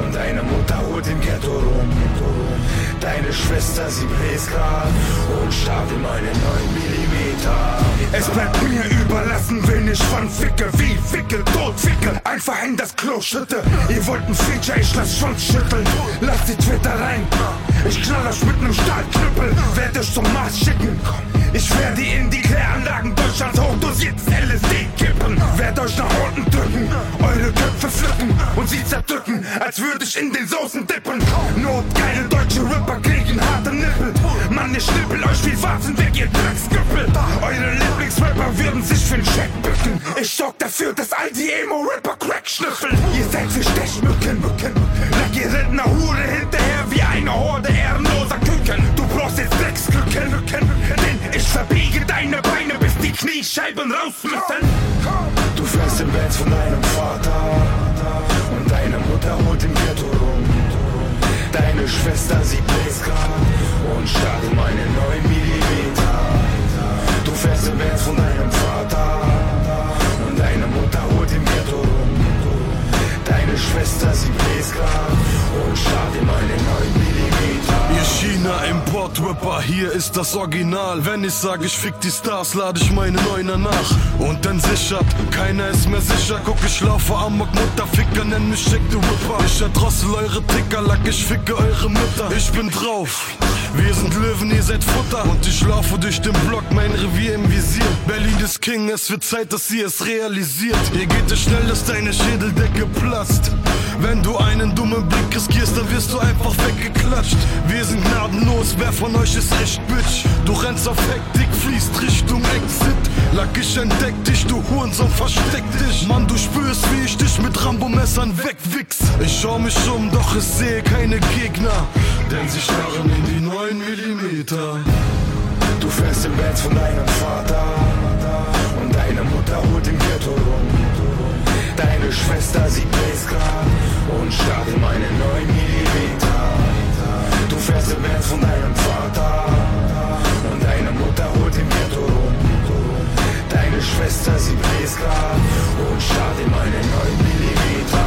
und deine Mutter holt im Ghetto rum. Deine Schwester, sie bläst grad und starrt in eine 9 Millimeter. Es bleibt mir überlassen, wen ich wann ficke, wie ficke, tot ficke. Einfach in das Klo schütte. Ihr wollt ein Feature, ich lass Schwanz schütteln. Lasst die Twitter rein. Ich knall euch mit nem Stahlknüppel, werd euch zum Mars schicken. Ich werde in die Kläranlagen Deutschlands hochdosiertes LSD kippen. Werd euch nach unten drücken, eure Köpfe pflücken und sie zerdrücken, als würde ich in den Soßen dippen. Notgeile deutsche Rapper kriegen harte Nippel. Mann, ich schnippel euch wie Warzen weg, ihr Drecksgüppel. Eure Lieblingsrapper würden sich für'n Check bücken. Ich sorg dafür, dass all die Emo-Rapper Crack schnüffeln. Ihr seid für Stechmücken, Mücken. Lack ihr Rentner Hure hinterher wie eine Horde ehrenloser verbiege deine Beine, bis die Kniescheiben raus müssen. Du fährst im Benz von deinem Vater und deine Mutter holt im Ghetto rum. Deine Schwester, sie bläst und starrt um eine 9 Millimeter. Du fährst im Benz von deinem Vater und deine Mutter Schwester, sie bläst grad und starrt in eine 9 Millimeter. Ihr China-Import-Rapper, hier ist das Original. Wenn ich sag, ich fick die Stars, lade ich meine Neuner nach. Und dann sichert, keiner ist mehr sicher. Guck, ich laufe amok, Mutterficker, nenn mich Jack the Ripper. Ich erdrossel eure Ticker, lack, ich ficke eure Mütter. Ich bin drauf. Wir sind Löwen, ihr seid Futter. Und ich laufe durch den Block, mein Revier im Visier. Berlin ist King, es wird Zeit, dass ihr es realisiert. Hier geht es schnell, dass deine Schädeldecke platzt. Wenn du einen dummen Blick riskierst, dann wirst du einfach weggeklatscht. Wir sind gnadenlos, wer von euch ist echt Bitch? Du rennst auf Hektik, fließt Richtung Exit. Lack, ich entdeck dich, du Hurensohn, versteck dich. Mann, du spürst, wie ich dich mit Rambo-Messern wegwichs. Ich schau mich um, doch ich sehe keine Gegner. Denn sie starren in die 9 Millimeter Du fährst im Bett von deinem Vater und deine Mutter holt im Ghetto rum. Deine Schwester sieht Basecard und starrt in meine 9 Millimeter. Du fährst im Bett von deinem Vater und deine Mutter holt im Ghetto rum. Deine Schwester sieht Basecard und starrt in meine 9 Millimeter.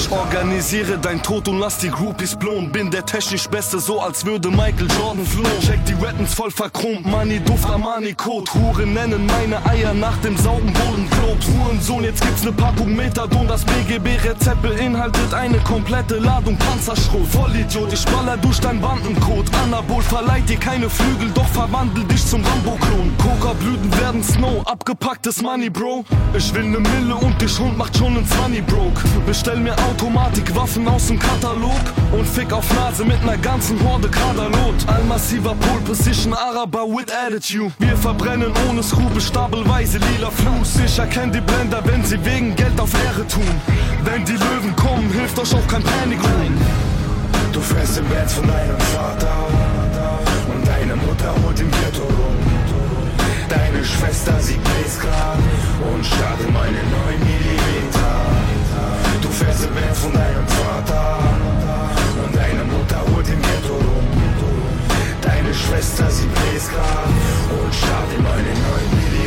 Ich organisiere dein Tod und lass die Groupies blown. Bin der technisch Beste, so als würde Michael Jordan flohen. Check die Wettens voll verchromt, Money, Duft, Armani, Code. Huren nennen meine Eier nach dem sauren Bodenklops. Hurensohn, jetzt gibt's ne Packung Methadon. Das BGB-Rezept beinhaltet eine komplette Ladung Panzerschrot. Vollidiot, ich baller durch dein Bandencode. Anabol verleiht dir keine Flügel, doch verwandel dich zum Rambo-Klon. Coca-Blüten werden Snow, abgepacktes Money, Bro. Ich will ne Mille und dich Hund macht schon ins Money broke. Bestell mir Automatikwaffen aus dem Katalog und Fick auf Nase mit ner ganzen Horde Kaderlot. Ein massiver Pole Position Araber with Attitude. Wir verbrennen ohne Skrupel stapelweise lila Fluss. Ich erkenne die Blender, wenn sie wegen Geld auf Ehre tun. Wenn die Löwen kommen, hilft euch auch kein Panikruhen. Du fährst im Bett von deinem Vater und deine Mutter holt im Ghetto rum. Deine Schwester, sieht bläst und starrt meine 9 Millimeter. Felsenband von deinem Vater und deine Mutter holt den Ghetto. rum. Deine Schwester, sie bläst und starrt immer den neuen Milli.